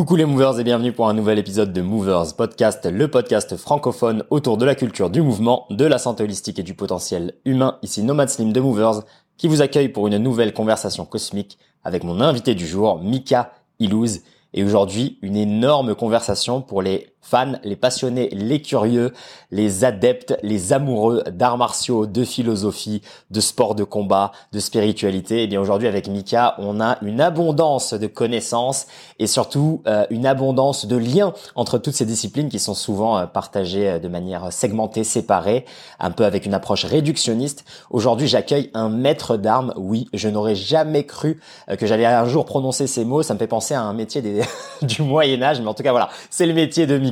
Coucou les movers et bienvenue pour un nouvel épisode de Movers Podcast, le podcast francophone autour de la culture du mouvement, de la santé holistique et du potentiel humain. Ici Nomad Slim de Movers qui vous accueille pour une nouvelle conversation cosmique avec mon invité du jour, Mika Ilouz. Et aujourd'hui, une énorme conversation pour les fans, les passionnés, les curieux, les adeptes, les amoureux d'arts martiaux, de philosophie, de sport de combat, de spiritualité. Et eh bien aujourd'hui avec Mika, on a une abondance de connaissances et surtout euh, une abondance de liens entre toutes ces disciplines qui sont souvent euh, partagées euh, de manière segmentée, séparée, un peu avec une approche réductionniste. Aujourd'hui, j'accueille un maître d'armes. Oui, je n'aurais jamais cru que j'allais un jour prononcer ces mots. Ça me fait penser à un métier du Moyen Âge, mais en tout cas voilà, c'est le métier de Mika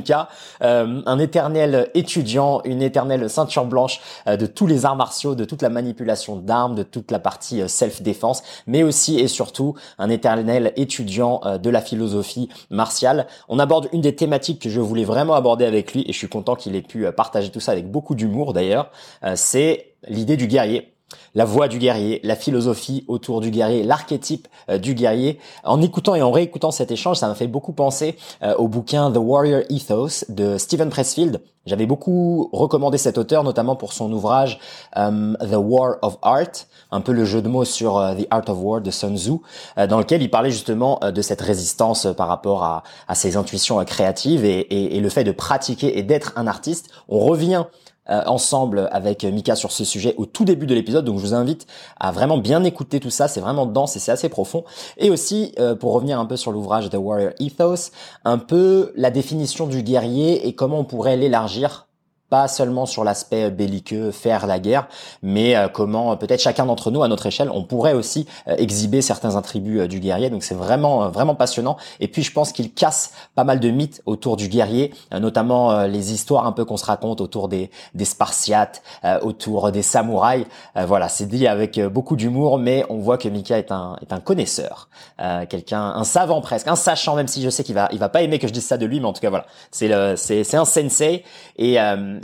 euh, un éternel étudiant, une éternelle ceinture blanche euh, de tous les arts martiaux, de toute la manipulation d'armes, de toute la partie euh, self-défense, mais aussi et surtout un éternel étudiant de la philosophie martiale. On aborde une des thématiques que je voulais vraiment aborder avec lui et je suis content qu'il ait pu partager tout ça avec beaucoup d'humour d'ailleurs. c'est l'idée du guerrier la voix du guerrier, la philosophie autour du guerrier, l'archétype euh, du guerrier. En écoutant et en réécoutant cet échange, ça m'a fait beaucoup penser euh, au bouquin The Warrior Ethos de Stephen Pressfield. J'avais beaucoup recommandé cet auteur, notamment pour son ouvrage euh, The War of Art, un peu le jeu de mots sur The Art of War de Sun Tzu, dans lequel il parlait justement de cette résistance par rapport à, ses intuitions créatives et, et le fait de pratiquer et d'être un artiste. On revient euh, ensemble avec Mika sur ce sujet au tout début de l'épisode. Donc je vous invite à vraiment bien écouter tout ça. C'est vraiment dense et c'est assez profond. Et aussi, euh, pour revenir un peu sur l'ouvrage The Warrior Ethos, un peu la définition du guerrier et comment on pourrait l'élargir pas seulement sur l'aspect belliqueux, faire la guerre, mais euh, comment euh, peut-être chacun d'entre nous à notre échelle, on pourrait aussi euh, exhiber certains attributs du guerrier. Donc c'est vraiment vraiment passionnant. Et puis je pense qu'il casse pas mal de mythes autour du guerrier, notamment les histoires un peu qu'on se raconte autour des des Spartiates, autour des samouraïs. voilà, c'est dit avec beaucoup d'humour, mais on voit que Mika est un est un connaisseur, quelqu'un, un savant presque, un sachant, même si je sais qu'il va il va pas aimer que je dise ça de lui, mais en tout cas voilà, c'est c'est un sensei et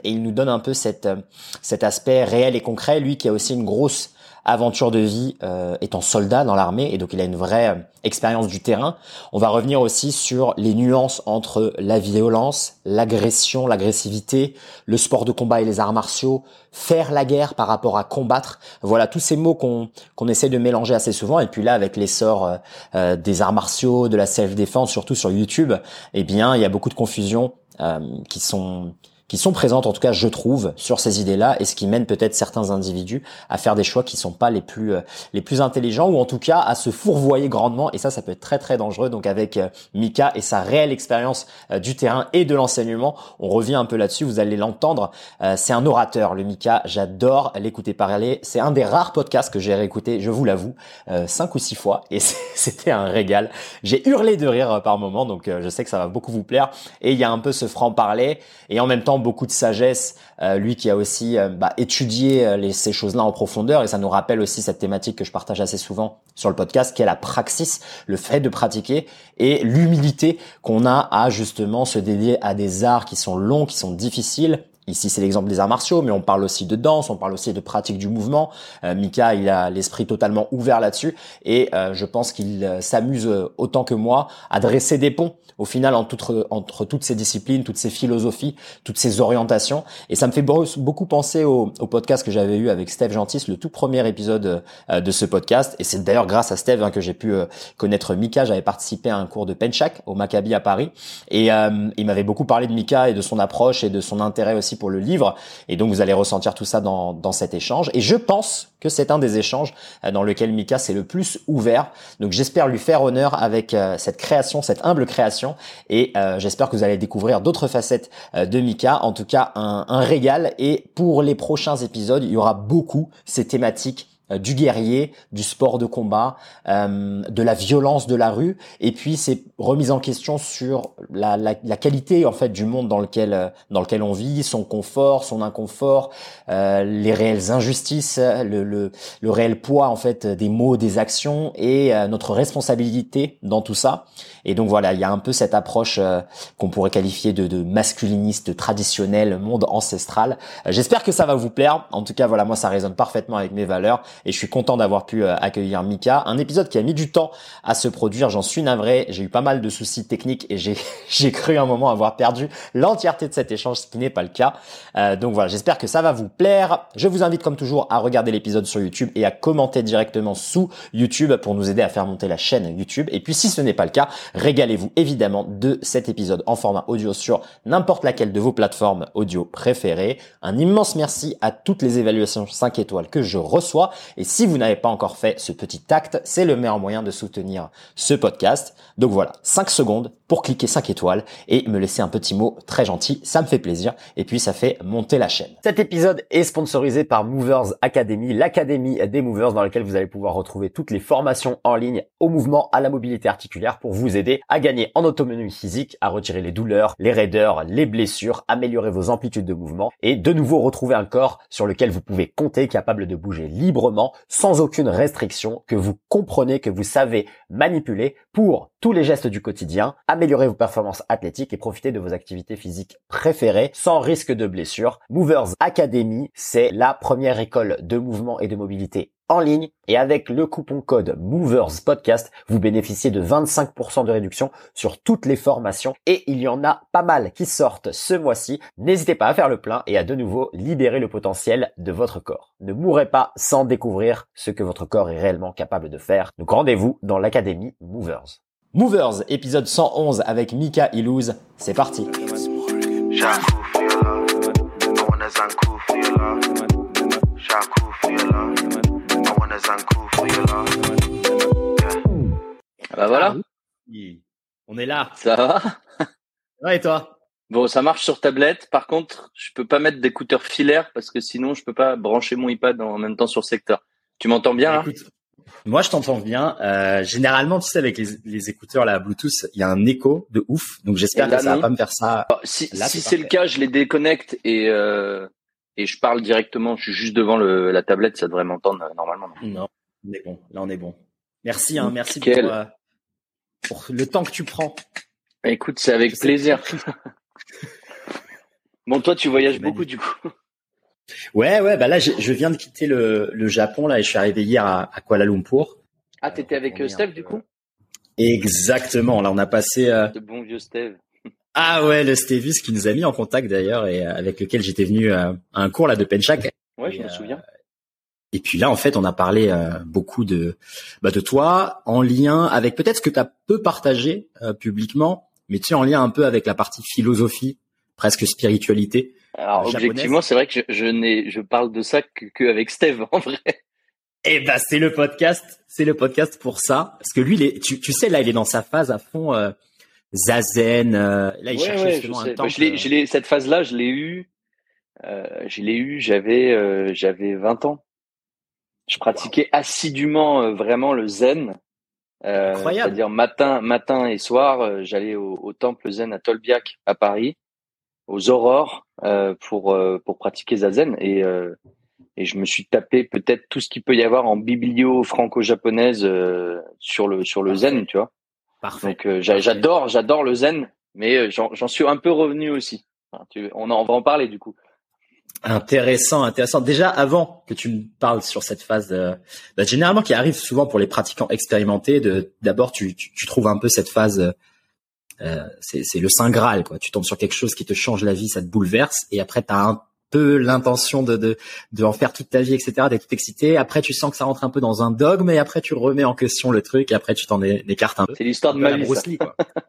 et il nous donne un peu cette, euh, cet aspect réel et concret. Lui qui a aussi une grosse aventure de vie euh, étant soldat dans l'armée et donc il a une vraie euh, expérience du terrain. On va revenir aussi sur les nuances entre la violence, l'agression, l'agressivité, le sport de combat et les arts martiaux, faire la guerre par rapport à combattre. Voilà tous ces mots qu'on qu'on essaie de mélanger assez souvent et puis là avec l'essor des arts martiaux, de la self-défense surtout sur YouTube, eh bien il y a beaucoup de confusions qui sont qui sont présentes, en tout cas je trouve, sur ces idées-là, et ce qui mène peut-être certains individus à faire des choix qui sont pas les plus euh, les plus intelligents, ou en tout cas à se fourvoyer grandement, et ça, ça peut être très très dangereux. Donc avec euh, Mika et sa réelle expérience euh, du terrain et de l'enseignement, on revient un peu là-dessus. Vous allez l'entendre. c'est un orateur, le Mika. J'adore l'écouter parler. C'est un des rares podcasts que j'ai réécouté, je vous l'avoue, cinq ou six fois, et c'était un régal. J'ai hurlé de rire par moment, donc je sais que ça va beaucoup vous plaire. Et il y a un peu ce franc parler, et en même temps beaucoup de sagesse, euh, lui qui a aussi euh, bah, étudié euh, ces choses-là en profondeur, et ça nous rappelle aussi cette thématique que je partage assez souvent sur le podcast, qui est la praxis, le fait de pratiquer, et l'humilité qu'on a à justement se dédier à des arts qui sont longs, qui sont difficiles, Ici, c'est l'exemple des arts martiaux, mais on parle aussi de danse, on parle aussi de pratique du mouvement. Mika, il a l'esprit totalement ouvert là-dessus, et je pense qu'il s'amuse autant que moi à dresser des ponts au final entre, toutes ces disciplines, toutes ces philosophies, toutes ces orientations. Et ça me fait beaucoup penser au, podcast que j'avais eu avec Steve Gentis, le tout premier épisode euh, de ce podcast. Et c'est d'ailleurs grâce à Steve hein, que j'ai pu euh, connaître Mika. J'avais participé à un cours de Penchak au Maccabi à Paris. Et euh, il m'avait beaucoup parlé de Mika et de son approche et de son intérêt aussi pour le livre. Et donc vous allez ressentir tout ça dans, dans cet échange. Et je pense que c'est un des échanges dans lequel Mika s'est le plus ouvert. Donc j'espère lui faire honneur avec cette création, cette humble création et euh, j'espère que vous allez découvrir d'autres facettes euh, de Mika. En tout cas, un, un régal. Et pour les prochains épisodes, il y aura beaucoup ces thématiques euh, du guerrier, du sport de combat, euh, de la violence de la rue, et puis c'est remise en question sur la, la, la, qualité en fait du monde dans lequel euh, dans lequel on vit, son confort, son inconfort, euh, les réelles injustices, le, le, le, réel poids en fait des mots, des actions et notre responsabilité dans tout ça. Et donc voilà, il y a un peu cette approche qu'on pourrait qualifier de, de masculiniste traditionnel, monde ancestral. J'espère que ça va vous plaire. En tout cas, voilà, moi ça résonne parfaitement avec mes valeurs et je suis content d'avoir pu euh, accueillir Mika. Un épisode qui a mis du temps à se produire, j'en suis navré, j'ai eu pas mal de soucis techniques et j'ai j'ai cru un moment avoir perdu l'entièreté de cet échange, ce qui n'est pas le cas. Euh, donc voilà, j'espère que ça va vous plaire. Je vous invite comme toujours à regarder l'épisode sur YouTube et à commenter directement sous YouTube pour nous aider à faire monter la chaîne YouTube. Et puis si ce n'est pas le cas, régalez-vous évidemment de cet épisode en format audio sur n'importe laquelle de vos plateformes audio préférées. Un immense merci à toutes les évaluations 5 étoiles que je reçois. Et si vous n'avez pas encore fait ce petit acte, c'est le meilleur moyen de soutenir ce podcast. Donc voilà, 5 secondes pour cliquer 5 étoiles et me laisser un petit mot très gentil. Ça me fait plaisir et puis ça fait monter la chaîne. Cet épisode est sponsorisé par Movers Academy, l'académie des movers dans laquelle vous allez pouvoir retrouver toutes les formations en ligne au mouvement, à la mobilité articulaire pour vous aider à gagner en autonomie physique, à retirer les douleurs, les raideurs, les blessures, améliorer vos amplitudes de mouvement et de nouveau retrouver un corps sur lequel vous pouvez compter, capable de bouger librement, sans aucune restriction, que vous comprenez, que vous savez manipuler pour tous les gestes du quotidien, améliorer vos performances athlétiques et profiter de vos activités physiques préférées sans risque de blessure. Movers Academy, c'est la première école de mouvement et de mobilité en ligne et avec le coupon code Movers Podcast, vous bénéficiez de 25% de réduction sur toutes les formations et il y en a pas mal qui sortent ce mois-ci. N'hésitez pas à faire le plein et à de nouveau libérer le potentiel de votre corps. Ne mourrez pas sans découvrir ce que votre corps est réellement capable de faire. Donc rendez-vous dans l'académie Movers. Movers, épisode 111 avec Mika Ilouz. C'est parti. Bah voilà. Ah On est là. Ça va Ouais, et toi? Bon, ça marche sur tablette. Par contre, je peux pas mettre d'écouteurs filaires parce que sinon, je peux pas brancher mon iPad en même temps sur le secteur. Tu m'entends bien là moi, je t'entends bien. Euh, généralement, tu sais, avec les, écouteurs la Bluetooth, il y a un écho de ouf. Donc, j'espère que ça va pas me faire ça. si, c'est le cas, je les déconnecte et euh, et je parle directement. Je suis juste devant le, la tablette, ça devrait m'entendre euh, normalement. Non, on est bon. Là, on est bon. Merci, hein, merci pour, euh, pour, le temps que tu prends. Écoute, c'est avec plaisir. bon, toi, tu voyages beaucoup du coup. Ouais, ouais, bah là, je viens de quitter le, le Japon là et je suis arrivé hier à, à Kuala Lumpur. Ah, t'étais avec euh, Steve du coup? Exactement. Là, on a passé. Euh... Le bon vieux Steve. Ah ouais, le Stevis qui nous a mis en contact d'ailleurs et euh, avec lequel j'étais venu euh, à un cours là de Penchak. Ouais, je me souviens. Et puis là, en fait, on a parlé beaucoup de bah, de toi en lien avec peut-être ce que tu as peu partagé publiquement, mais tu sais en lien un peu avec la partie philosophie, presque spiritualité. Alors objectivement, c'est vrai que je, je n'ai, je parle de ça que, que avec Steve en vrai. Eh ben c'est le podcast, c'est le podcast pour ça, parce que lui, il est, tu, tu sais là, il est dans sa phase à fond euh, zazen. Euh, là, il cherche justement un temps. Bah, je l'ai, je l'ai, cette phase-là, je l'ai eu. Euh, je l'ai eu, j'avais, euh, j'avais 20 ans. Je pratiquais assidûment euh, vraiment le zen. Incroyable. C'est-à-dire matin, matin et soir, j'allais au, au, temple zen à Tolbiac à Paris aux aurores euh, pour euh, pour pratiquer zazen et euh, et je me suis tapé peut-être tout ce qu'il peut y avoir en biblio franco-japonaise sur le sur le zen, tu vois. Parfait. Donc j'adore j'adore le zen, mais j'en suis un peu revenu aussi. on, en, va en parler du coup. Intéressant, intéressant. Déjà, avant que tu me parles sur cette phase, de, bah, généralement qui arrive souvent pour les pratiquants expérimentés, d'abord tu, tu, tu, trouves un peu cette phase euh, c'est le saint graal quoi. Tu tombes sur quelque chose qui te change la vie, ça te bouleverse, et après tu as un peu l'intention de, de de en faire toute ta vie, etc. D'être tout excité. Après tu sens que ça rentre un peu dans un dogme, et après tu remets en question le truc, et après tu t'en écartes un peu. C'est l'histoire de ma vie.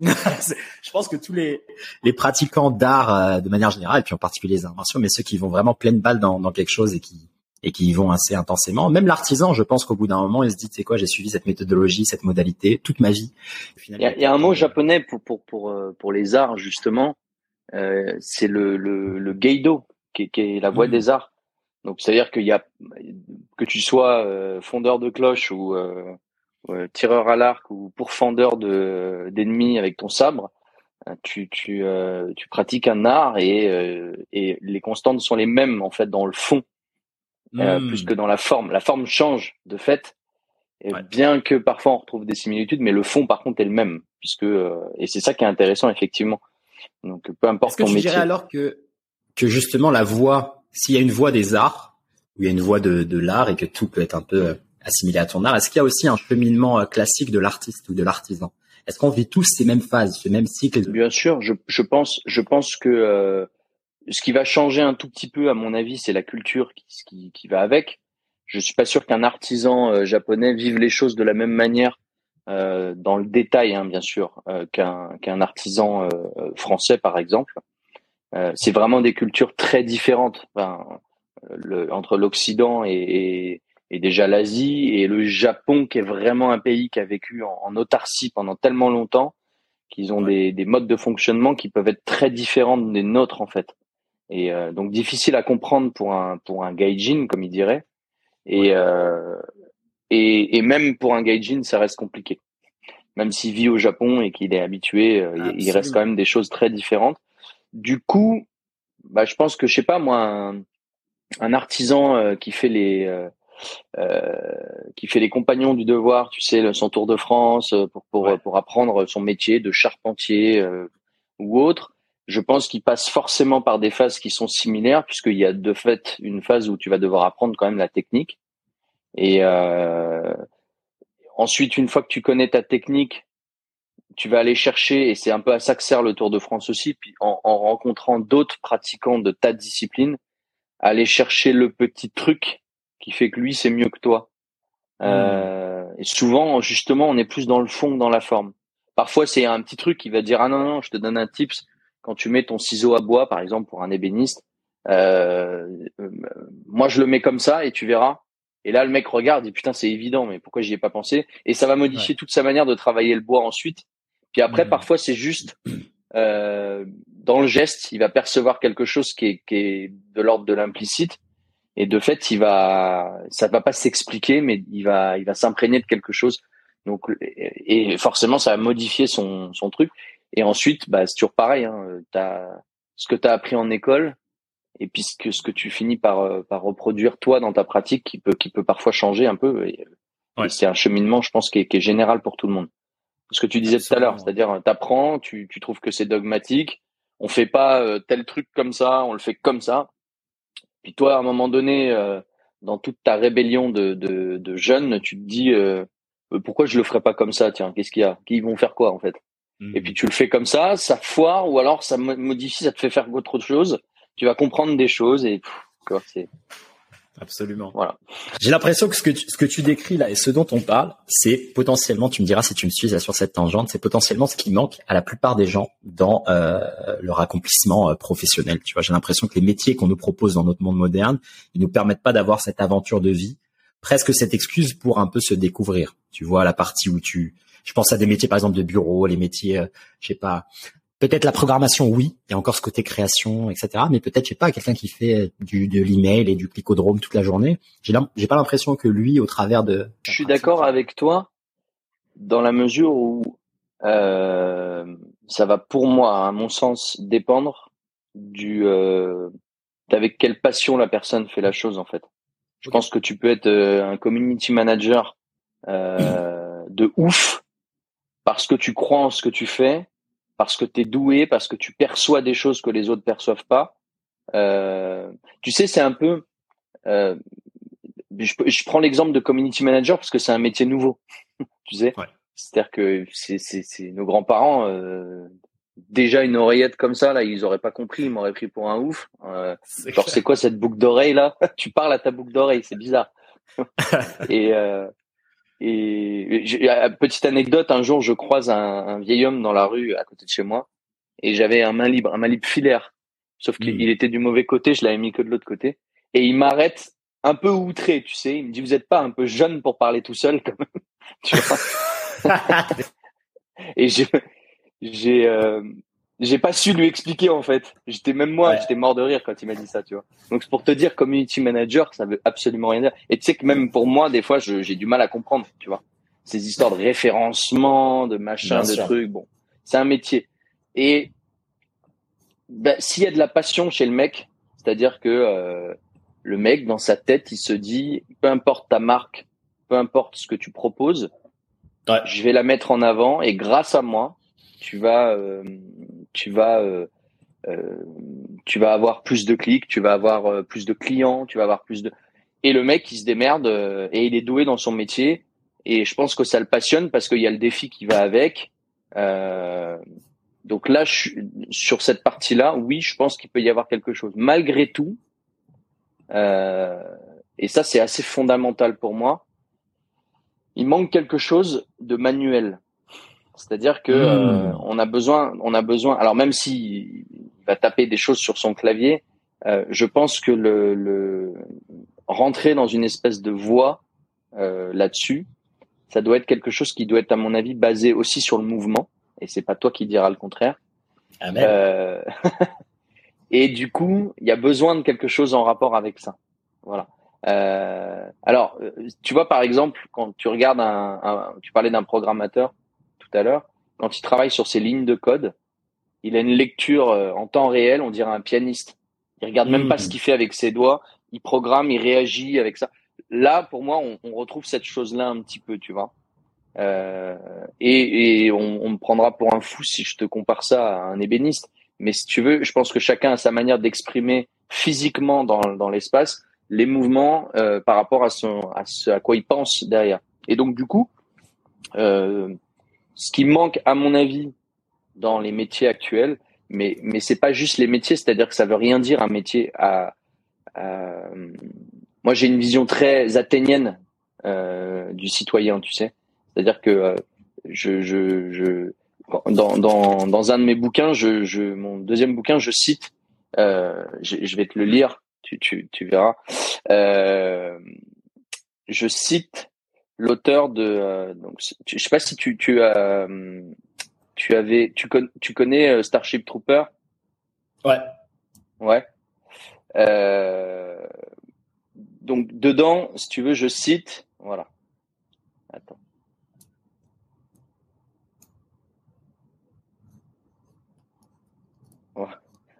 Je pense que tous les les pratiquants d'art euh, de manière générale, et puis en particulier les arts mais ceux qui vont vraiment pleine balle dans, dans quelque chose et qui et qui y vont assez intensément. Même l'artisan, je pense qu'au bout d'un moment, il se dit, tu sais quoi, j'ai suivi cette méthodologie, cette modalité toute ma vie. Il y, a, un mot japonais pour pour pour euh, pour les arts justement, euh, c'est le, le le geido, qui, qui est la voie mmh. des arts. Donc c'est-à-dire qu'il y a que tu sois euh, fondeur de cloche ou euh, tireur à l'arc ou pourfendeur de d'ennemis avec ton sabre, tu tu tu pratiques un art et et les constantes sont les mêmes en fait dans le fond euh, plus que dans la forme. La forme change de fait, et bien que parfois on retrouve des similitudes, mais le fond par contre est le même, puisque euh, et c'est ça qui est intéressant effectivement. Donc peu importe Est-ce que tu Dirais alors que que justement la voix, s'il y a une voix des arts, où il y a une voie de, l'art et que tout peut être un peu euh, assimilé à ton art. Est-ce qu'il y a aussi un cheminement euh, classique de l'artiste ou de l'artisan? Est-ce qu'on vit tous ces mêmes phases, ce même cycle Bien sûr, je, pense, que euh, ce qui va changer un tout petit peu, à mon avis, c'est la culture qui, va avec. Je suis pas sûr qu'un artisan japonais vive les choses de la même manière dans le détail, hein, bien sûr, qu'un artisan français, par exemple. C'est vraiment des cultures très différentes enfin, le, entre l'Occident et, et, et, déjà l'Asie et le Japon, qui est vraiment un pays qui a vécu en, en autarcie pendant tellement longtemps qu'ils ont des, des, modes de fonctionnement qui peuvent être très différents des nôtres en fait. Et donc difficile à comprendre pour un pour un gaijin comme il dirait. Et, euh, et, et, même pour un gaijin, ça reste compliqué. Même s'il vit au Japon et qu'il est habitué, euh, il reste quand même des choses très différentes. Du coup, bah, je pense que je sais pas moi, un, un artisan euh, qui fait les euh, euh, qui fait les compagnons du devoir, tu sais, son Tour de France pour pour, pour apprendre son métier de charpentier ou autre. Je pense qu'il passe forcément par des phases qui sont similaires, puisqu'il y a de fait une phase où tu vas devoir apprendre quand même la technique. Et euh, ensuite, une fois que tu connais ta technique, tu vas aller chercher, et c'est un peu à ça que sert le Tour de France aussi, puis en, en rencontrant d'autres pratiquants de ta discipline, aller chercher le petit truc qui fait que lui c'est mieux que toi. Mmh. Euh, et souvent, justement, on est plus dans le fond que dans la forme. Parfois, c'est un petit truc qui va dire ah non non, je te donne un tips quand tu mets ton ciseau à bois, par exemple, pour un ébéniste. Euh, euh moi, je le mets comme ça et tu verras. Et là, le mec regarde, et putain, c'est évident, mais pourquoi j'y ai pas pensé? Et ça va modifier toute sa manière de travailler le bois ensuite. Puis après, mmh. parfois, c'est juste euh, dans le geste, il va percevoir quelque chose qui est, qui est de l'ordre de l'implicite, et de fait, il va, ça va pas s'expliquer, mais il va, il va s'imprégner de quelque chose. Donc, et forcément, ça va modifier son, son truc. Et ensuite, bah, c'est toujours pareil. Hein, as, ce que tu as appris en école, et puis ce que, ce que tu finis par, euh, par reproduire toi dans ta pratique qui peut, qui peut parfois changer un peu. Et, c'est un cheminement, je pense, qui est, qui est, général pour tout le monde. Ce que tu disais tout à l'heure, c'est-à-dire t'apprends, tu, tu trouves que c'est dogmatique, on fait pas euh, tel truc comme ça, on le fait comme ça. Puis toi, à un moment donné, euh, dans toute ta rébellion de, de, de jeune, tu te dis pourquoi je le ferais pas comme ça Tiens, qu'est-ce qu'il y a? Qui vont faire quoi en fait? Et puis mmh. tu le fais comme ça, ça foire ou alors ça modifie, ça te fait faire autre chose tu vas comprendre des choses et quoi, c'est Absolument. Voilà. J'ai l'impression que ce que tu, ce que tu décris là et ce dont on parle, c'est potentiellement, tu me diras si tu me suis sur cette tangente, c'est potentiellement ce qui manque à la plupart des gens dans euh, leur accomplissement euh, professionnel. Tu vois, j'ai l'impression que les métiers qu'on nous propose dans notre monde moderne, ils nous permettent pas d'avoir cette aventure de vie, presque cette excuse pour un peu se découvrir. Tu vois, la partie où tu, je pense à des métiers par exemple de bureau, les métiers, euh, je sais pas, Peut-être la programmation, oui, il y a encore ce côté création, etc. Mais peut-être, je sais pas, quelqu'un qui fait du, de l'email et du clicodrome toute la journée. J'ai, pas l'impression que lui, au travers de. Je suis d'accord avec toi dans la mesure où euh, ça va, pour moi, à mon sens, dépendre du euh, d'avec quelle passion la personne fait la chose en fait. Je pense que tu peux être euh, un community manager euh, de ouf parce que tu crois en ce que tu fais parce que tu es doué, parce que tu perçois des choses que les autres perçoivent pas. Euh, tu sais, c'est un peu. Euh, je, je, prends l'exemple de community manager parce que c'est un métier nouveau. tu sais, ouais. c'est-à-dire que c'est nos grands-parents. Euh, déjà une oreillette comme ça là, ils auraient pas compris, ils m'auraient pris pour un ouf. Euh, genre c'est quoi cette boucle d'oreille là? Tu parles à ta boucle d'oreille, c'est bizarre. et euh, et petite anecdote, un jour je croise un, un, vieil homme dans la rue à côté de chez moi et j'avais un main libre, un main libre filaire. Sauf qu'il hmm. était du mauvais côté, je l'avais mis que de l'autre côté. Et il m'arrête un peu outré, tu sais. Il me dit vous êtes pas un peu jeune pour parler tout seul quand même, tu vois. et j'ai j'ai euh, j'ai pas su lui expliquer en fait. J'étais même moi, j'étais mort de rire quand il m'a dit ça, tu vois. Donc c'est pour te dire community manager, ça veut absolument rien dire. Et tu sais que même pour moi, des fois, j'ai du mal à comprendre, tu vois. Ces histoires de référencement, de machin, de trucs, bon, c'est un métier. Et ben, s'il y a de la passion chez le mec, c'est-à-dire que euh, le mec dans sa tête, il se dit, peu importe ta marque, peu importe ce que tu proposes, je vais la mettre en avant et grâce à moi, tu vas euh, tu vas euh, euh, tu vas avoir plus de clics, tu vas avoir plus de clients, tu vas avoir plus de et le mec il se démerde et il est doué dans son métier et je pense que ça le passionne parce qu'il y a le défi qui va avec. Euh, donc là, je, sur cette partie-là, oui, je pense qu'il peut y avoir quelque chose. Malgré tout, euh, et ça c'est assez fondamental pour moi, il manque quelque chose de manuel. C'est-à-dire que mmh. euh, on a besoin, on a besoin. Alors même si il va taper des choses sur son clavier, euh, je pense que le, le, rentrer dans une espèce de voie euh, là-dessus, ça doit être quelque chose qui doit être à mon avis basé aussi sur le mouvement. Et c'est pas toi qui diras le contraire. Amen. Euh, et du coup, il y a besoin de quelque chose en rapport avec ça. Voilà. Euh, alors, euh, tu vois par exemple, quand tu regardes un, un tu parlais d'un programmateur tout à l'heure, quand il travaille sur ses lignes de code, il a une lecture euh, en temps réel, on dirait un pianiste. Il regarde même pas ce hmm. qu'il fait avec ses doigts, il programme, il réagit avec ça. Là, pour moi, on, on retrouve cette chose-là un petit peu, tu vois. Euh, et, et on, on, me prendra pour un fou si je te compare ça à un ébéniste. Mais si tu veux, je pense que chacun a sa manière d'exprimer physiquement dans, dans l'espace les mouvements euh, par rapport à, son, à ce à quoi il pense derrière. Et donc du coup, euh, ce qui manque à mon avis dans les métiers actuels, mais mais c'est pas juste les métiers, c'est-à-dire que ça veut rien dire un métier. À, moi, j'ai une vision très athénienne euh, du citoyen, tu sais. C'est-à-dire que euh, je, je, je dans, dans, dans un de mes bouquins, je, je mon deuxième bouquin, je cite, euh, je, je, vais te le lire, tu, tu, tu verras. Euh, je cite l'auteur de, euh, donc, je sais pas si tu, tu as, tu avais, tu, con, tu connais euh, Starship Trooper? Ouais. Ouais. Euh, donc dedans, si tu veux, je cite, voilà. Attends.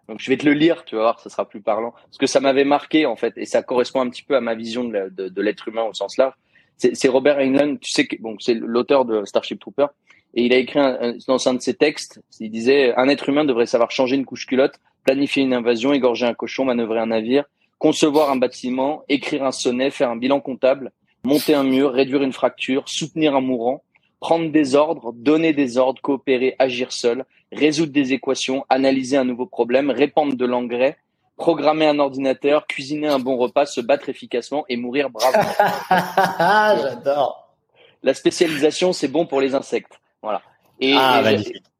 Donc je vais te le lire, tu vas voir, ça sera plus parlant. Parce que ça m'avait marqué en fait, et ça correspond un petit peu à ma vision de, de, de l'être humain au sens large. C'est Robert Heinlein, tu sais que bon, c'est l'auteur de Starship Trooper, et il a écrit un, dans un de ses textes, il disait un être humain devrait savoir changer une couche culotte, planifier une invasion, égorger un cochon, manœuvrer un navire, concevoir un bâtiment, écrire un sonnet, faire un bilan comptable, monter un mur, réduire une fracture, soutenir un mourant, prendre des ordres, donner des ordres, coopérer, agir seul, résoudre des équations, analyser un nouveau problème, répandre de l'engrais, programmer un ordinateur, cuisiner un bon repas, se battre efficacement et mourir bravement. J'adore. La spécialisation, c'est bon pour les insectes. Voilà. Et, ah,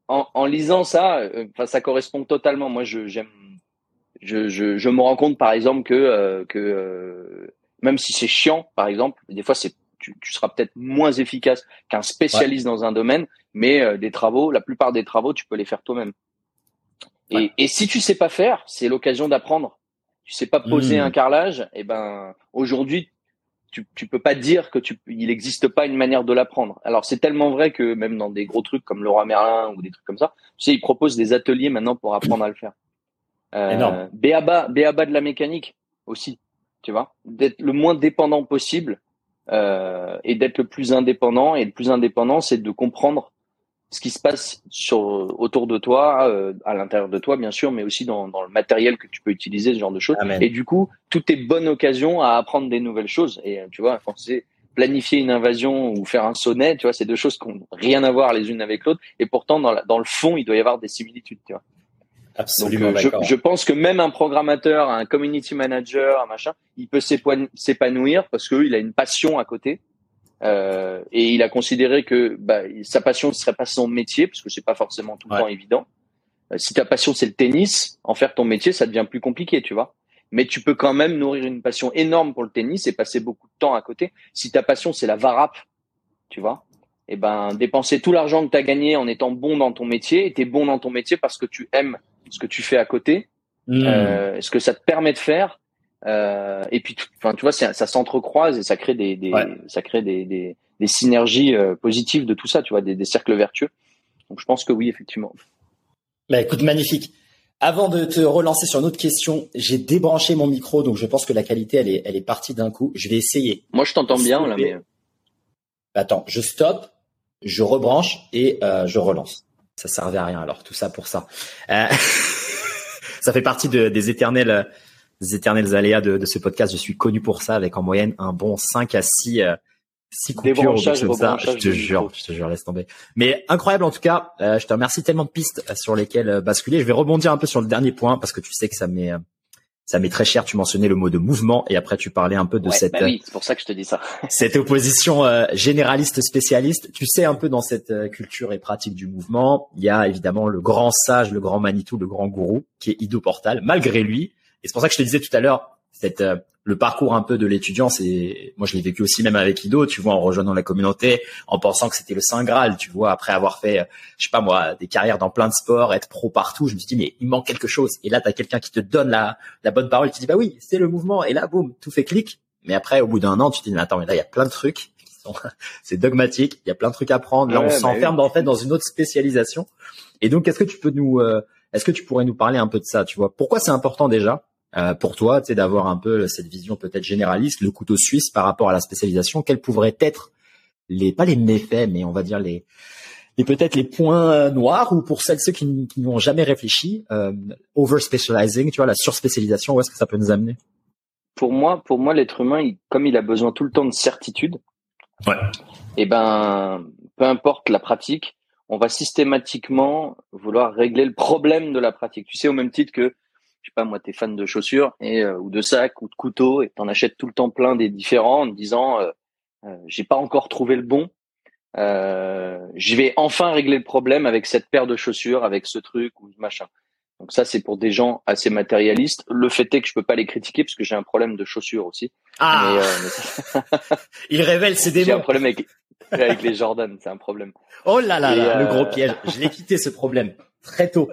en, en, lisant ça, euh, ça correspond totalement. Moi, je j'aime, je, je, je, me rends compte, par exemple, que euh, que euh, même si c'est chiant, par exemple, des fois c'est tu, tu seras peut-être moins efficace qu'un spécialiste dans un domaine, mais des travaux, la plupart des travaux, tu peux les faire toi-même. Et, et, si tu sais pas faire, c'est l'occasion d'apprendre. Tu sais pas poser mmh. un carrelage, et eh ben aujourd'hui tu, tu peux pas dire que tu, il n'existe pas une manière de l'apprendre. Alors c'est tellement vrai que même dans des gros trucs comme Laura Merlin ou des trucs comme ça, tu sais, ils proposent des ateliers maintenant pour apprendre à le faire. Euh, Béaba, Béaba de la mécanique aussi, tu vois, d'être le moins dépendant possible euh, et d'être le plus indépendant. Et le plus indépendant, c'est de comprendre ce qui se passe sur autour de toi, euh, à l'intérieur de toi bien sûr, mais aussi dans, dans, le matériel que tu peux utiliser, ce genre de choses. Et du coup, tout est bonne occasion à apprendre des nouvelles choses. Et euh, tu vois, quand c'est planifier une invasion ou faire un sonnet, tu vois, c'est deux choses qui n'ont rien à voir les unes avec l'autre. Et pourtant, dans, la, dans le fond, il doit y avoir des similitudes, tu vois. Absolument. Donc, euh, je, je, pense que même un programmateur, un community manager, un machin, il peut s'épanouir parce qu'il a une passion à côté euh, et il a considéré que bah, sa passion ne serait pas son métier, parce que c'est pas forcément tout le temps évident. Euh, si ta passion c'est le tennis, en faire ton métier, ça devient plus compliqué, tu vois. Mais tu peux quand même nourrir une passion énorme pour le tennis et passer beaucoup de temps à côté. Si ta passion c'est la varap, tu vois, et eh ben dépenser tout l'argent que tu as gagné en étant bon dans ton métier, et tu es bon dans ton métier parce que tu aimes ce que tu fais à côté, mmh. euh, ce que ça te permet de faire, euh, et puis, enfin, tu vois, ça, ça s'entrecroise et ça crée des, des ça crée des, des, des synergies euh, positives de tout ça, tu vois, des, cercles vertueux. Donc, je pense que oui, effectivement. Bah, écoute, magnifique. Avant de te relancer sur une autre question, j'ai débranché mon micro, donc je pense que la qualité, elle est, elle est partie d'un coup. Je vais essayer. Moi, je t'entends bien, là, mais. Attends, je stoppe, je rebranche et euh, je relance. Ça servait à rien, alors tout ça pour ça. Ça fait partie de, des éternels éternels aléas de, de, ce podcast. Je suis connu pour ça, avec en moyenne un bon 5 à 6 six coupures ou comme ça. Je te jure, je te jure, laisse tomber. Mais incroyable en tout cas. Euh, je te remercie tellement de pistes euh, sur lesquelles euh, basculer. Je vais rebondir un peu sur le dernier point parce que tu sais que ça m'est ça m'est très cher. Tu mentionnais le mot de mouvement et après tu parlais un peu de cette. Bah oui, c'est pour ça que je te dis ça. cette opposition généraliste spécialiste. Tu sais un peu dans cette culture et pratique du mouvement, il y a évidemment le grand sage, le grand Manitou, le grand gourou qui est Ido Portal. Malgré lui, et c'est pour ça que je te disais tout à l'heure, cette le parcours un peu de l'étudiant, c'est moi je l'ai vécu aussi même avec Ido, tu vois, en rejoignant la communauté, en pensant que c'était le saint graal, tu vois, après avoir fait, je sais pas moi, des carrières dans plein de sports, être pro partout, je me suis dit mais il manque quelque chose. Et là, tu as quelqu'un qui te donne la, la bonne parole, qui dit bah oui, c'est le mouvement. Et là, boum, tout fait clic. Mais après, au bout d'un an, tu te dis mais attends, mais là il y a plein de trucs c'est dogmatique, il y a plein de trucs à prendre. Là, on s'enferme en fait dans une autre spécialisation. Et donc, est-ce que tu peux nous, euh, est-ce que tu pourrais nous parler un peu de ça, tu vois? Pourquoi c'est important déjà euh, pour toi, tu sais, d'avoir un peu cette vision peut-être généraliste, le couteau suisse par rapport à la spécialisation, quels pourraient être les, pas les méfaits, mais on va dire les, et peut-être les points noirs ou pour celles ceux qui, qui n'ont jamais réfléchi, euh, over specializing, tu vois, la surspécialisation, où est-ce que ça peut nous amener? Pour moi, pour moi, l'être humain, comme il a besoin tout le temps de certitude, ouais. et eh ben, peu importe la pratique, on va systématiquement vouloir régler le problème de la pratique. Tu sais, au même titre que je sais pas moi, t'es fan de chaussures et euh, ou de sacs ou de couteaux et t'en achètes tout le temps plein des différents en disant euh, euh, j'ai pas encore trouvé le bon. je vais enfin régler le problème avec cette paire de chaussures, avec ce truc ou machin. Donc ça, c'est pour des gens assez matérialistes. Le fait est que je peux pas les critiquer parce que j'ai un problème de chaussures aussi. Ah, il révèle ses démons. J'ai un problème avec, avec les Jordan, c'est un problème. Oh là là, là le gros piège. Je l'ai quitté ce problème très tôt.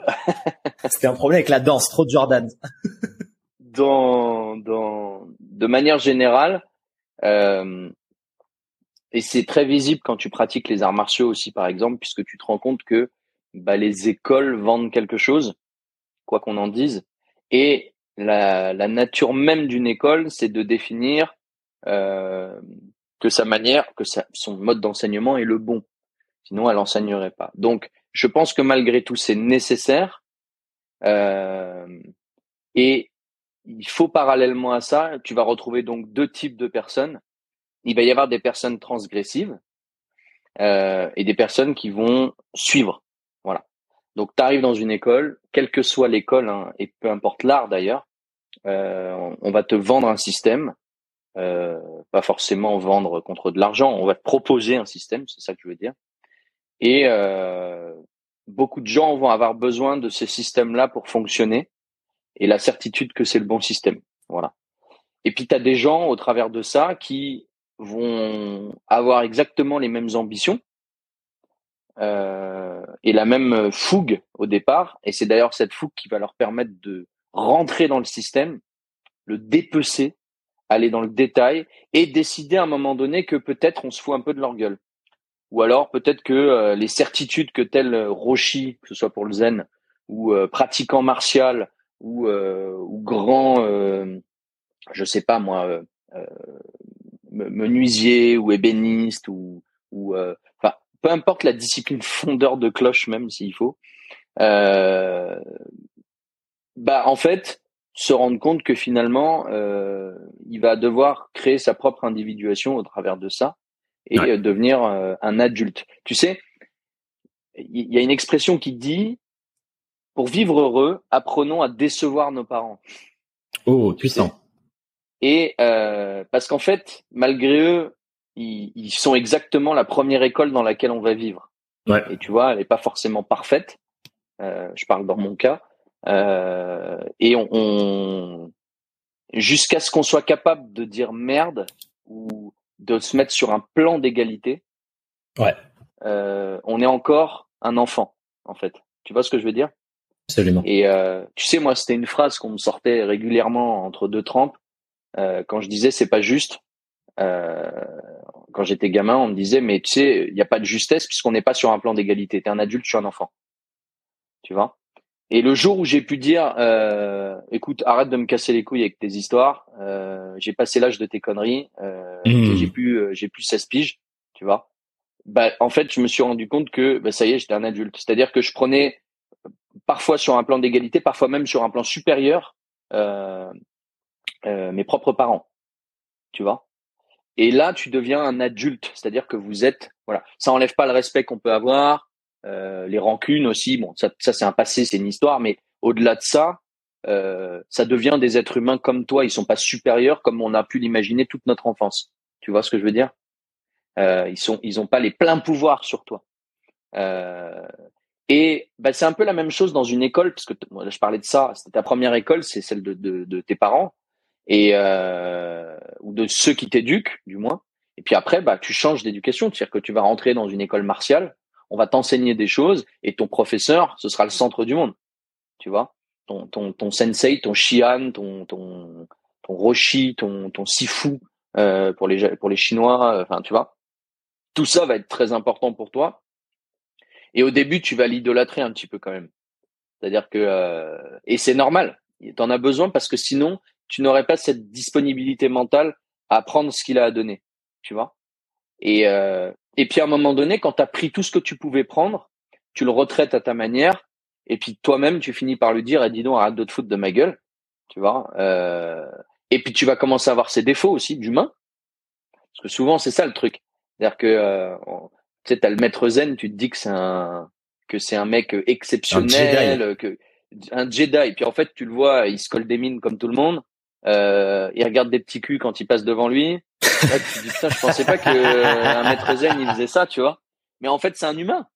C'était un problème avec la danse, trop de Jordan. dans, dans, de manière générale, euh, et c'est très visible quand tu pratiques les arts martiaux aussi, par exemple, puisque tu te rends compte que bah, les écoles vendent quelque chose, quoi qu'on en dise, et la, la nature même d'une école, c'est de définir euh, que sa manière, que sa, son mode d'enseignement est le bon. Sinon, elle enseignerait pas. Donc, je pense que malgré tout, c'est nécessaire. Euh, et il faut parallèlement à ça, tu vas retrouver donc deux types de personnes. Il va y avoir des personnes transgressives euh, et des personnes qui vont suivre. Donc, tu arrives dans une école, quelle que soit l'école, hein, et peu importe l'art d'ailleurs, euh, on va te vendre un système, euh, pas forcément vendre contre de l'argent, on va te proposer un système, c'est ça que je veux dire. Et euh, beaucoup de gens vont avoir besoin de ces systèmes-là pour fonctionner et la certitude que c'est le bon système. Voilà. Et puis tu as des gens au travers de ça qui vont avoir exactement les mêmes ambitions et la même fougue au départ. Et c'est d'ailleurs cette fougue qui va leur permettre de rentrer dans le système, le dépecer, aller dans le détail et décider à un moment donné que peut-être on se fout un peu de leur gueule. Ou alors peut-être que euh, les certitudes que tel euh, Roshi, que ce soit pour le zen, ou euh, pratiquant martial, ou, ou grand, je sais pas moi, menuisier ou ébéniste, ou, ou enfin, peu importe la discipline fondeur de cloche même s'il faut, bah en fait, se rendre compte que finalement, il va devoir créer sa propre individuation au travers de ça et euh, devenir euh, un adulte. Tu sais, il y a une expression qui dit pour vivre heureux, apprenons à décevoir nos parents. Oh, puissant. Et euh, parce qu'en fait, malgré eux, ils, ils, sont exactement la première école dans laquelle on va vivre. Ouais. Et tu vois, elle n'est pas forcément parfaite. Euh, je parle dans mon cas. Euh, et on, on jusqu'à ce qu'on soit capable de dire merde ou de se mettre sur un plan d'égalité, ouais. Euh, on est encore un enfant, en fait. Tu vois ce que je veux dire? Absolument. Et euh, tu sais, moi, c'était une phrase qu'on me sortait régulièrement entre deux trempes. Euh, quand je disais c'est pas juste, euh, quand j'étais gamin, on me disait mais tu sais, il n'y a pas de justesse puisqu'on n'est pas sur un plan d'égalité. T'es un adulte, je suis un enfant. Tu vois? Et le jour où j'ai pu dire, euh, écoute, arrête de me casser les couilles avec tes histoires, euh, j'ai passé l'âge de tes conneries, euh, mmh. j'ai plus, euh, j'ai plus 16 piges, tu vois? Bah, en fait, je me suis rendu compte que, bah, ça y est, j'étais un adulte. C'est-à-dire que je prenais parfois sur un plan d'égalité, parfois même sur un plan supérieur, euh, euh, mes propres parents, tu vois? Et là, tu deviens un adulte, c'est-à-dire que vous êtes, voilà, ça enlève pas le respect qu'on peut avoir, euh, les rancunes aussi. Bon, ça, ça c'est un passé, c'est une histoire, mais au-delà de ça, euh, ça devient des êtres humains comme toi. Ils sont pas supérieurs comme on a pu l'imaginer toute notre enfance. Tu vois ce que je veux dire? Euh, Ils sont, ils ont pas les pleins pouvoirs sur toi. Euh, et bah, c'est un peu la même chose dans une école, parce que moi, je parlais de ça. C'était ta première école, c'est celle de, de, de, tes parents et euh, ou de ceux qui t'éduquent, du moins. Et puis après, bah, tu changes d'éducation, c'est-à-dire que tu vas rentrer dans une école martiale, on va t'enseigner des choses, et ton professeur, ce sera le centre du monde, tu vois? Ton, ton, ton sensei, ton shihan, ton, ton, ton roshi, ton, ton sifu euh, pour les pour les Chinois, enfin, tu vois? Tout ça va être très important pour toi. Et au début, tu vas l'idolâtrer un petit peu quand même. C'est-à-dire que euh, et c'est normal. Tu en as besoin parce que sinon, tu n'aurais pas cette disponibilité mentale à prendre ce qu'il a à donner, tu vois. Et, euh, et puis à un moment donné, quand tu as pris tout ce que tu pouvais prendre, tu le retraites à ta manière, et puis toi-même, tu finis par lui dire, eh, dis donc, arrête de te foutre de ma gueule, tu vois. Euh, et puis tu vas commencer à avoir ses défauts aussi d'humain, parce que souvent c'est ça le truc, c'est-à-dire que euh, tu sais, t'as le maître zen, tu te dis que c'est un que c'est un mec exceptionnel, un que un Jedi. Et puis en fait, tu le vois, il se colle des mines comme tout le monde. Euh, il regarde des petits culs quand il passe devant lui. Là, tu te dis putain, je pensais pas que un maître zen il faisait ça, tu vois. Mais en fait, c'est un humain.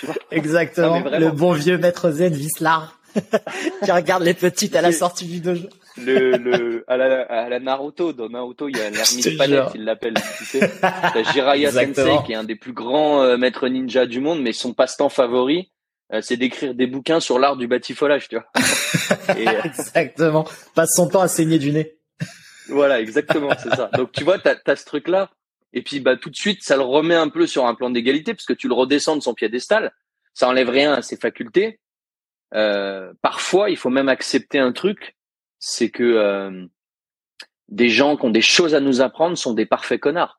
Tu vois Exactement. le bon vieux maître zen Vislar qui regarde les petites à la sortie du dojo. Le, le, à la, à la Naruto, dans Naruto, il y a l'ermite palette, il l'appelle, tu sais. T'as Jiraiya Sensei, qui est un des plus grands euh, maîtres ninja du monde, mais son passe-temps favori, euh, c'est d'écrire des bouquins sur l'art du batifolage, tu vois. Euh, exactement. Passe son temps à saigner du nez. voilà, exactement, c'est ça. Donc tu vois, t'as as ce truc-là, et puis bah tout de suite, ça le remet un peu sur un plan d'égalité, parce que tu le redescends de son piédestal. Ça enlève rien à ses facultés. Euh, parfois, il faut même accepter un truc, c'est que des gens qui ont des choses à nous apprendre sont des parfaits connards.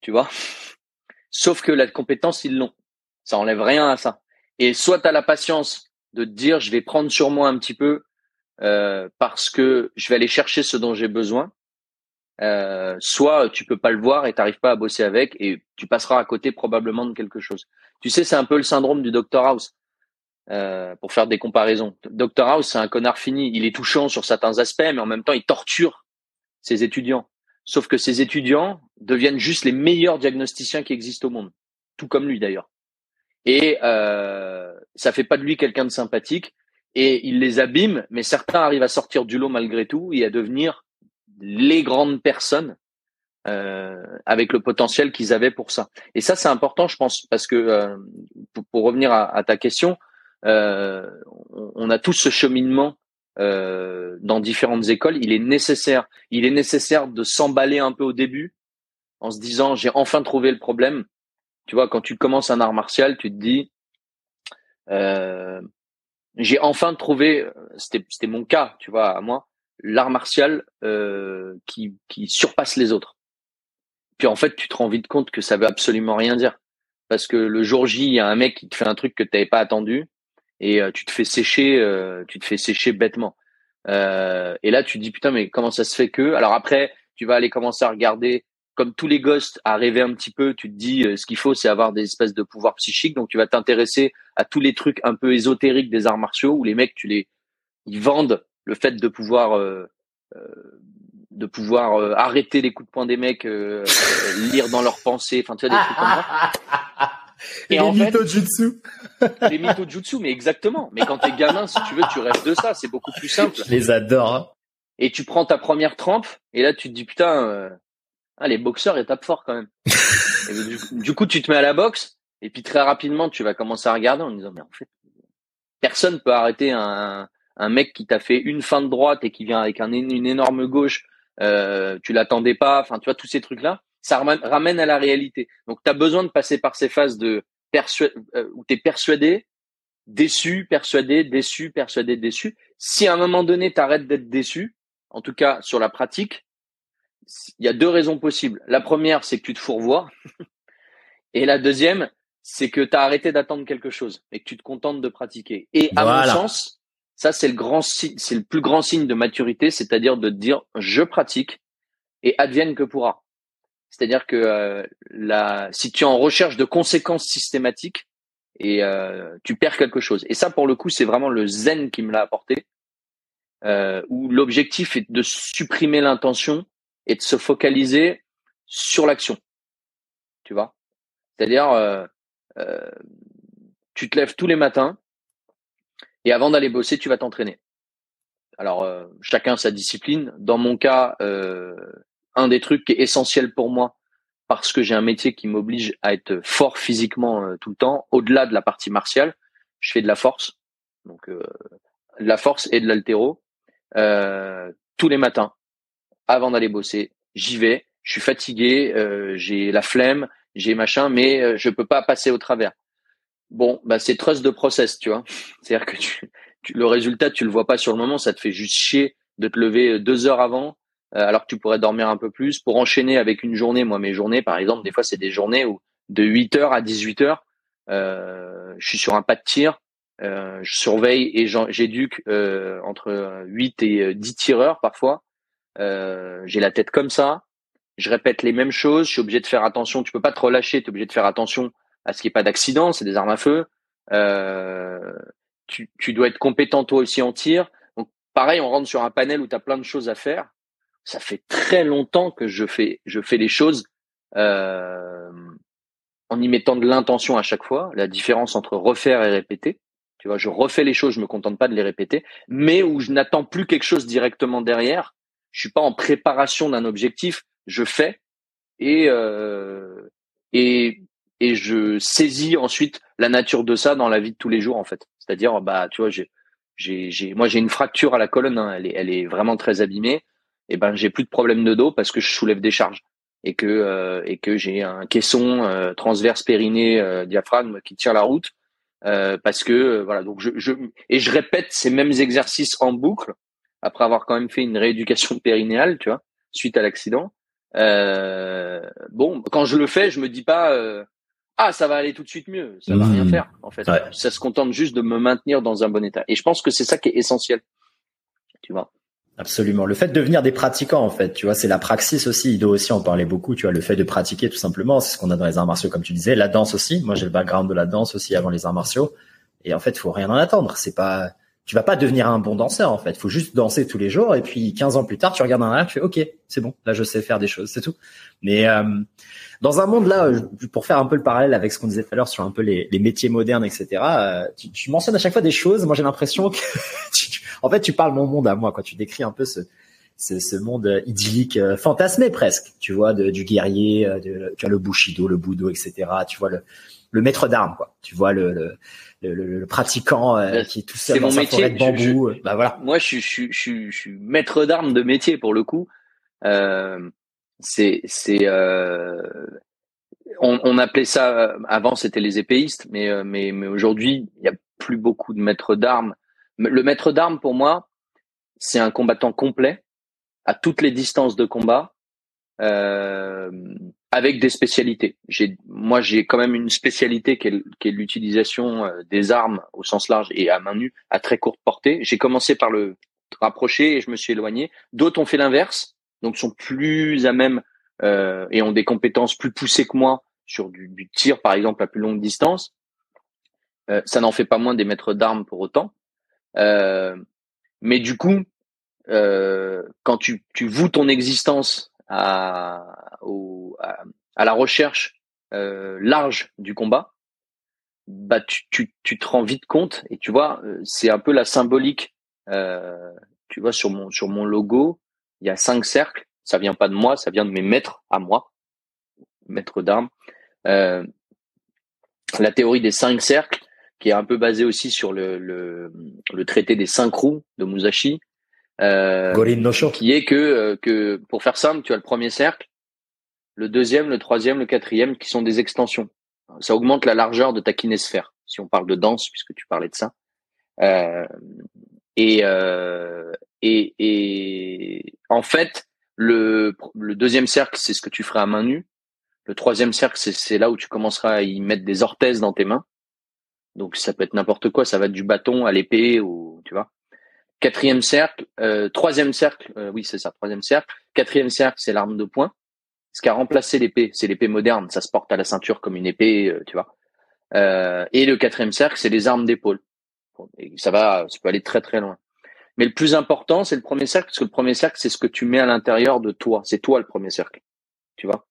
Tu vois? Sauf que la compétence, ils l'ont. Ça enlève rien à ça. Et soit tu as la patience de te dire, je vais prendre sur moi un petit peu euh, parce que je vais aller chercher ce dont j'ai besoin. Euh, soit tu peux pas le voir et t'arrives pas à bosser avec et tu passeras à côté probablement de quelque chose. Tu sais, c'est un peu le syndrome du Dr House. Euh, pour faire des comparaisons. Dr House, c'est un connard fini. Il est touchant sur certains aspects, mais en même temps, il torture ses étudiants. Sauf que ses étudiants deviennent juste les meilleurs diagnosticiens qui existent au monde, tout comme lui d'ailleurs et euh, ça fait pas de lui quelqu'un de sympathique et il les abîme, mais certains arrivent à sortir du lot malgré tout et à devenir les grandes personnes euh, avec le potentiel qu'ils avaient pour ça. Et ça, c'est important, je pense, parce que euh, pour, revenir à, à, ta question, euh, on a tous ce cheminement euh, dans différentes écoles. Il est nécessaire, il est nécessaire de s'emballer un peu au début en se disant j'ai enfin trouvé le problème tu vois, quand tu commences un art martial, tu te dis, euh, j'ai enfin trouvé, c'était, mon cas, tu vois, à moi, l'art martial euh, qui, qui surpasse les autres. Puis en fait, tu te rends vite compte que ça veut absolument rien dire. Parce que le jour J, il y a un mec qui te fait un truc que tu n'avais pas attendu et euh, tu te fais sécher, tu te fais sécher bêtement. Et là, tu te dis putain, mais comment ça se fait que? Alors après, tu vas aller commencer à regarder comme tous les ghosts, à rêver un petit peu, tu te dis euh, ce qu'il faut, c'est avoir des espèces de pouvoirs psychiques. Donc tu vas t'intéresser à tous les trucs un peu ésotériques des arts martiaux où les mecs, tu les, ils vendent le fait de pouvoir, euh, euh de pouvoir euh, arrêter les coups de poing des mecs, lire dans leurs pensées, enfin tu vois des trucs comme ça. Et les en mythos jutsu. les mythos jutsu, mais exactement. Mais quand t'es gamin, si tu veux, tu rêves de ça. C'est beaucoup plus simple. Je les adore. Hein. Et tu prends ta première trempe, et là tu te dis putain ah, les boxeurs, ils tapent fort quand même. du, coup, tu te mets à la boxe, et puis très rapidement, tu vas commencer à regarder en disant, mais en fait, personne peut arrêter un, un mec qui t'a fait une fin de droite et qui vient avec un, une énorme gauche, euh, tu l'attendais pas, enfin, tu vois, tous ces trucs-là, ça ramène, à la réalité. Donc, tu as besoin de passer par ces phases de euh, où tu es persuadé, déçu, persuadé, déçu, persuadé, déçu. Si à un moment donné, tu arrêtes d'être déçu, en tout cas sur la pratique, il y a deux raisons possibles. La première, c'est que tu te fourvoies. et la deuxième, c'est que tu as arrêté d'attendre quelque chose et que tu te contentes de pratiquer. Et à mon sens, Ça, c'est le grand c'est le plus grand signe de maturité, c'est-à-dire de dire je pratique et advienne que pourra. C'est-à-dire que euh, la, si tu es en recherche de conséquences systématiques et euh, tu perds quelque chose. Et ça, pour le coup, c'est vraiment le zen qui me l'a apporté, euh, où l'objectif est de supprimer l'intention et de se focaliser sur l'action. Tu vois? C'est-à-dire, euh, euh, tu te lèves tous les matins et avant d'aller bosser, tu vas t'entraîner. Alors, euh, chacun sa discipline. Dans mon cas, un des trucs qui est essentiel pour moi, parce que j'ai un métier qui m'oblige à être fort physiquement tout le temps, au-delà de la partie martiale, je fais de la force. Donc, de la force et de l'altéro tous les matins avant d'aller bosser. J'y vais, je suis fatigué, euh, j'ai la flemme, j'ai machin, mais euh, je peux pas passer au travers. Bon, bah c'est trust de process, tu vois. C'est-à-dire que le résultat, tu le vois pas sur le moment, ça te fait juste chier de te lever euh, deux heures avant, alors que tu pourrais dormir un peu plus pour enchaîner avec une journée. Moi, mes journées, par exemple, des fois, c'est des journées où de 8 heures à 18 heures, je suis sur un pas de tir, je surveille et j'éduque entre 8 et 10 tireurs parfois. Euh, j'ai la tête comme ça, je répète les mêmes choses, je suis obligé de faire attention, tu peux pas te relâcher, tu es obligé de faire attention à ce qu'il n'y ait pas d'accident, c'est des armes à feu. Euh, tu, tu, dois être compétent toi aussi en tir. Donc pareil, on rentre sur un panel où tu as plein de choses à faire. Ça fait très longtemps que je fais, je fais les choses euh, en y mettant de l'intention à chaque fois. La différence entre refaire et répéter. Tu vois, je refais les choses, je me contente pas de les répéter, mais où je n'attends plus quelque chose directement derrière je suis pas en préparation d'un objectif, je fais et euh, et et je saisis ensuite la nature de ça dans la vie de tous les jours en fait. C'est-à-dire bah tu vois j'ai j'ai j'ai moi j'ai une fracture à la colonne, hein. elle est elle est vraiment très abîmée. Et ben j'ai plus de problème de dos parce que je soulève des charges et que euh, et que j'ai un caisson euh, transverse périnée euh, diaphragme qui tient la route parce que voilà donc je, je et je répète ces mêmes exercices en boucle après avoir quand même fait une rééducation périnéale, tu vois, suite à l'accident. Euh, bon, quand je le fais, je me dis pas euh, ah ça va aller tout de suite mieux, ça va rien mmh. faire en fait. Ça se contente juste de me maintenir dans un bon état. Et je pense que c'est ça qui est essentiel, tu vois. Absolument. Le fait de devenir des pratiquants, en fait, tu vois, c'est la praxis aussi. Ido aussi en parlait beaucoup, tu vois, le fait de pratiquer tout simplement, c'est ce qu'on a dans les arts martiaux, comme tu disais. La danse aussi. Moi, j'ai le background de la danse aussi avant les arts martiaux. Et en fait, faut rien en attendre. C'est pas, tu vas pas devenir un bon danseur en fait. Faut juste danser tous les jours et puis 15 ans plus tard, tu regardes un arrière, tu fais OK, c'est bon, là je sais faire des choses, c'est tout. Mais euh, dans un monde là, pour faire un peu le parallèle avec ce qu'on disait tout à l'heure sur un peu les, métiers modernes, etc. Euh, tu, tu, mentionnes à chaque fois des choses. Moi j'ai l'impression que, tu, en fait, tu parles mon monde à moi, quoi. Tu décris un peu ce ce, ce monde idyllique, euh, fantasmé presque. Tu vois, de, du guerrier, euh, tu vois le bushido, le budo, etc. Tu vois le le maître d'armes, quoi. Tu vois le, le le, le, pratiquant euh, qui est tout seul dans mon sa métier. forêt de bambou. Euh, bah voilà. Moi, je, je, je, je, suis maître d'armes de métier pour le coup. Euh, c'est c'est euh, on, on, appelait ça avant c'était les épéistes, mais mais mais aujourd'hui il y a plus beaucoup de maîtres d'armes. Le maître d'armes pour moi c'est un combattant complet à toutes les distances de combat. Euh, avec des spécialités. J'ai, moi, j'ai quand même une spécialité qui est, l'utilisation euh, des armes au sens large et à main nue à très courte portée. J'ai commencé par le rapprocher et je me suis éloigné. D'autres ont fait l'inverse, donc sont plus à même euh, et ont des compétences plus poussées que moi sur du, du tir, par exemple, à plus longue distance. Euh, ça n'en fait pas moins des maîtres d'armes pour autant. Euh, mais du coup, euh, quand tu, tu voues ton existence à, au, à, la recherche euh, large du combat, bah tu, tu, tu, te rends vite compte et tu vois, euh, c'est un peu la symbolique. Euh, tu vois sur mon sur mon logo, il y a cinq cercles. Ça vient pas de moi, ça vient de mes maîtres à moi, maîtres d'armes. Euh, la théorie des cinq cercles, qui est un peu basée aussi sur le, le, le traité des cinq roues de Musashi, euh, qui est que, euh, que, pour faire simple, tu as le premier cercle, le deuxième, le troisième, le quatrième, qui sont des extensions. Ça augmente la largeur de ta kinésphère, si on parle de danse, puisque tu parlais de ça. Euh, et, euh, et, et en fait, le, deuxième cercle, c'est ce que tu feras à main nue. Le troisième cercle, c'est là où tu commenceras à y mettre des orthèses dans tes mains. Donc ça peut être n'importe quoi, ça va du bâton à l'épée ou tu vois. Quatrième cercle, euh, troisième cercle, oui c'est ça, troisième cercle. Quatrième cercle, c'est l'arme de poing. Ce qui a remplacé l'épée, c'est l'épée moderne. Ça se porte à la ceinture comme une épée, euh, tu vois. et le quatrième cercle, c'est les armes d'épaule. ça va, ça peut aller très très loin. Mais le plus important, c'est le premier cercle, parce que le premier cercle, c'est ce que tu mets à l'intérieur de toi. C'est toi le premier cercle, tu vois?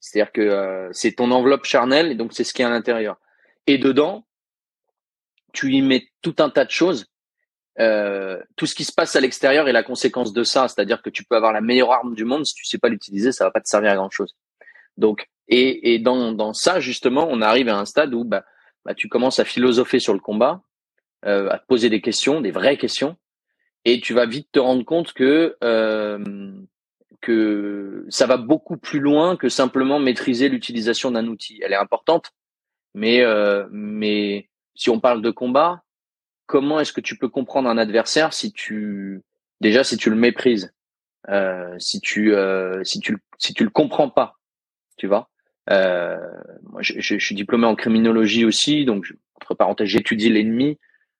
C'est-à-dire que c'est ton enveloppe charnelle, et donc c'est ce qui est à l'intérieur. Et dedans, tu y mets tout un tas de choses euh, tout ce qui se passe à l'extérieur est la conséquence de ça. C'est-à-dire que tu peux avoir la meilleure arme du monde, si tu sais pas l'utiliser, ça va pas te servir à grand chose. Donc, et, et dans, dans ça, justement, on arrive à un stade où bah, bah, tu commences à philosopher sur le combat, euh, à te poser des questions, des vraies questions, et tu vas vite te rendre compte que euh, que ça va beaucoup plus loin que simplement maîtriser l'utilisation d'un outil. Elle est importante, mais euh, mais si on parle de combat, comment est-ce que tu peux comprendre un adversaire si tu déjà si tu le méprises, euh, si tu euh, si tu si tu le comprends pas, tu vois? Euh, moi, je, suis diplômé en criminologie aussi, donc entre parenthèses, j'étudie l'ennemi.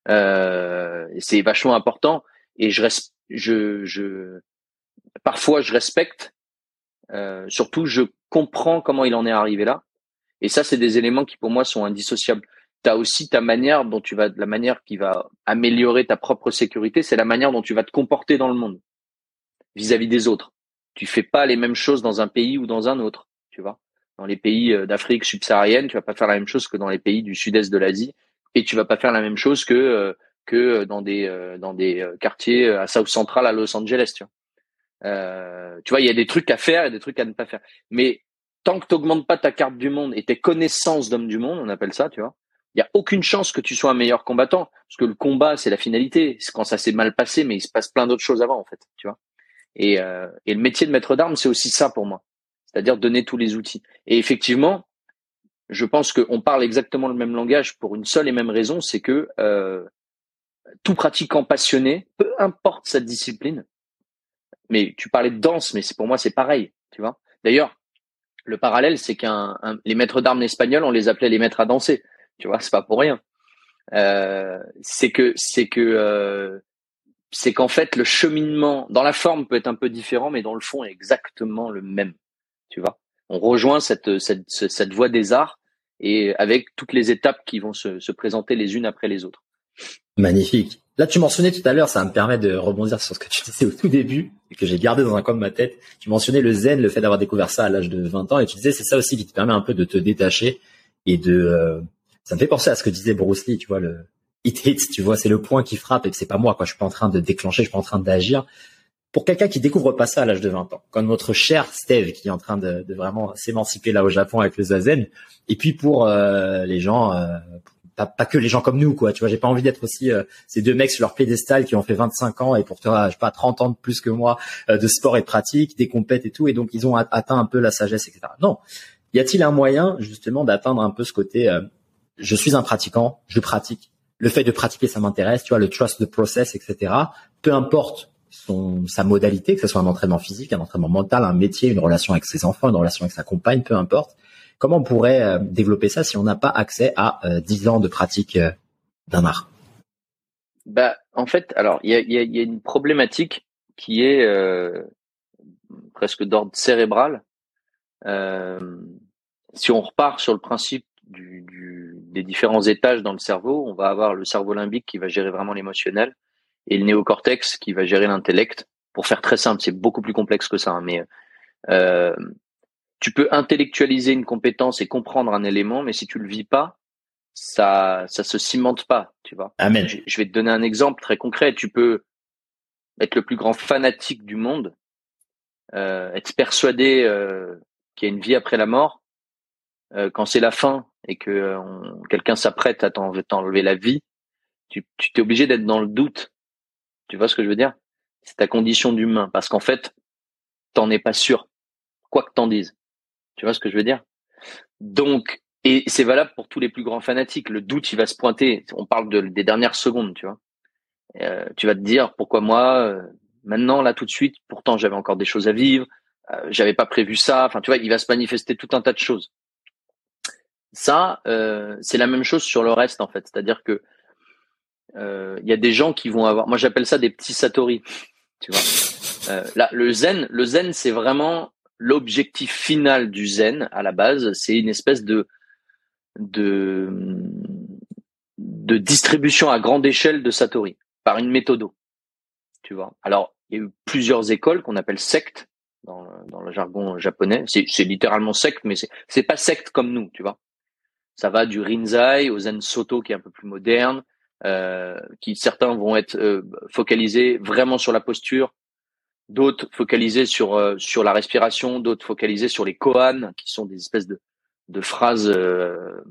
Euh, c'est vachement important et je reste, je, je parfois je respecte. Surtout, je comprends comment il en est arrivé là. Et ça, c'est des éléments qui pour moi sont indissociables tu as aussi ta manière dont tu vas, la manière qui va améliorer ta propre sécurité, c'est la manière dont tu vas te comporter dans le monde vis-à-vis des autres. Tu fais pas les mêmes choses dans un pays ou dans un autre, tu vois. Dans les pays euh, d'Afrique subsaharienne, tu vas pas faire la même chose que dans les pays du sud-est de l'Asie, et tu vas pas faire la même chose que euh, que dans des euh, dans des quartiers à South Central à Los Angeles, tu vois. Euh, tu vois, il y a des trucs à faire et des trucs à ne pas faire. Mais tant que tu n'augmentes pas ta carte du monde et tes connaissances d'homme du monde, on appelle ça, tu vois, il y a aucune chance que tu sois un meilleur combattant parce que le combat c'est la finalité. C'est quand ça s'est mal passé mais il se passe plein d'autres choses avant en fait tu vois. Et, euh, et le métier de maître d'armes c'est aussi ça pour moi. C'est-à-dire donner tous les outils. Et effectivement je pense qu'on parle exactement le même langage pour une seule et même raison c'est que euh, tout pratiquant passionné peu importe sa discipline mais tu parlais de danse mais pour moi c'est pareil tu vois. D'ailleurs le parallèle c'est qu'un les maîtres d'armes espagnols on les appelait les maîtres à danser tu vois, c'est pas pour rien. Euh, c'est que c'est que euh, c'est qu'en fait le cheminement dans la forme peut être un peu différent, mais dans le fond est exactement le même. Tu vois, on rejoint cette cette cette voie des arts et avec toutes les étapes qui vont se, se présenter les unes après les autres. Magnifique. Là, tu mentionnais tout à l'heure, ça me permet de rebondir sur ce que tu disais au tout début et que j'ai gardé dans un coin de ma tête. Tu mentionnais le zen, le fait d'avoir découvert ça à l'âge de 20 ans et tu disais c'est ça aussi qui te permet un peu de te détacher et de euh, ça me fait penser à ce que disait Bruce Lee, tu vois, le it hits, tu vois, c'est le point qui frappe et c'est pas moi, quoi. Je suis pas en train de déclencher, je suis pas en train d'agir. Pour quelqu'un qui découvre pas ça à l'âge de 20 ans, comme notre cher Steve qui est en train de, vraiment s'émanciper là au Japon avec le zazen, et puis pour euh, les gens, euh, pas, que les gens comme nous, quoi. Tu vois, j'ai pas envie d'être aussi euh, ces deux mecs sur leur piédestal qui ont fait 25 ans et pour toi, je sais pas, 30 ans de plus que moi de sport et de pratique, des compètes et tout, et donc ils ont atteint un peu la sagesse, etc. Non. Y a-t-il un moyen justement d'atteindre un peu ce côté je suis un pratiquant, je pratique. Le fait de pratiquer, ça m'intéresse, tu vois, le trust the process, etc. Peu importe son, sa modalité, que ce soit un entraînement physique, un entraînement mental, un métier, une relation avec ses enfants, une relation avec sa compagne, peu importe. Comment on pourrait euh, développer ça si on n'a pas accès à euh, 10 ans de pratique euh, d'un art? Bah, en fait, alors il y a, y, a, y a, une problématique qui est euh, presque d'ordre cérébral. si on repart sur le principe du, du, des différents étages dans le cerveau. On va avoir le cerveau limbique qui va gérer vraiment l'émotionnel et le néocortex qui va gérer l'intellect. Pour faire très simple, c'est beaucoup plus complexe que ça, hein, mais euh, tu peux intellectualiser une compétence et comprendre un élément, mais si tu le vis pas, ça ça se cimente pas, tu vois. Amen. Je, je vais te donner un exemple très concret. Tu peux être le plus grand fanatique du monde, euh, être persuadé euh, qu'il y a une vie après la mort, quand c'est la fin et que euh, quelqu'un s'apprête à t'enlever la vie, tu t'es obligé d'être dans le doute. Tu vois ce que je veux dire? C'est ta condition d'humain, parce qu'en fait, t'en es pas sûr, quoi que t'en dises. Tu vois ce que je veux dire? Donc, et c'est valable pour tous les plus grands fanatiques. Le doute, il va se pointer. On parle de, des dernières secondes, tu vois. Euh, tu vas te dire pourquoi moi euh, maintenant là tout de suite. Pourtant, j'avais encore des choses à vivre. Euh, j'avais pas prévu ça. Enfin, tu vois, il va se manifester tout un tas de choses. Ça, euh, c'est la même chose sur le reste en fait. C'est-à-dire que il y a des gens qui vont avoir, moi j'appelle ça des petits satori, tu vois. là, le zen, le zen, c'est vraiment l'objectif final du zen à la base, c'est une espèce de de distribution à grande échelle de satori par une méthode. Tu vois. Alors, il y a eu plusieurs écoles qu'on appelle sectes dans, dans le jargon japonais. C'est, littéralement secte, mais c'est pas secte comme nous, tu vois. Ça va du Rinzai au Zen Soto qui est un peu plus moderne, euh, qui certains vont être euh, focalisés vraiment sur la posture, d'autres focalisés sur euh, sur la respiration, d'autres focalisés sur les koans, qui sont des espèces de de phrases euh,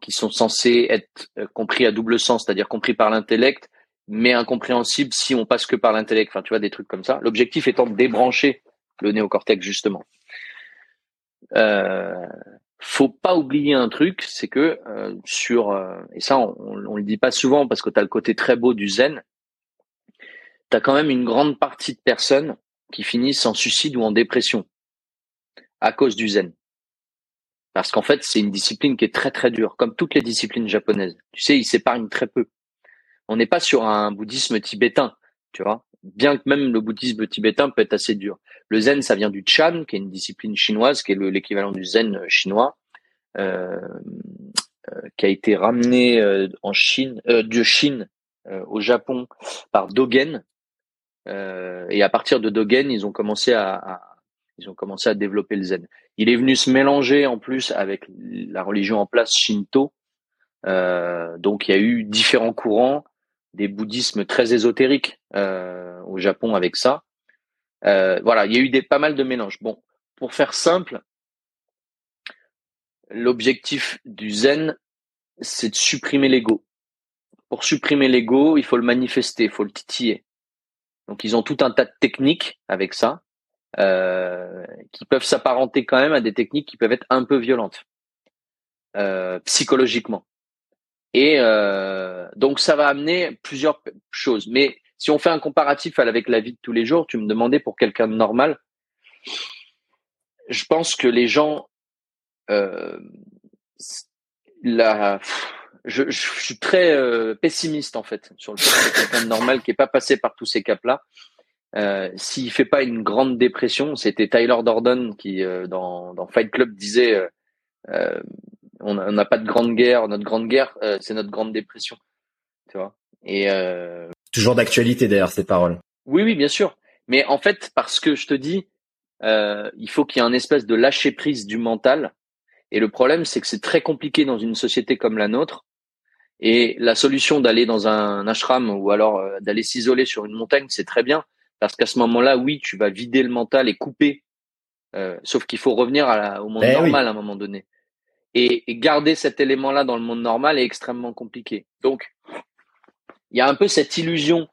qui sont censées être euh, compris à double sens, c'est-à-dire compris par l'intellect, mais incompréhensible si on passe que par l'intellect. Enfin, tu vois, des trucs comme ça. L'objectif étant de débrancher le néocortex justement. Euh, faut pas oublier un truc, c'est que euh, sur et ça on, on, le dit pas souvent parce que tu le côté très beau du zen, tu quand même une grande partie de personnes qui finissent en suicide ou en dépression à cause du zen. Parce qu'en fait, c'est une discipline qui est très très dure, comme toutes les disciplines japonaises. Tu sais, ils s'épargnent très peu. On n'est pas sur un bouddhisme tibétain, tu vois. Bien que même le bouddhisme tibétain peut être assez dur. Le zen, ça vient du Chan, qui est une discipline chinoise, qui est l'équivalent du zen chinois, euh, euh, qui a été ramené euh, en Chine, de Chine au Japon par Dogen. et à partir de Dogen, ils ont commencé à, à ils ont commencé à développer le zen. Il est venu se mélanger en plus avec la religion en place Shinto. Euh, donc il y a eu différents courants, des bouddhismes très ésotériques euh, au Japon avec ça. Euh, voilà, il y a eu pas mal de mélanges. Bon, pour faire simple, l'objectif du zen, c'est de supprimer l'ego. Pour supprimer l'ego, il faut le manifester, il faut le titiller. Donc ils ont tout un tas de techniques avec ça. Euh, qui peuvent s'apparenter quand même à des techniques qui peuvent être un peu violentes psychologiquement. Et euh, donc ça va amener plusieurs choses. Mais si on fait un comparatif avec la vie de tous les jours, tu me demandais pour quelqu'un de normal, je pense que les gens, euh, la, je, je, suis très euh, pessimiste en fait sur le fait que quelqu'un de normal qui est pas passé par tous ces caps-là euh, s'il fait pas une grande dépression, c'était Tyler Dordon qui euh, dans, dans, Fight Club disait euh, euh on n'a pas de grande guerre, notre grande guerre c'est notre grande dépression, tu vois? Et toujours d'actualité d'ailleurs ces paroles. Oui oui bien sûr, mais en fait parce que je te dis il faut qu'il y ait un espèce de lâcher prise du mental. Et le problème c'est que c'est très compliqué dans une société comme la nôtre. Et la solution d'aller dans un ashram ou alors d'aller s'isoler sur une montagne, c'est très bien. Parce qu'à ce moment-là, oui, tu vas vider le mental et couper. Euh, sauf qu'il faut revenir à au monde ben normal à un moment donné. Et, garder cet élément-là dans le monde normal est extrêmement compliqué. Donc, il y a un peu cette illusion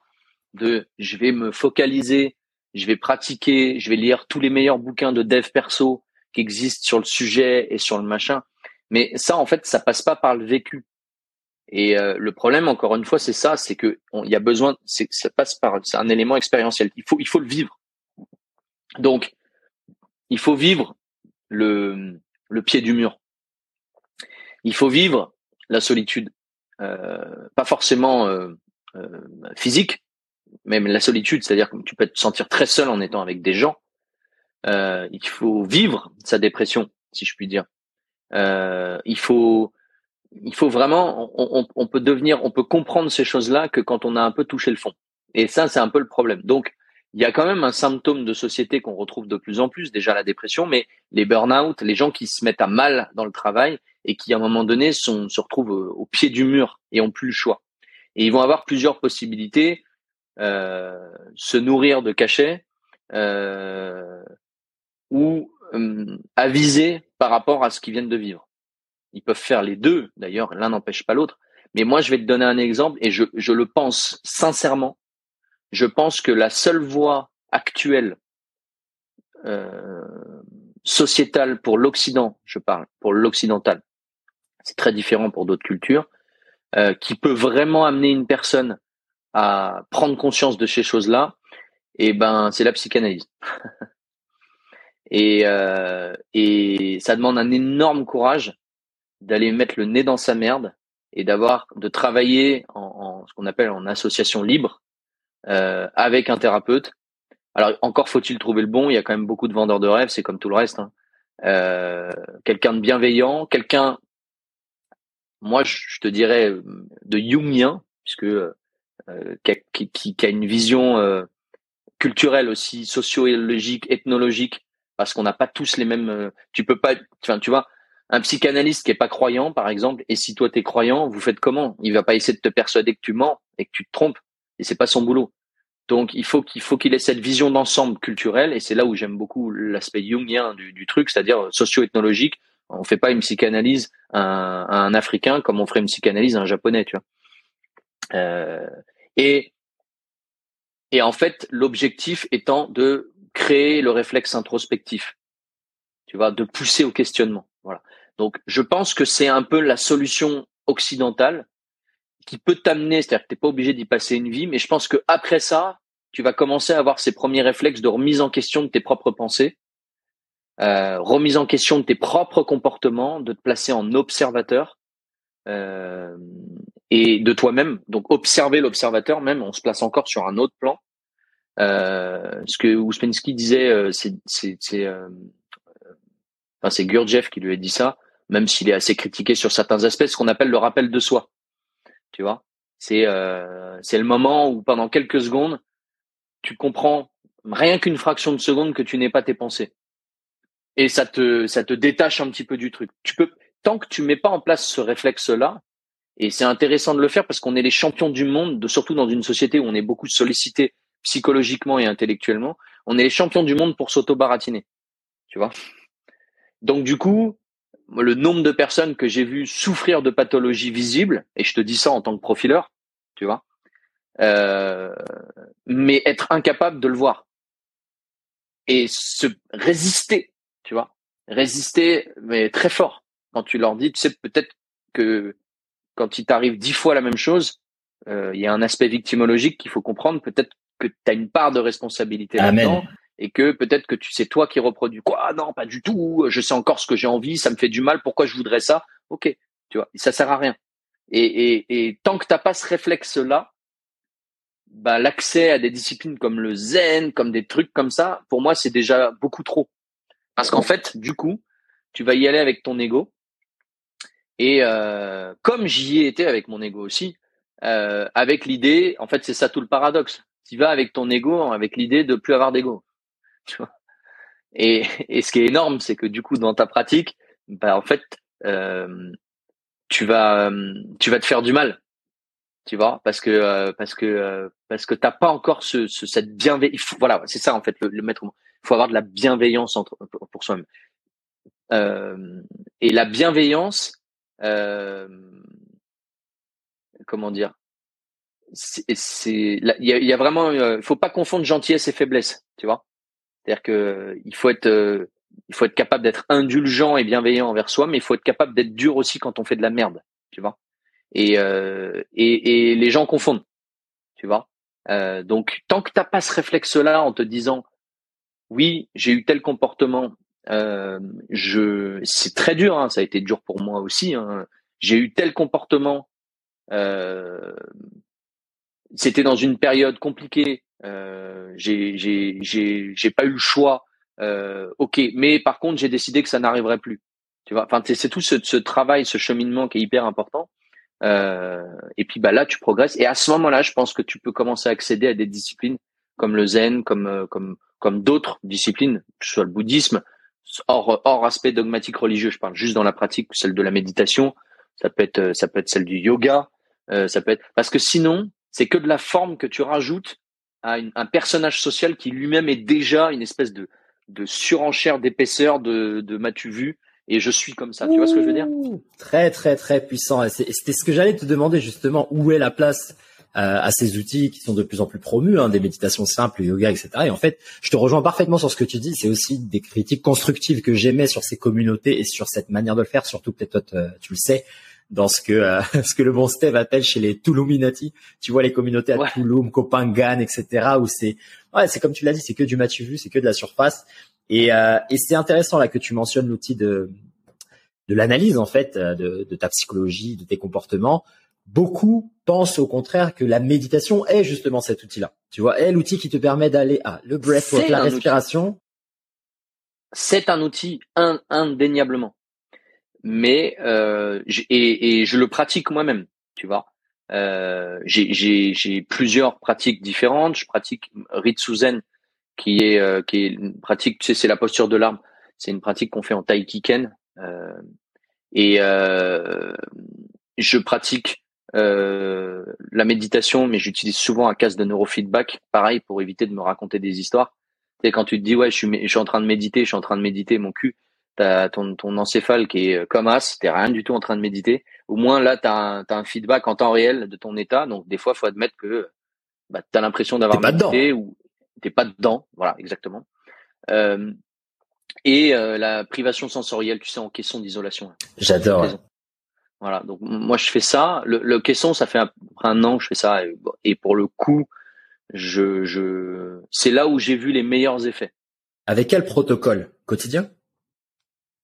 de je vais me focaliser, je vais pratiquer, je vais lire tous les meilleurs bouquins de dev perso qui existent sur le sujet et sur le machin. Mais ça, en fait, ça passe pas par le vécu. Et euh, le problème, encore une fois, c'est ça, c'est que il y a besoin, ça passe par, c'est un élément expérientiel. Il faut, le vivre. Donc, il faut vivre le pied du mur. Il faut vivre la solitude, euh, pas forcément euh, euh, physique, même la solitude, c'est-à-dire que tu peux te sentir très seul en étant avec des gens. Euh, il faut vivre sa dépression, si je puis dire. il faut il faut vraiment, on, on, peut devenir, on peut comprendre ces choses-là que quand on a un peu touché le fond. Et ça, c'est un peu le problème. Donc, il y a quand même un symptôme de société qu'on retrouve de plus en plus, déjà la dépression, mais les burn-out, les gens qui se mettent à mal dans le travail et qui, à un moment donné, sont, se retrouvent au, pied du mur et ont plus le choix. Et ils vont avoir plusieurs possibilités, euh, se nourrir de cachets euh, ou euh, aviser par rapport à ce qu'ils viennent de vivre. Ils peuvent faire les deux, d'ailleurs, l'un n'empêche pas l'autre. Mais moi, je vais te donner un exemple et je, je le pense sincèrement. Je pense que la seule voie actuelle euh, sociétale pour l'Occident, je parle, pour l'occidental, c'est très différent pour d'autres cultures, euh, qui peut vraiment amener une personne à prendre conscience de ces choses-là, et eh ben c'est la psychanalyse. et, euh, et ça demande un énorme courage d'aller mettre le nez dans sa merde et d'avoir de travailler en, en, ce qu'on appelle en association libre euh, avec un thérapeute. Alors encore faut-il trouver le bon. Il y a quand même beaucoup de vendeurs de rêves, c'est comme tout le reste. Hein. Euh, quelqu'un de bienveillant, quelqu'un, moi je te dirais de jungien, puisque euh, qui, a une vision euh, culturelle aussi, sociologique, ethnologique, parce qu'on n'a pas tous les mêmes. Euh, tu peux pas, enfin tu vois, un psychanalyste qui est pas croyant, par exemple, et si toi t'es croyant, vous faites comment? Il va pas essayer de te persuader que tu mens et que tu te trompes, et c'est pas son boulot. Donc il faut qu'il faut qu'il ait cette vision d'ensemble culturelle, et c'est là où j'aime beaucoup l'aspect jungien du truc, c'est-à-dire socio-ethnologique. On fait pas une psychanalyse à un, Africain comme on ferait une psychanalyse à un Japonais, tu vois. Euh, et et en fait, l'objectif étant de créer le réflexe introspectif, tu vois, de pousser au questionnement. Voilà. Donc, je pense que c'est un peu la solution occidentale qui peut t'amener, c'est-à-dire que t'es pas obligé d'y passer une vie, mais je pense que après ça, tu vas commencer à avoir ces premiers réflexes de remise en question de tes propres pensées, euh, remise en question de tes propres comportements, de te placer en observateur euh, et de toi-même. Donc observer l'observateur, même, on se place encore sur un autre plan. Euh, ce que Ouspensky disait, euh, c'est c'est c'est Gurdjieff qui lui a dit ça, même s'il est assez critiqué sur certains aspects, ce qu'on appelle le rappel de soi. Tu vois, c'est c'est le moment où pendant quelques secondes, tu comprends rien qu'une fraction de seconde que tu n'es pas tes pensées, et ça te ça te détache un petit peu du truc. Tu peux tant que tu mets pas en place ce réflexe là, et c'est intéressant de le faire parce qu'on est les champions du monde, de, surtout dans une société où on est beaucoup sollicité psychologiquement et intellectuellement, on est les champions du monde pour s'auto-baratiner. Tu vois? Donc du coup, le nombre de personnes que j'ai vues souffrir de pathologies visibles, et je te dis ça en tant que profileur, tu vois, euh, mais être incapable de le voir et se résister, tu vois, résister mais très fort. Quand tu leur dis, tu sais peut-être que quand il t'arrive dix fois la même chose, euh, il y a un aspect victimologique qu'il faut comprendre. Peut-être que tu as une part de responsabilité là-dedans et que peut-être que tu sais toi qui reproduis. Quoi? Non pas du tout. Je sais encore ce que j'ai envie. Ça me fait du mal. Pourquoi je voudrais ça? Ok. Tu vois ça sert à rien. Et, et, et tant que t'as pas ce réflexe là bah l'accès à des disciplines comme le zen comme des trucs comme ça pour moi c'est déjà beaucoup trop parce qu'en fait du coup tu vas y aller avec ton ego. Et euh, comme j'y ai été avec mon ego aussi euh, avec l'idée en fait c'est ça tout le paradoxe. Tu vas avec ton ego, avec l'idée de plus avoir d'ego. Et, et ce qui est énorme, c'est que du coup, dans ta pratique, bah, en fait, euh, tu vas, tu vas te faire du mal, tu vois, parce que euh, parce que euh, parce que t'as pas encore ce, ce cette bienveillance. Voilà, c'est ça en fait le, le maître. Il faut avoir de la bienveillance entre, pour soi-même. Euh, et la bienveillance, euh, comment dire c'est il y a, y a, vraiment il faut pas confondre gentillesse et faiblesse tu vois c'est-à-dire que il faut être euh, il faut être capable d'être indulgent et bienveillant envers soi mais il faut être capable d'être dur aussi quand on fait de la merde tu vois et euh, et, et, les gens confondent tu vois euh, donc tant que t'as pas ce réflexe là en te disant oui j'ai eu tel comportement euh, je c'est très dur hein, ça a été dur pour moi aussi hein, j'ai eu tel comportement euh, c'était dans une période compliquée. Euh, j'ai j'ai j'ai j'ai pas eu le choix. Euh, ok, mais par contre j'ai décidé que ça n'arriverait plus. Tu vois, enfin c'est tout ce, ce, travail, ce cheminement qui est hyper important. Euh, et puis bah là tu progresses. Et à ce moment-là, je pense que tu peux commencer à accéder à des disciplines comme le zen, comme euh, comme comme d'autres disciplines, que ce soit le bouddhisme, hors hors aspect dogmatique religieux. Je parle juste dans la pratique, celle de la méditation. Ça peut être ça peut être celle du yoga. Euh, ça peut être parce que sinon c'est que de la forme que tu rajoutes à un personnage social qui lui-même est déjà une espèce de, de surenchère d'épaisseur de, de m'as-tu vu et je suis comme ça. Tu vois ce que je veux dire? Très très très puissant. C'était ce que j'allais te demander justement où est la place euh, à ces outils qui sont de plus en plus promus, hein, des méditations simples, le yoga, etc. Et en fait, je te rejoins parfaitement sur ce que tu dis. C'est aussi des critiques constructives que j'aimais sur ces communautés et sur cette manière de le faire. Surtout peut-être toi, tu le sais, dans ce que euh, ce que le bon Steve appelle chez les Tuluminati. Tu vois les communautés à Tulum, Kopangan, etc. Où c'est ouais, c'est comme tu l'as dit, c'est que du match vu, c'est que de la surface. Et, euh, et c'est intéressant là que tu mentionnes l'outil de de l'analyse en fait de, de ta psychologie, de tes comportements, beaucoup pensent au contraire que la méditation est justement cet outil-là. Tu vois, est l'outil qui te permet d'aller à le breathwork, la respiration. C'est un outil indéniablement. Mais euh, et, et, je le pratique moi-même, tu vois. Euh, j'ai plusieurs pratiques différentes. Je pratique Ritsuzen, qui est euh, qui est une pratique, tu sais, c'est la posture de l'arme. C'est une pratique qu'on fait en Taikiken. Euh, et euh, je pratique euh, la méditation, mais j'utilise souvent un casque de neurofeedback, pareil, pour éviter de me raconter des histoires. Tu sais, quand tu te dis, ouais, je suis, je suis en train de méditer, je suis en train de méditer, mon cul, t'as ton, ton encéphale qui est comme as, t'es rien du tout en train de méditer. Au moins, là, t'as un, as un feedback en temps réel de ton état. Donc, des fois, faut admettre que bah, t'as l'impression d'avoir médité ou t'es pas dedans. Voilà, exactement. Euh, et euh, la privation sensorielle, tu sais, en question d'isolation. J'adore. Voilà, donc moi je fais ça. Le, le caisson, ça fait un, un an que je fais ça, et, pour le coup, je, je, c'est là où j'ai vu les meilleurs effets. Avec quel protocole? Quotidien?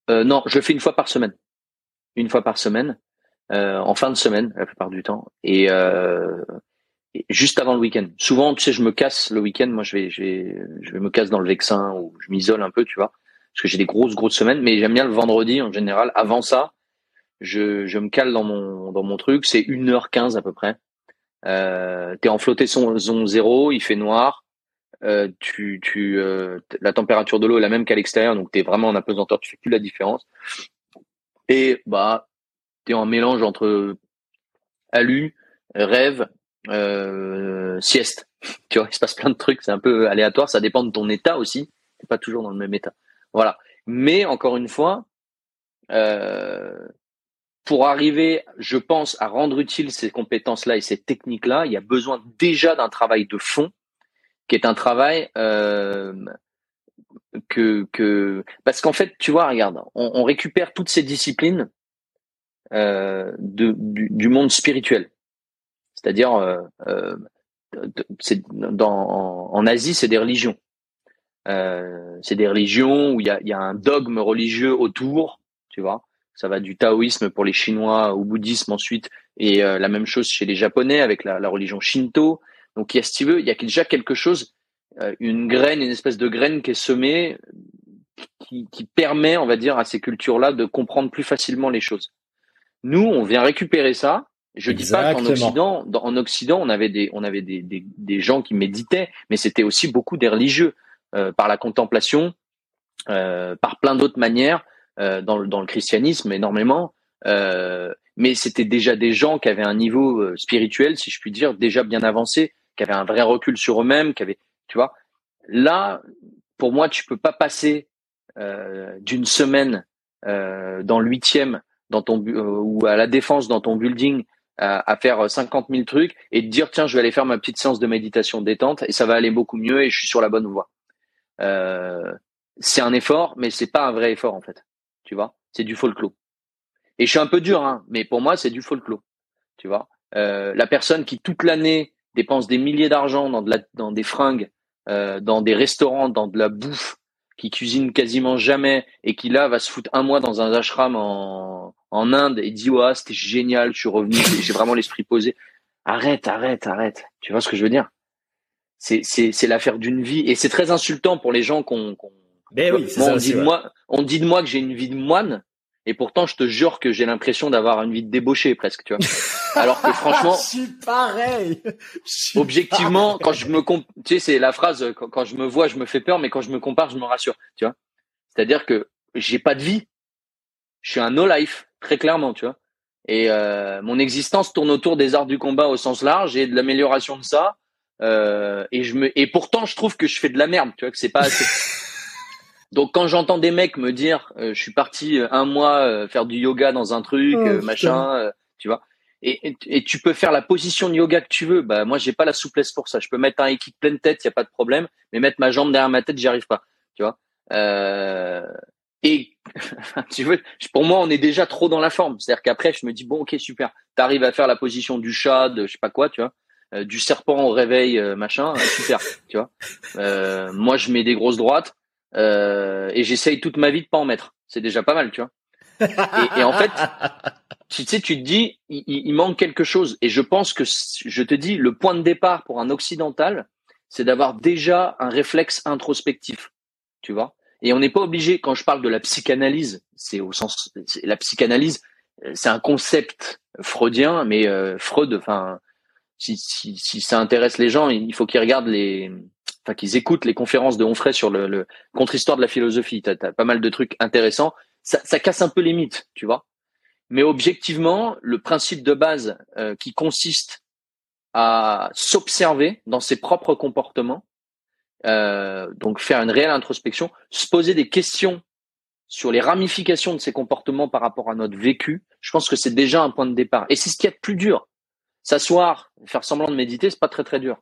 Euh, Non, je le fais une fois par semaine, une fois par semaine, euh, en fin de semaine la plupart du temps, et, euh, juste avant le week-end. Souvent, tu sais, je me casse le week-end. Moi, je vais, je vais, je vais me casse dans le vexin ou je m'isole un peu, tu vois, parce que j'ai des grosses grosses semaines. Mais j'aime bien le vendredi en général. Avant ça je, je me cale dans mon dans mon truc, c'est 1h15 à peu près. Euh, tu es en flottaison zone zéro, il fait noir. Euh, tu, tu, euh, la température de l'eau est la même qu'à l'extérieur, donc tu es vraiment en apesanteur, tu fais plus la différence. Et bah, tu es en mélange entre alu, rêve, euh, sieste. Tu vois, il se passe plein de trucs, c'est un peu aléatoire, ça dépend de ton état aussi. T'es pas toujours dans le même état. Voilà. Mais encore une fois, euh, pour arriver, je pense, à rendre utile ces compétences-là et ces techniques-là, il y a besoin déjà d'un travail de fond, qui est un travail euh, que, que parce qu'en fait, tu vois, regarde, on, récupère toutes ces disciplines euh, du, monde spirituel, c'est-à-dire, euh, euh dans en, Asie, c'est des religions, euh, c'est des religions où il y a, un dogme religieux autour, tu vois. Ça va du taoïsme pour les Chinois au bouddhisme ensuite, et la même chose chez les Japonais avec la, religion Shinto. Donc il y a, si tu veux, il y a déjà quelque chose, une graine, une espèce de graine qui est semée, qui, qui permet, on va dire, à ces cultures-là de comprendre plus facilement les choses. Nous, on vient récupérer ça. Je dis pas qu'en Occident, en Occident, on avait des, on avait des, des, des gens qui méditaient, mais c'était aussi beaucoup des religieux euh, par la contemplation, euh, par plein d'autres manières. Euh, dans, dans, le christianisme énormément, mais c'était déjà des gens qui avaient un niveau spirituel, si je puis dire, déjà bien avancé, qui avaient un vrai recul sur eux-mêmes, qui avaient, tu vois. Là, pour moi, tu peux pas passer d'une semaine dans le huitième, dans ton ou à la défense dans ton building, à, faire 50 000 trucs et te dire tiens, je vais aller faire ma petite séance de méditation détente et ça va aller beaucoup mieux et je suis sur la bonne voie. c'est un effort, mais c'est pas un vrai effort en fait tu vois? C'est du folklore. Et je suis un peu dur, hein, mais pour moi, c'est du folklore, tu vois? Euh, la personne qui toute l'année dépense des milliers d'argent dans, de la, dans des fringues, euh, dans des restaurants, dans de la bouffe, qui cuisine quasiment jamais et qui là va se foutre un mois dans un ashram en, en Inde et dit ouais c'était génial, je suis revenu, j'ai vraiment l'esprit posé. Arrête, arrête, arrête. Tu vois ce que je veux dire? C'est c'est c'est l'affaire d'une vie et c'est très insultant pour les gens qu'on mais oui, on, dit de moi, on dit de moi que j'ai une vie de moine, et pourtant, je te jure que j'ai l'impression d'avoir une vie de débauché presque, tu vois. Alors que franchement, je suis pareil. objectivement, quand je me tu sais, c'est la phrase quand, je me vois, je me fais peur, mais quand je me compare, je me rassure, tu vois. C'est-à-dire que j'ai pas de vie. Je suis un no life, très clairement, tu vois. Et euh, mon existence tourne autour des arts du combat au sens large et de l'amélioration de ça. Euh, et je me et pourtant, je trouve que je fais de la merde, tu vois, que c'est pas assez. Donc quand j'entends des mecs me dire euh, je suis parti un mois faire du yoga dans un truc oh, machin, tu vois. Et, et, tu peux faire la position de yoga que tu veux. Bah moi j'ai pas la souplesse pour ça. Je peux mettre un équipe pleine tête, y a pas de problème, mais mettre ma jambe derrière ma tête, j'y arrive pas, tu vois. Euh, et tu veux, pour moi on est déjà trop dans la forme. C'est-à-dire qu'après je me dis bon ok super, t'arrives à faire la position du chat, de je sais pas quoi, tu vois. du serpent au réveil, machin, super, tu vois. moi, je mets des grosses droites, euh, et j'essaye toute ma vie de pas en mettre. C'est déjà pas mal, tu vois. et, en fait, tu sais, tu te dis, il, il, manque quelque chose. Et je pense que, je te dis, le point de départ pour un occidental, c'est d'avoir déjà un réflexe introspectif. Tu vois Et on n'est pas obligé, quand je parle de la psychanalyse, c'est au sens, la psychanalyse, euh, c'est un concept freudien, mais euh, Freud, enfin, si, si, si, ça intéresse les gens, il faut qu'ils regardent les, enfin qu'ils écoutent les conférences de Onfray sur le, le contre-histoire de la philosophie. T'as as pas mal de trucs intéressants. Ça, ça, casse un peu les mythes, tu vois. Mais objectivement, le principe de base euh, qui consiste à s'observer dans ses propres comportements, euh, donc faire une réelle introspection, se poser des questions sur les ramifications de ces comportements par rapport à notre vécu, je pense que c'est déjà un point de départ. Et c'est ce qui est plus dur. S'asseoir, faire semblant de méditer, c'est pas très très dur.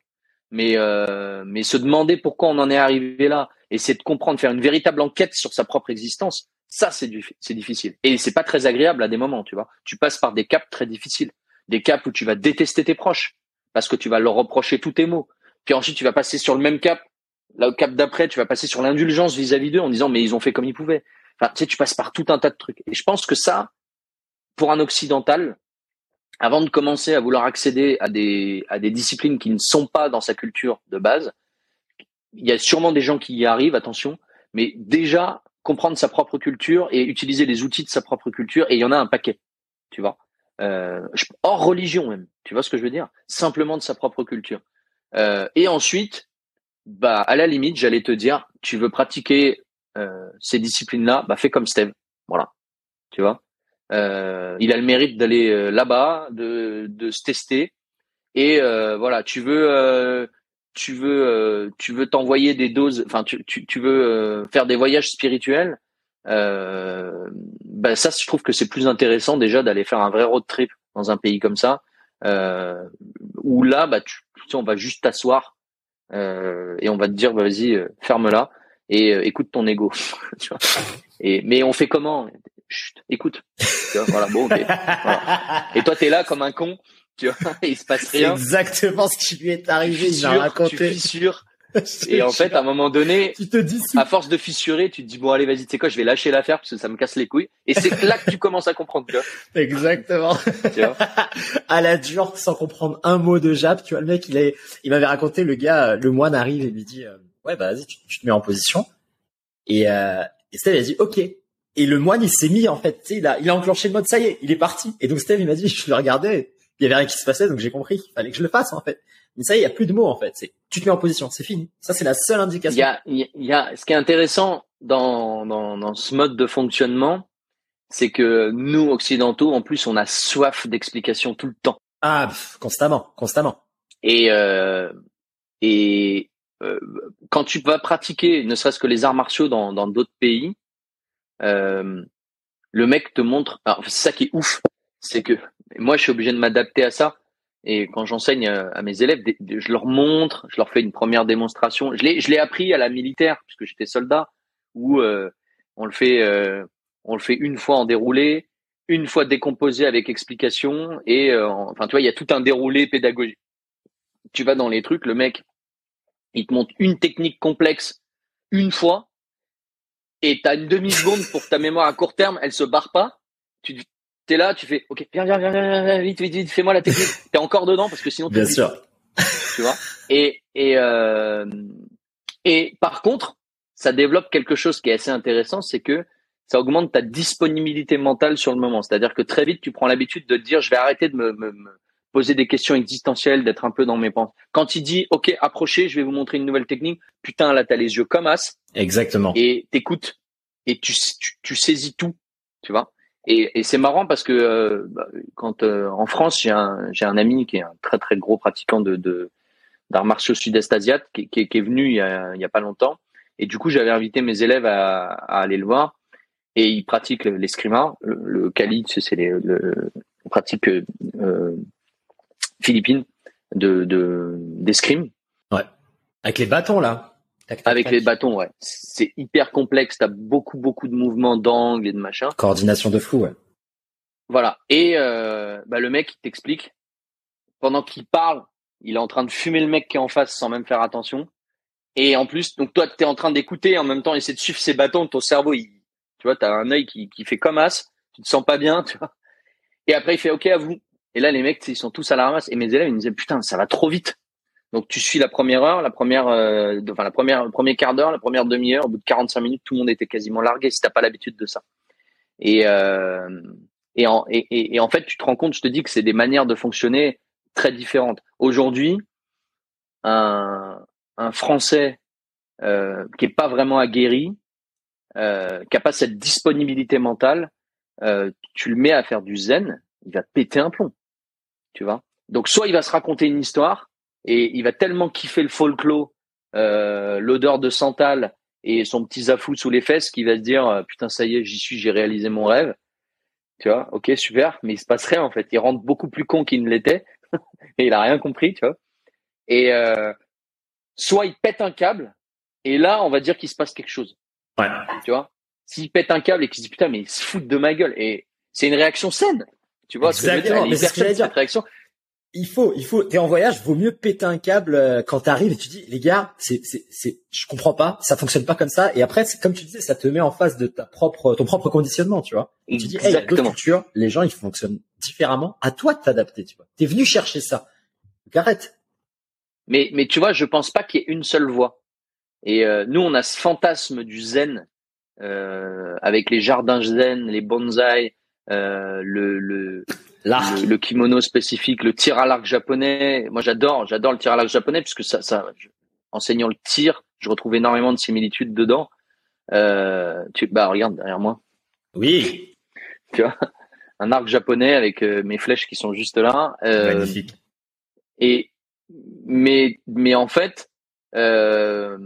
Mais euh, mais se demander pourquoi on en est arrivé là, essayer de comprendre, faire une véritable enquête sur sa propre existence, ça c'est c'est difficile. Et c'est pas très agréable à des moments, tu vois. Tu passes par des caps très difficiles, des caps où tu vas détester tes proches parce que tu vas leur reprocher tous tes mots. Puis ensuite tu vas passer sur le même cap, là au cap d'après, tu vas passer sur l'indulgence vis-à-vis d'eux en disant mais ils ont fait comme ils pouvaient. Enfin, tu sais, tu passes par tout un tas de trucs. Et je pense que ça, pour un occidental, avant de commencer à vouloir accéder à des, à des disciplines qui ne sont pas dans sa culture de base, il y a sûrement des gens qui y arrivent, attention, mais déjà comprendre sa propre culture et utiliser les outils de sa propre culture, et il y en a un paquet, tu vois. Euh, hors religion même, tu vois ce que je veux dire? Simplement de sa propre culture. Euh, et ensuite, bah à la limite, j'allais te dire, tu veux pratiquer euh, ces disciplines-là, bah fais comme Steve, voilà, tu vois? Euh, il a le mérite d'aller euh, là-bas, de, de se tester. Et euh, voilà, tu veux, tu veux, tu veux t'envoyer des doses. Enfin, tu, tu, tu veux faire des voyages spirituels. ben ça, je trouve que c'est plus intéressant déjà d'aller faire un vrai road trip dans un pays comme ça, où là, bah, tu, tu sais, on va juste t'asseoir et on va te dire, bah, vas-y, ferme-la et écoute ton ego. et mais on fait comment? Chut, écoute. voilà, bon, Et toi, t'es là comme un con, tu vois, il se passe rien. C'est exactement ce qui lui est arrivé, il m'a raconté. Tu fissures. Et en fait, à un moment donné, tu te dis à force de fissurer, tu te dis bon allez vas-y, tu sais quoi, je vais lâcher l'affaire parce que ça me casse les couilles. Et c'est là que tu commences à comprendre. Tu vois Exactement. Tu vois à la dure, sans comprendre un mot de Jap, tu vois le mec, il est, il m'avait raconté le gars, le moine arrive et lui dit euh, ouais bah vas-y, tu, te mets en position. Et, euh, et Steve il a dit ok. Et le moine, il s'est mis, en fait, tu sais, il a, il a enclenché le mode, ça y est, il est parti. Et donc Steve, il m'a dit, je le regardais, il y avait rien qui se passait, donc j'ai compris qu'il fallait que je le fasse, en fait. Mais ça il y a plus de mots, en fait. C'est, tu te mets en position, c'est fini. Ça, c'est la seule indication. Il y a, il y a, ce qui est intéressant dans, dans, dans ce mode de fonctionnement, c'est que nous, occidentaux, en plus, on a soif d'explications tout le temps. Ah, constamment, constamment. Et, euh, et euh, quand tu vas pratiquer, ne serait-ce que les arts martiaux dans dans d'autres pays, euh, le mec te montre. C'est ça qui est ouf, c'est que moi je suis obligé de m'adapter à ça. Et quand j'enseigne à mes élèves, je leur montre, je leur fais une première démonstration. Je l'ai, je l'ai appris à la militaire puisque j'étais soldat, où euh, on le fait, euh, on le fait une fois en déroulé, une fois décomposé avec explication, et euh, enfin tu vois, il y a tout un déroulé pédagogique. Tu vas dans les trucs, le mec, il te montre une technique complexe une fois, et tu as une demi-seconde pour ta mémoire à court terme, elle se barre pas. Tu là, tu fais OK, viens, viens, viens, viens, vite, vite, vite, fais-moi la technique. tu es encore dedans parce que sinon Bien sûr. Tu vois? Et et euh, et par contre, ça développe quelque chose qui est assez intéressant, c'est que ça augmente ta disponibilité mentale sur le moment. C'est-à-dire que très vite, tu prends l'habitude de te dire, je vais arrêter de me, me, poser des questions existentielles, d'être un peu dans mes pensées. Quand il dit, OK, approchez, je vais vous montrer une nouvelle technique, putain, là, t'as les yeux comme as. Exactement. Et t'écoutes et tu, tu, saisis tout, tu vois? Et, c'est marrant parce que euh, bah, quand euh, en France, j'ai un, j'ai un ami qui est un très très gros pratiquant de, de d'arts martiaux sud-est asiatique qui, est venu il y, a, pas longtemps. Et du coup, j'avais invité mes élèves à, aller le voir. Et il pratique l'escrima. Le, le Kali, c'est les, le, pratique euh, philippines de d'escrime. ouais. Avec les bâtons là. Avec les bâtons, ouais. C'est hyper complexe. T'as beaucoup beaucoup de mouvements d'angle et de machin. Coordination de fou, ouais. Voilà. Et euh, bah, le mec il t'explique pendant qu'il parle, il est en train de fumer le mec qui est en face sans même faire attention. Et en plus, donc toi, tu es en train d'écouter en même temps essayer de suivre ses bâtons. Ton cerveau, il, tu vois, tu as un œil qui, qui fait comme as. tu te sens pas bien, tu vois. Et après, il fait OK à vous. Et là, les mecs, ils sont tous à la ramasse. Et mes élèves, ils me disaient putain, ça va trop vite. Donc tu suis la première heure, la première, euh, enfin la première, le premier quart d'heure, la première demi-heure. Au bout de 45 minutes, tout le monde était quasiment largué si t'as pas l'habitude de ça. Et euh, et en et, et, en fait, tu te rends compte, je te dis que c'est des manières de fonctionner très différentes. Aujourd'hui, un un Français euh, qui est pas vraiment aguerri, euh, qui a pas cette disponibilité mentale, euh, tu le mets à faire du zen, il va péter un plomb, tu vois? Donc soit il va se raconter une histoire et il va tellement kiffer le folklore, euh, l'odeur de santal et son petit zafou sous les fesses qu'il va se dire euh, putain ça y est j'y suis j'ai réalisé mon rêve. Tu vois ok super mais il se passe rien en fait. Il rentre beaucoup plus con qu'il ne l'était. Et il a rien compris tu vois. Et euh, soit il pète un câble et là on va dire qu'il se passe quelque chose. Ouais. tu vois s'il pète un câble et qu'il se dit putain mais il se fout de ma gueule. Et c'est une réaction saine. Tu vois Exactement, ce que je veux dire, mais cette réaction il faut, il faut. T'es en voyage, vaut mieux péter un câble euh, quand t'arrives et tu dis, les gars, c'est, c'est, c'est, je comprends pas, ça fonctionne pas comme ça. Et après, c'est comme tu disais, ça te met en face de ta propre, ton propre conditionnement, tu vois. Et tu dis, hey, d'autres cultures, les gens, ils fonctionnent différemment. À toi de t'adapter, tu vois. T'es venu chercher ça. Donc arrête. Mais, mais tu vois, je pense pas qu'il y ait une seule voie. Et euh, nous, on a ce fantasme du zen euh, avec les jardins zen, les bonsaïs, euh, le, le, le, le, kimono spécifique, le tir à l'arc japonais. Moi, j'adore, j'adore le tir à l'arc japonais puisque ça, ça, enseignant le tir, je retrouve énormément de similitudes dedans. Euh, tu, bah, regarde derrière moi. Oui. Tu vois, un arc japonais avec euh, mes flèches qui sont juste là. Euh, Magnifique. Et mais mais en fait, euh,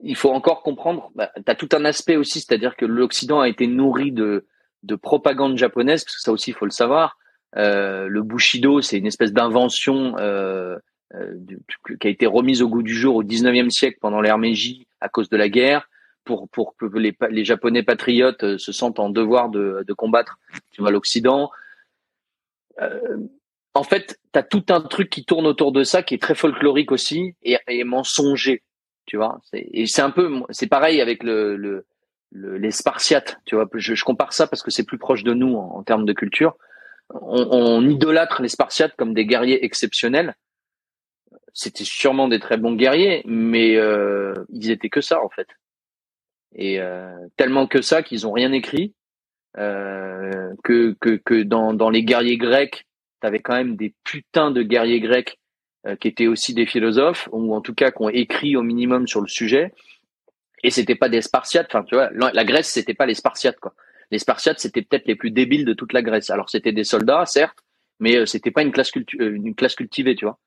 il faut encore comprendre. Bah, tu as tout un aspect aussi, c'est-à-dire que l'Occident a été nourri de de propagande japonaise, parce que ça aussi il faut le savoir. Euh, le bushido, c'est une espèce d'invention euh, euh, qui a été remise au goût du jour au 19e siècle pendant l'ère Meiji à cause de la guerre, pour pour que les, Japonais patriotes se sentent en devoir de, de combattre l'Occident. En fait, tu as tout un truc qui tourne autour de ça, qui est très folklorique aussi et, et mensonger, tu vois. Et c'est un peu, c'est pareil avec le le, les Spartiates, tu vois. Je, je, compare ça parce que c'est plus proche de nous en, en termes de culture. On, on, idolâtre les Spartiates comme des guerriers exceptionnels. C'était sûrement des très bons guerriers, mais euh, ils étaient que ça en fait. Et euh, tellement que ça qu'ils ont rien écrit. Euh, que, que, que dans, dans les guerriers grecs, tu avais quand même des putains de guerriers grecs euh, qui étaient aussi des philosophes, ou en tout cas qui ont écrit au minimum sur le sujet et c'était pas des Spartiates. Enfin, tu vois, la Grèce, c'était pas les Spartiates, quoi. Les Spartiates, c'était peut-être les plus débiles de toute la Grèce. Alors, c'était des soldats, certes, mais euh, c'était pas une classe, euh, une classe cultivée, tu vois.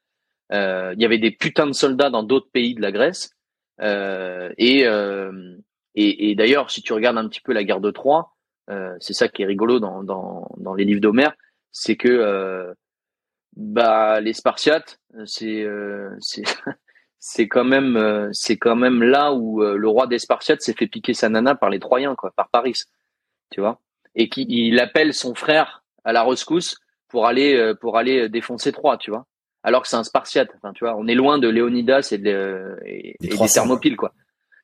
Euh, il y avait des putains de soldats dans d'autres pays de la Grèce. et, et, et d'ailleurs, si tu regardes un petit peu la guerre de Troie, c'est ça qui est rigolo dans, dans, dans les livres d'Homère, c'est que bah les Spartiates, c'est c'est c'est quand même euh, c'est quand même là où euh, le roi des Spartiates s'est fait piquer sa nana par les Troyens quoi, par Paris, tu vois, et qui il appelle son frère à la rescousse pour aller euh, pour aller défoncer Troie, tu vois, alors que c'est un Spartiate, enfin tu vois, on est loin de Léonidas et, de, et, et des Thermopyles quoi,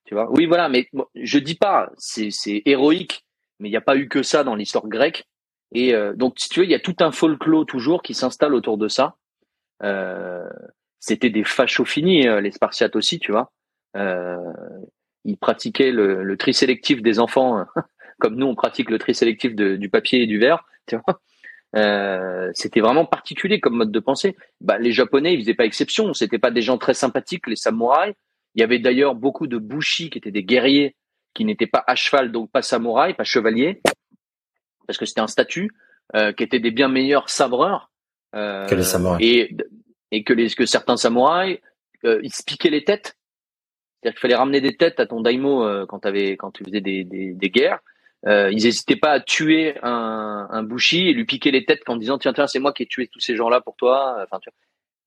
tu vois. Oui voilà, mais je dis pas c'est c'est héroïque, mais il n'y a pas eu que ça dans l'histoire grecque et donc si tu veux il y a tout un folklore toujours qui s'installe autour de ça. Euh, c'était des fachos finis, euh, les Spartiates aussi, tu vois. Euh, ils pratiquaient le, le, tri sélectif des enfants, comme nous on pratique le tri sélectif de, du papier et du verre, tu vois. Euh, c'était vraiment particulier comme mode de pensée. Bah, les Japonais, ils faisaient pas exception. C'était pas des gens très sympathiques, les samouraïs. Il y avait d'ailleurs beaucoup de bushi qui étaient des guerriers qui n'étaient pas à cheval, donc pas samouraïs, pas chevaliers, parce que c'était un statut, euh, qui étaient des bien meilleurs sabreurs. Euh, que les samouraïs. Et et que, les, que certains samouraïs, euh, ils se piquaient les têtes. C'est-à-dire qu'il fallait ramener des têtes à ton daimo euh, quand, avais, quand tu faisais des, des, des guerres. Euh, ils n'hésitaient pas à tuer un, un bushi et lui piquer les têtes en disant tiens tiens c'est moi qui ai tué tous ces gens-là pour toi. Enfin, tu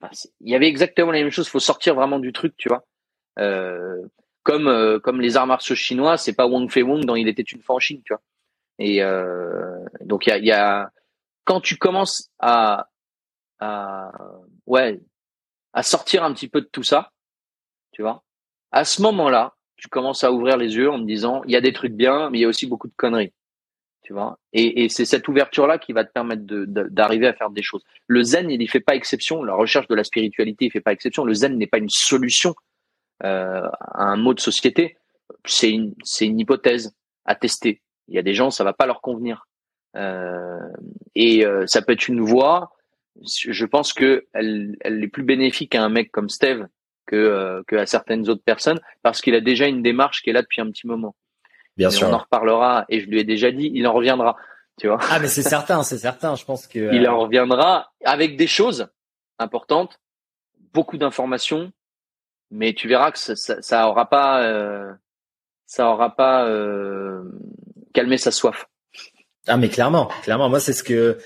vois. il y avait exactement la même chose. Faut sortir vraiment du truc, tu vois. Euh, comme euh, comme les arts martiaux chinois, c'est pas Wong Fei Wong dans Il était une fois en Chine, tu vois. Et euh, donc il y a, y a quand tu commences à à ouais à sortir un petit peu de tout ça, tu vois. À ce moment-là, tu commences à ouvrir les yeux en me disant il y a des trucs bien, mais il y a aussi beaucoup de conneries. tu vois. Et, et c'est cette ouverture-là qui va te permettre d'arriver à faire des choses. Le zen, il n'y fait pas exception. La recherche de la spiritualité, il fait pas exception. Le zen n'est pas une solution euh, à un mot de société. C'est une, une hypothèse à tester. Il y a des gens, ça va pas leur convenir. Euh, et euh, ça peut être une voie. Je pense que elle, elle est plus bénéfique à un mec comme Steve que, euh, que à certaines autres personnes parce qu'il a déjà une démarche qui est là depuis un petit moment. Bien sûr. On en reparlera et je lui ai déjà dit, il en reviendra. Tu vois. Ah mais c'est certain, c'est certain. Je pense que il en reviendra avec des choses importantes, beaucoup d'informations, mais tu verras que ça, ça, ça aura pas, euh, ça aura pas euh, calmé sa soif. Ah mais clairement, clairement. Moi c'est ce que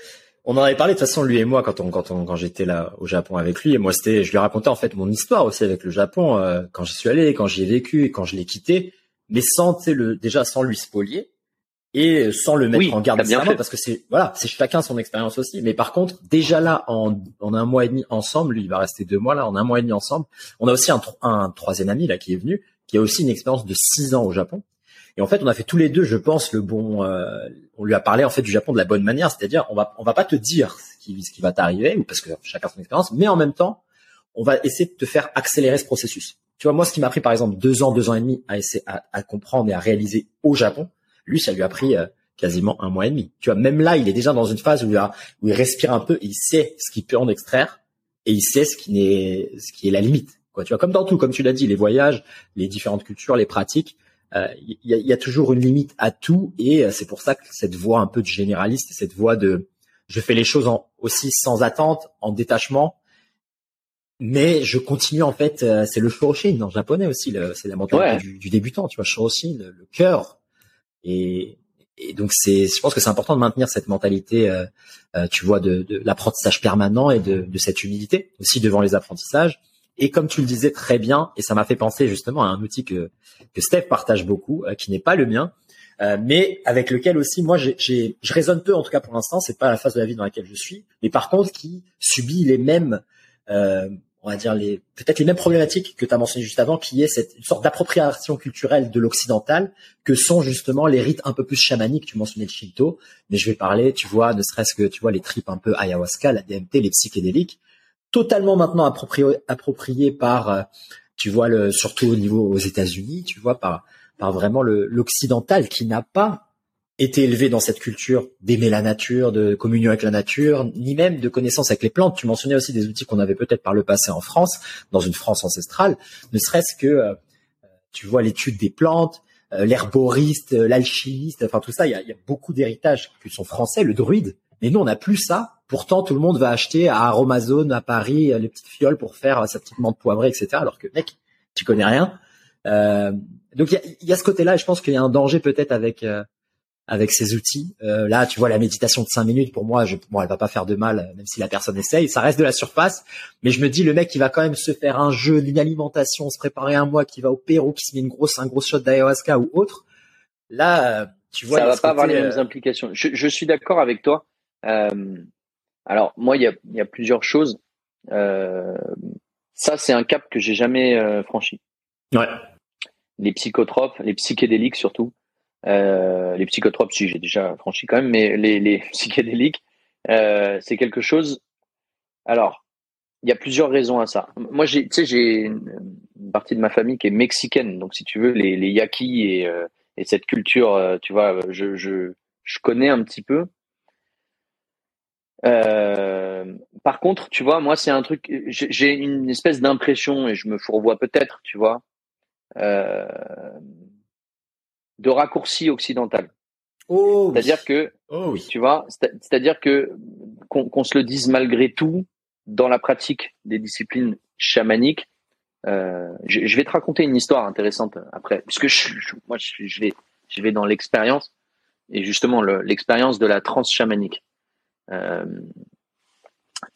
on en avait parlé de toute façon lui et moi quand on quand on quand j'étais là au Japon avec lui. Et moi c'était je lui racontais en fait mon histoire aussi avec le Japon euh, quand j'y suis allé, quand j'y ai vécu et quand je l'ai quitté, mais sans le déjà sans lui spolier et sans le mettre en garde bien parce que c'est voilà c'est chacun son expérience aussi. Mais par contre déjà là en, en un mois et demi ensemble lui il va rester deux mois là en un mois et demi ensemble on a aussi un, un troisième ami là qui est venu qui a aussi une expérience de six ans au Japon et en fait, on a fait tous les deux, je pense, le bon. Euh, on lui a parlé en fait du Japon de la bonne manière, c'est-à-dire on va on va pas te dire ce qui, ce qui va t'arriver, ou parce que chacun son expérience, mais en même temps, on va essayer de te faire accélérer ce processus. Tu vois, moi, ce qui m'a pris par exemple deux ans, deux ans et demi à essayer à, à comprendre et à réaliser au Japon, lui, ça lui a pris euh, quasiment un mois et demi. Tu vois, même là, il est déjà dans une phase où il, a, où il respire un peu, il sait ce qu'il peut en extraire et il sait ce qui n'est ce qui est la limite. Quoi, tu vois, comme dans tout, comme tu l'as dit, les voyages, les différentes cultures, les pratiques il euh, y, a, y, a, toujours une limite à tout et euh, c'est pour ça que cette voix un peu de généraliste, cette voix de je fais les choses en, aussi sans attente, en détachement, mais je continue en fait. Euh, c'est le shoroshin en japonais aussi, c'est la mentalité du, du, débutant, tu vois, shoroshin, le, le cœur. Et, et, donc c'est, je pense que c'est important de maintenir cette mentalité, euh, tu vois, de, de l'apprentissage permanent et de, de cette humilité aussi devant les apprentissages. Et comme tu le disais très bien, et ça m'a fait penser justement à un outil que, que Steph partage beaucoup, euh, qui n'est pas le mien, euh, mais avec lequel aussi moi j'ai, je raisonne peu en tout cas pour l'instant, c'est pas la phase de la vie dans laquelle je suis, mais par contre qui subit les mêmes, euh, on va dire les peut-être les mêmes problématiques que tu as mentionné juste avant, qui est cette une sorte d'appropriation culturelle de l'occidental, que sont justement les rites un peu plus chamaniques. Tu mentionnais le Shinto, mais je vais parler, tu vois, ne serait-ce que tu vois les tripes un peu ayahuasca, la DMT, les psychédéliques totalement maintenant approprié, par, euh, tu vois, surtout au niveau aux États-Unis, tu vois, par, vraiment l'occidental qui n'a pas été élevé dans cette culture d'aimer la nature, de communion avec la nature, ni même de connaissance avec les plantes. Tu mentionnais aussi des outils qu'on avait peut-être par le passé en France, dans une France ancestrale, ne serait-ce que, euh, tu vois, l'étude des plantes, euh, l'herboriste, l'alchimiste, enfin tout ça, il y a, y a beaucoup d'héritages qui sont français, le druide. Mais nous, on n'a plus ça Pourtant, tout le monde va acheter à Aromazone à Paris les petites fioles pour faire sa petite menthe poivrée, etc. Alors que mec, tu connais rien. Euh, donc il y a, ce côté-là, et je pense qu'il y a un danger peut-être avec euh, avec ces outils. Euh, là, tu vois, la méditation de cinq minutes, pour moi, je, bon, elle va pas faire de mal, même si la personne essaye. Ça reste de la surface, mais je me dis, le mec, il va quand même se faire un jeu, d'une alimentation, se préparer un mois, qui va au Pérou, qui se met une grosse, un gros shot d'ayahuasca ou autre. Là, tu vois, ça va pas avoir les mêmes implications. Je, je suis d'accord avec toi. Euh, alors moi, il y a, y a, plusieurs choses. Euh, ça, c'est un cap que j'ai jamais euh, franchi. Ouais. Les psychotropes, les psychédéliques surtout. Euh, les psychotropes, si j'ai déjà franchi quand même, mais les, les psychédéliques, euh, c'est quelque chose. Alors, il y a plusieurs raisons à ça. Moi, j'ai, tu sais, j'ai une partie de ma famille qui est mexicaine, donc si tu veux, les, les yaquis et, euh, et cette culture, tu vois, je, je, je connais un petit peu. Euh, par contre, tu vois, moi, c'est un truc, j'ai une espèce d'impression, et je me fourvoie peut-être, tu vois, euh, de raccourci occidental. Oh, c'est-à-dire que, oh, oui. tu vois, c'est-à-dire que qu'on se le dise malgré tout, dans la pratique des disciplines chamaniques, euh, je, je, vais te raconter une histoire intéressante après, puisque je, je moi, je, vais, je vais dans l'expérience et justement l'expérience de la transe chamanique. Euh,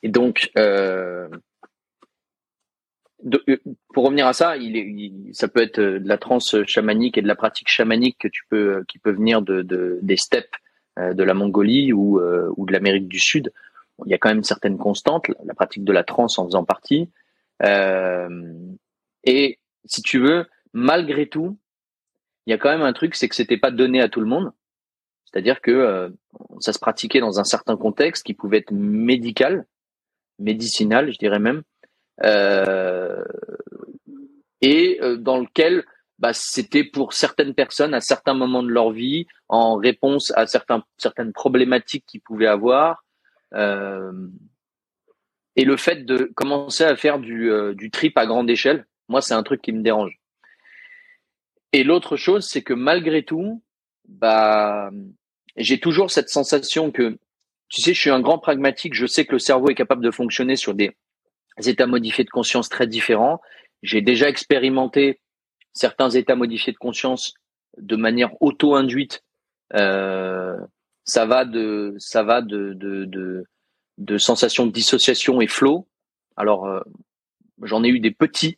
et donc, euh, euh, pour revenir à ça, ça peut être de la transe chamanique et de la pratique chamanique que tu peux, qui peut venir de, de des steppes de la Mongolie ou, de l'Amérique du Sud. Il y a quand même certaines constantes, la pratique de la transe en faisant partie. Et si tu veux, malgré tout, il y a quand même un truc, c'est que c'était pas donné à tout le monde. C'est-à-dire que ça se pratiquait dans un certain contexte qui pouvait être médical, médicinal, je dirais même, et dans lequel bah, c'était pour certaines personnes à certains moments de leur vie, en réponse à certaines problématiques qu'ils pouvaient avoir. Euh, et le fait de commencer à faire du, euh, du trip à grande échelle, moi, c'est un truc qui me dérange. Et l'autre chose, c'est que malgré tout, bah, j'ai toujours cette sensation que, tu sais, je suis un grand pragmatique. Je sais que le cerveau est capable de fonctionner sur des états modifiés de conscience très différents. J'ai déjà expérimenté certains états modifiés de conscience de manière auto-induite. Euh, ça va de ça va de de, de, de sensations de dissociation et flow. Alors euh, j'en ai eu des petits.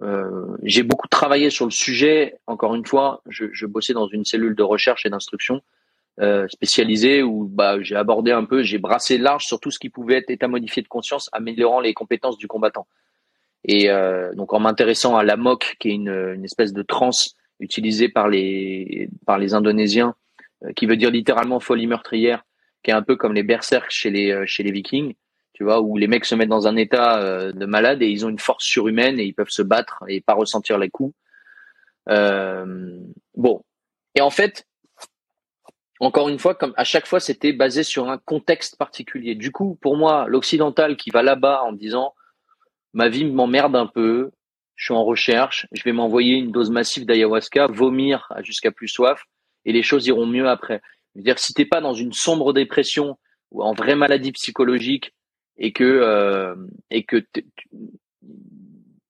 Euh, j'ai beaucoup travaillé sur le sujet. Encore une fois, je, je bossais dans une cellule de recherche et d'instruction euh, spécialisée où bah, j'ai abordé un peu, j'ai brassé large sur tout ce qui pouvait être état modifié de conscience, améliorant les compétences du combattant. Et euh, donc en m'intéressant à la MOC, qui est une, une espèce de transe utilisée par les par les Indonésiens, euh, qui veut dire littéralement folie meurtrière, qui est un peu comme les berserks chez les chez les Vikings, tu vois, où les mecs se mettent dans un état de malade et ils ont une force surhumaine et ils peuvent se battre et pas ressentir les coups. bon, et en fait, encore une fois, comme à chaque fois, c'était basé sur un contexte particulier. Du coup, pour moi, l'occidental qui va là-bas en disant ma vie m'emmerde un peu, je suis en recherche, je vais m'envoyer une dose massive d'ayahuasca, vomir jusqu'à plus soif, et les choses iront mieux après. Je veux dire, si t'es pas dans une sombre dépression ou en vraie maladie psychologique et que euh, et que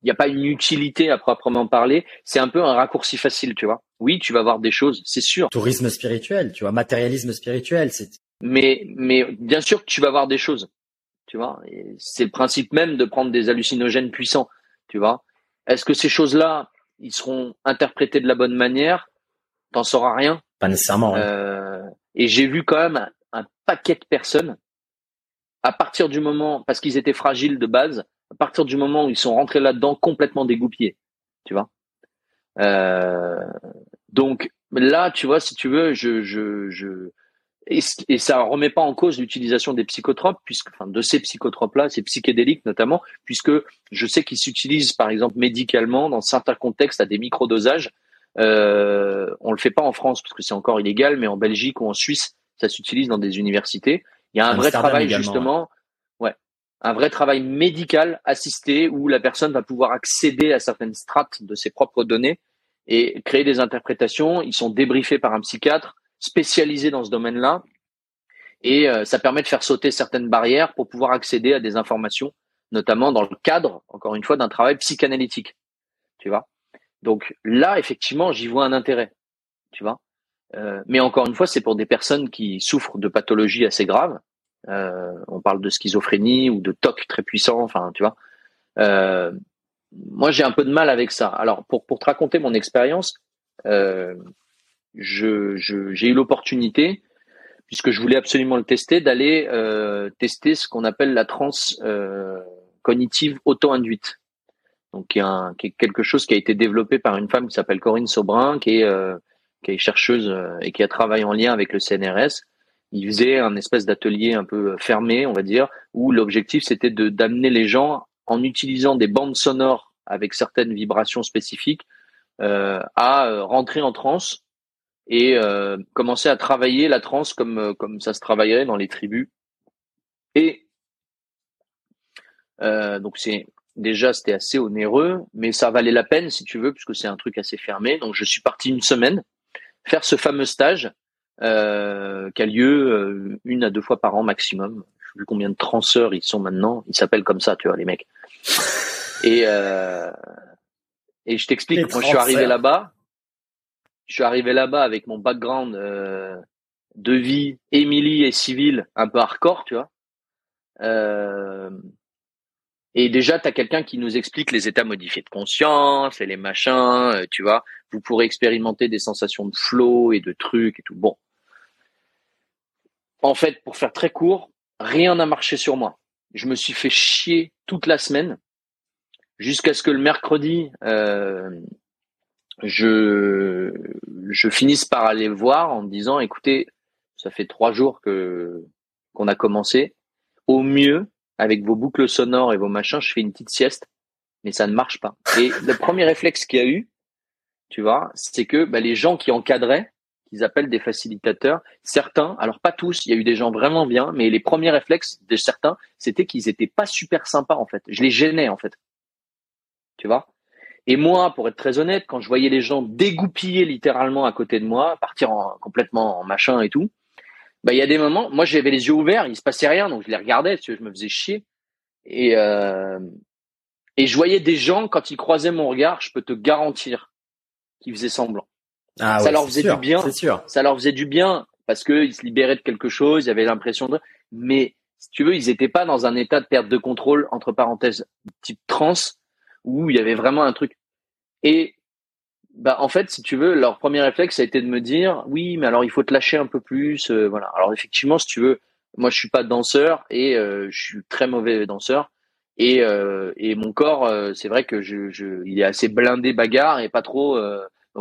il n'y a pas une utilité à proprement parler, c'est un peu un raccourci facile, tu vois. Oui, tu vas voir des choses, c'est sûr. Tourisme spirituel, tu vois, matérialisme spirituel, c'est. Mais mais bien sûr que tu vas voir des choses tu vois. C'est le principe même de prendre des hallucinogènes puissants, tu vois. Est-ce que ces choses-là, ils seront interprétés de la bonne manière? T'en sauras rien. Pas nécessairement. Euh, et j'ai vu quand même un, paquet de personnes, à partir du moment, parce qu'ils étaient fragiles de base, à partir du moment où ils sont rentrés là-dedans complètement dégoupillés, tu vois. Euh, donc là, tu vois, si tu veux, je, je, je, et, et ça remet pas en cause l'utilisation des psychotropes, puisque, enfin, de ces psychotropes-là, ces psychédéliques notamment, puisque je sais qu'ils s'utilisent, par exemple, médicalement dans certains contextes à des microdosages. Euh, on le fait pas en France parce que c'est encore illégal, mais en Belgique ou en Suisse, ça s'utilise dans des universités. Il y a un vrai travail justement. Un vrai travail médical assisté où la personne va pouvoir accéder à certaines strates de ses propres données et créer des interprétations. Ils sont débriefés par un psychiatre spécialisé dans ce domaine-là. Et euh, ça permet de faire sauter certaines barrières pour pouvoir accéder à des informations, notamment dans le cadre, encore une fois, d'un travail psychanalytique. Tu vois? Donc là, effectivement, j'y vois un intérêt. Tu vois? Euh, mais encore une fois, c'est pour des personnes qui souffrent de pathologies assez graves. Euh, on parle de schizophrénie ou de TOC très puissant. Enfin, tu vois. Euh, moi, j'ai un peu de mal avec ça. Alors, pour te raconter mon expérience, euh, j'ai eu l'opportunité, puisque je voulais absolument le tester, d'aller tester ce qu'on appelle la transe cognitive auto-induite. Donc, qui est, quelque chose qui a été développé par une femme qui s'appelle Corinne Sobrin, qui est chercheuse et qui a travaillé en lien avec le CNRS. Il faisait un espèce d'atelier un peu fermé, on va dire, où l'objectif c'était de d'amener les gens en utilisant des bandes sonores avec certaines vibrations spécifiques à rentrer en transe et euh, commencer à travailler la transe comme euh, comme ça se travaillerait dans les tribus. Et euh, donc c'est déjà c'était assez onéreux, mais ça valait la peine si tu veux puisque c'est un truc assez fermé. Donc je suis parti une semaine faire ce fameux stage euh, qui a lieu euh, une à deux fois par an maximum. Je sais plus combien de transeurs ils sont maintenant. Ils s'appellent comme ça, tu vois les mecs. Et euh, et je t'explique. Moi je suis arrivé là-bas je suis arrivé là-bas avec mon background euh, de vie, Émilie et civil, un peu hardcore, tu vois. Euh, et déjà, tu as quelqu'un qui nous explique les états modifiés de conscience et les machins, euh, tu vois. Vous pourrez expérimenter des sensations de flow et de trucs et tout. Bon. En fait, pour faire très court, rien n'a marché sur moi. Je me suis fait chier toute la semaine jusqu'à ce que le mercredi, euh, je, je finisse par aller voir en me disant, écoutez, Ça fait trois jours que qu'on a commencé. Au mieux, avec vos boucles sonores et vos machins, je fais une petite sieste, mais ça ne marche pas. Et le premier réflexe qu'il y a eu, tu vois, c'est que bah, les gens qui encadraient, qu'ils appellent des facilitateurs, certains, alors pas tous, il y a eu des gens vraiment bien, mais les premiers réflexes de certains, c'était qu'ils étaient pas super sympas en fait. Je les gênais en fait. Tu vois? Et moi, pour être très honnête, quand je voyais les gens dégoupiller littéralement à côté de moi, partir en, complètement en machin et tout, bah il y a des moments, moi j'avais les yeux ouverts, il se passait rien, donc je les regardais, je me faisais chier. Et euh, et je voyais des gens quand ils croisaient mon regard, je peux te garantir qu'ils faisaient semblant. Ah ça leur faisait du bien. C'est sûr. Ça leur faisait du bien parce qu'ils se libéraient de quelque chose, ils avaient l'impression de. Mais si tu veux, ils n'étaient pas dans un état de perte de contrôle entre parenthèses type trans où il y avait vraiment un truc. Et bah en fait, si tu veux, leur premier réflexe ça a été de me dire oui, mais alors il faut te lâcher un peu plus, euh, voilà. Alors effectivement, si tu veux, moi je suis pas danseur et euh, je suis très mauvais danseur et euh, et mon corps, c'est vrai que je, je il est assez blindé bagarre et pas trop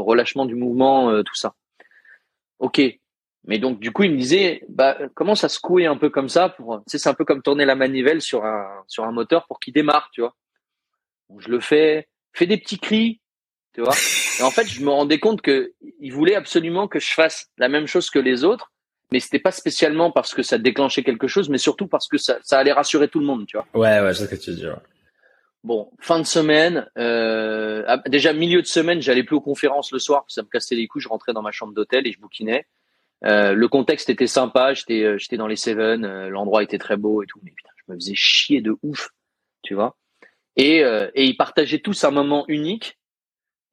relâchement du mouvement, tout ça. Ok. Mais donc du coup, il me disait, bah comment ça secouer un peu comme ça pour, c'est un peu comme tourner la manivelle sur un sur un moteur pour qu'il démarre, tu vois. je le fais, fais des petits cris, tu vois. Et en fait, je me rendais compte que il voulait absolument que je fasse la même chose que les autres, mais c'était pas spécialement parce que ça déclenchait quelque chose, mais surtout parce que ça, ça allait rassurer tout le monde, tu vois. Ouais, ouais, c'est ce que tu dis. Bon, fin de semaine, euh, ah, déjà milieu de semaine, j'allais plus aux conférences le soir, ça me cassait les couilles, je rentrais dans ma chambre d'hôtel et je bouquinais. Euh, le contexte était sympa, j'étais euh, j'étais dans les Seven, euh, l'endroit était très beau et tout, mais putain, je me faisais chier de ouf, tu vois. Et, euh, et ils partageaient tous un moment unique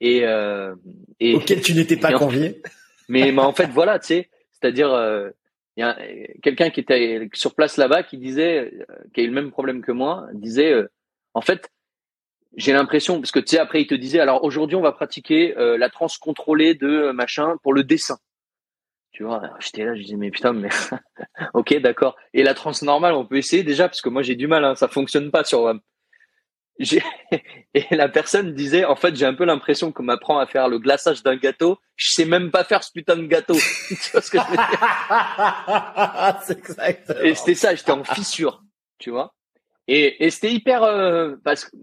et, euh, et auquel tu n'étais pas convié. mais, mais en fait voilà, tu sais, c'est-à-dire il y a quelqu'un qui était sur place là-bas qui disait, qui a eu le même problème que moi, disait en fait j'ai l'impression parce que tu sais après il te disait alors aujourd'hui on va pratiquer la transe contrôlée de machin pour le dessin tu vois, j'étais là, je disais, mais putain, mais ok, d'accord. Et la transe normale, on peut essayer déjà, parce que moi j'ai du mal, hein, ça fonctionne pas sur WAM. Et la personne disait, en fait, j'ai un peu l'impression qu'on m'apprend à faire le glaçage d'un gâteau. Je sais même pas faire ce putain de gâteau. tu vois ce que je veux dire? C'est exactement. Et c'était ça, j'étais en fissure, tu vois. Et, et c'était hyper, euh, parce que,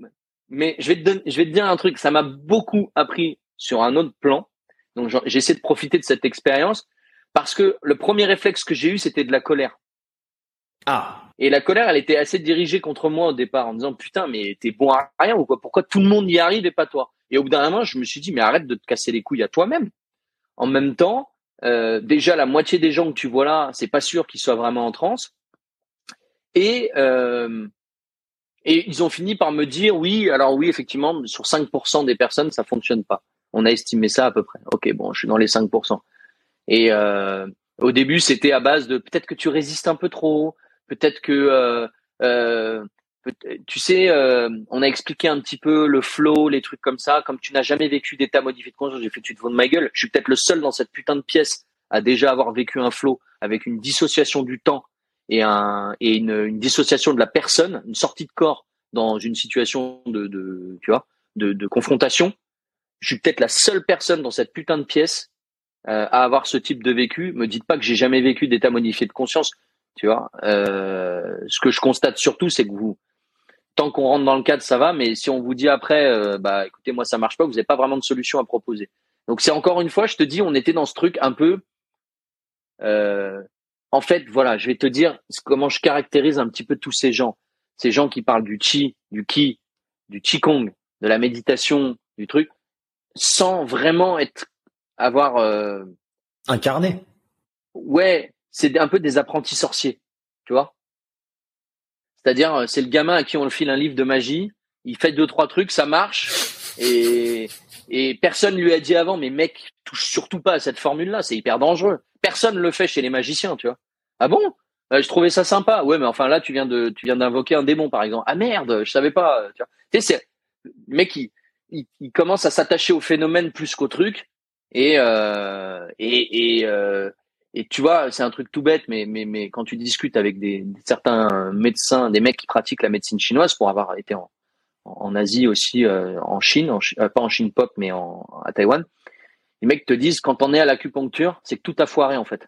mais je vais te donner, je vais te dire un truc, ça m'a beaucoup appris sur un autre plan. Donc j'essaie de profiter de cette expérience parce que le premier réflexe que j'ai eu, c'était de la colère. Ah. Et la colère, elle était assez dirigée contre moi au départ, en me disant putain, mais t'es bon à rien ou quoi? Pourquoi tout le monde y arrive et pas toi? Et au bout d'un moment, je me suis dit mais arrête de te casser les couilles à toi-même. En même temps, euh, déjà la moitié des gens que tu vois là, c'est pas sûr qu'ils soient vraiment en transe. Et euh, et ils ont fini par me dire oui, alors oui, effectivement, sur 5% des personnes, ça fonctionne pas. On a estimé ça à peu près. Ok, bon, je suis dans les 5%. Et euh, au début, c'était à base de peut-être que tu résistes un peu trop, peut-être que euh, euh, tu sais, euh, on a expliqué un petit peu le flow, les trucs comme ça. Comme tu n'as jamais vécu d'état modifié de conscience, j'ai fait tu te fous de ma gueule. Je suis peut-être le seul dans cette putain de pièce à déjà avoir vécu un flow avec une dissociation du temps et un et une, une dissociation de la personne, une sortie de corps dans une situation de, de tu vois, de, de confrontation. Je suis peut-être la seule personne dans cette putain de pièce euh, à avoir ce type de vécu. Me dites pas que j'ai jamais vécu d'état modifié de conscience. Tu vois, euh, ce que je constate surtout, c'est que vous, tant qu'on rentre dans le cadre, ça va. Mais si on vous dit après, euh, bah écoutez, moi ça marche pas, vous n'avez pas vraiment de solution à proposer. Donc c'est encore une fois, je te dis, on était dans ce truc un peu. Euh, en fait, voilà, je vais te dire comment je caractérise un petit peu tous ces gens. Ces gens qui parlent du chi, du ki, du qigong, de la méditation, du truc, sans vraiment être avoir euh, incarné. Ouais, c'est un peu des apprentis sorciers, tu vois. C'est-à-dire, euh, c'est le gamin à qui on le file un livre de magie, il fait deux trois trucs, ça marche, et et personne lui a dit avant, mais mec, surtout pas à cette formule-là, c'est hyper dangereux. Personne le fait chez les magiciens, tu vois. Ah bon? Euh, Je trouvais ça sympa. Ouais, mais enfin là, tu viens de tu viens d'invoquer un démon, par exemple. Ah merde, je savais pas. Tu vois. Tu sais, c'est le mec il, il commence à s'attacher au phénomène plus qu'au truc. Et, euh, et, et, euh, et tu vois, c'est un truc tout bête, mais, mais, mais quand tu discutes avec des, certains médecins, des mecs qui pratiquent la médecine chinoise, pour avoir été en, en Asie aussi, euh, en Chine, euh, pas en Chine pop, mais en, à Taïwan, les mecs te disent quand on est à l'acupuncture, c'est tout a foiré en fait.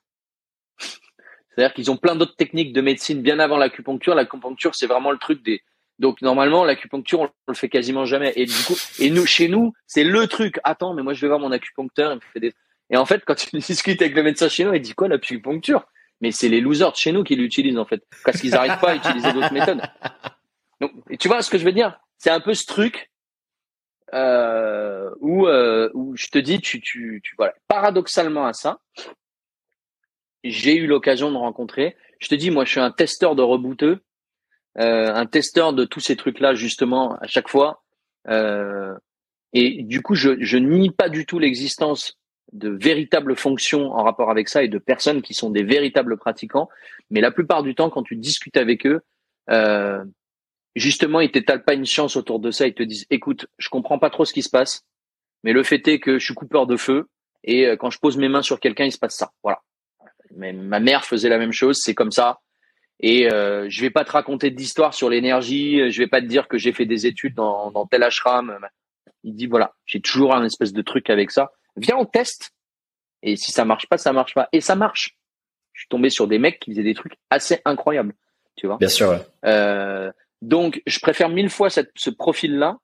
C'est-à-dire qu'ils ont plein d'autres techniques de médecine bien avant l'acupuncture. L'acupuncture, c'est vraiment le truc des. Donc normalement, l'acupuncture, on le fait quasiment jamais. Et du coup, et nous, chez nous, c'est le truc. Attends, mais moi, je vais voir mon acupuncteur. Et en fait, quand tu discutes avec le médecin chez nous, il dit quoi l'acupuncture? Mais c'est les losers de chez nous qui l'utilisent en fait, parce qu'ils n'arrivent pas à utiliser d'autres méthodes. Donc, tu vois ce que je veux dire? C'est un peu ce truc euh, où, euh, où je te dis, tu, voilà. Paradoxalement à ça, j'ai eu l'occasion de rencontrer. Je te dis, moi, je suis un testeur de rebooteux, euh, un testeur de tous ces trucs-là, justement, à chaque fois. Euh, et du coup, je, je nie pas du tout l'existence de véritables fonctions en rapport avec ça et de personnes qui sont des véritables pratiquants. Mais la plupart du temps, quand tu discutes avec eux, justement, ils t'étalent pas une chance autour de ça. Ils te disent, écoute, je comprends pas trop ce qui se passe, mais le fait est que je suis coupeur de feu et euh, quand je pose mes mains sur quelqu'un, il se passe ça. Voilà mais ma mère faisait la même chose, c'est comme ça. Et euh, je vais pas te raconter d'histoire sur l'énergie, je vais pas te dire que j'ai fait des études dans, dans tel ashram. Il dit voilà, j'ai toujours un espèce de truc avec ça. Viens, on teste. Et si ça marche pas, ça marche pas. Et ça marche. Je suis tombé sur des mecs qui faisaient des trucs assez incroyables, tu vois. Bien sûr. Euh, donc, je préfère mille fois cette, ce profil-là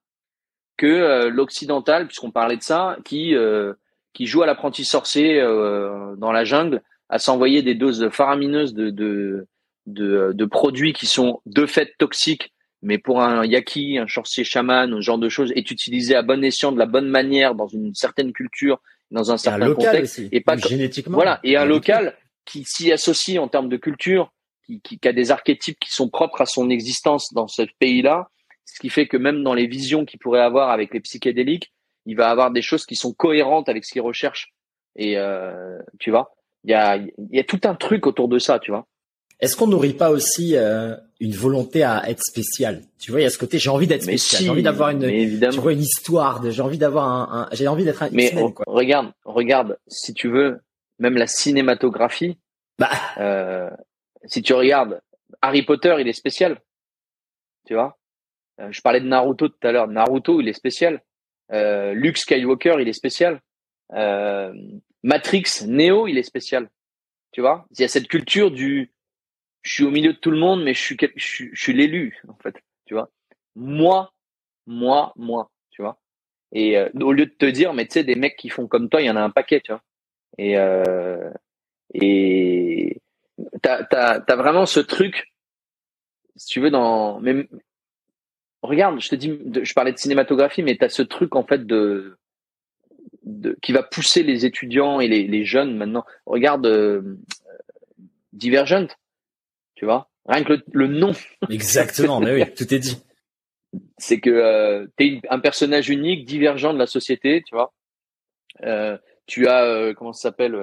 que euh, l'occidental, puisqu'on parlait de ça, qui euh, qui joue à l'apprenti sorcier euh, dans la jungle à s'envoyer des doses faramineuses de, de, de, de, produits qui sont de fait toxiques, mais pour un yaki, un sorcier chaman, ce genre de choses, est utilisé à bon escient, de la bonne manière, dans une certaine culture, dans un certain un contexte, aussi, et pas génétiquement. Voilà, et un local qui s'y associe en termes de culture, qui, qui, qui, a des archétypes qui sont propres à son existence dans ce pays-là, ce qui fait que même dans les visions qu'il pourrait avoir avec les psychédéliques, il va avoir des choses qui sont cohérentes avec ce qu'il recherche. Et euh, tu vois, il y a, il y a tout un truc autour de ça, tu vois. Est-ce qu'on nourrit pas aussi euh, une volonté à être spécial? Tu vois, il y a ce côté j'ai envie d'être spécial, si, j'ai envie d'avoir une, tu vois, une histoire, de, j'ai envie d'avoir un, un j'ai envie d'être un Mais quoi. regarde, regarde, si tu veux, même la cinématographie. Bah. Euh, si tu regardes Harry Potter, il est spécial. Tu vois? Euh, je parlais de Naruto tout à l'heure. Naruto, il est spécial. Euh, Luke Skywalker, il est spécial. Euh, Matrix, Neo, il est spécial. Tu vois, il y a cette culture du, je suis au milieu de tout le monde, mais je suis, je l'élu en fait. Tu vois, moi, moi, moi. Tu vois? Et euh, au lieu de te dire, mais tu sais, des mecs qui font comme toi, il y en a un paquet, tu vois? Et et t'as t'as t'as vraiment ce truc, si tu veux, dans regarde, je te dis, je parlais de cinématographie, mais t'as ce truc en fait de de, qui va pousser les étudiants et les, les jeunes maintenant. Regarde euh, Divergent, tu vois, rien que le, le nom. Exactement, mais oui, tout est dit. C'est que euh, tu es un personnage unique, divergent de la société, tu vois. Euh, tu as, euh, comment ça s'appelle,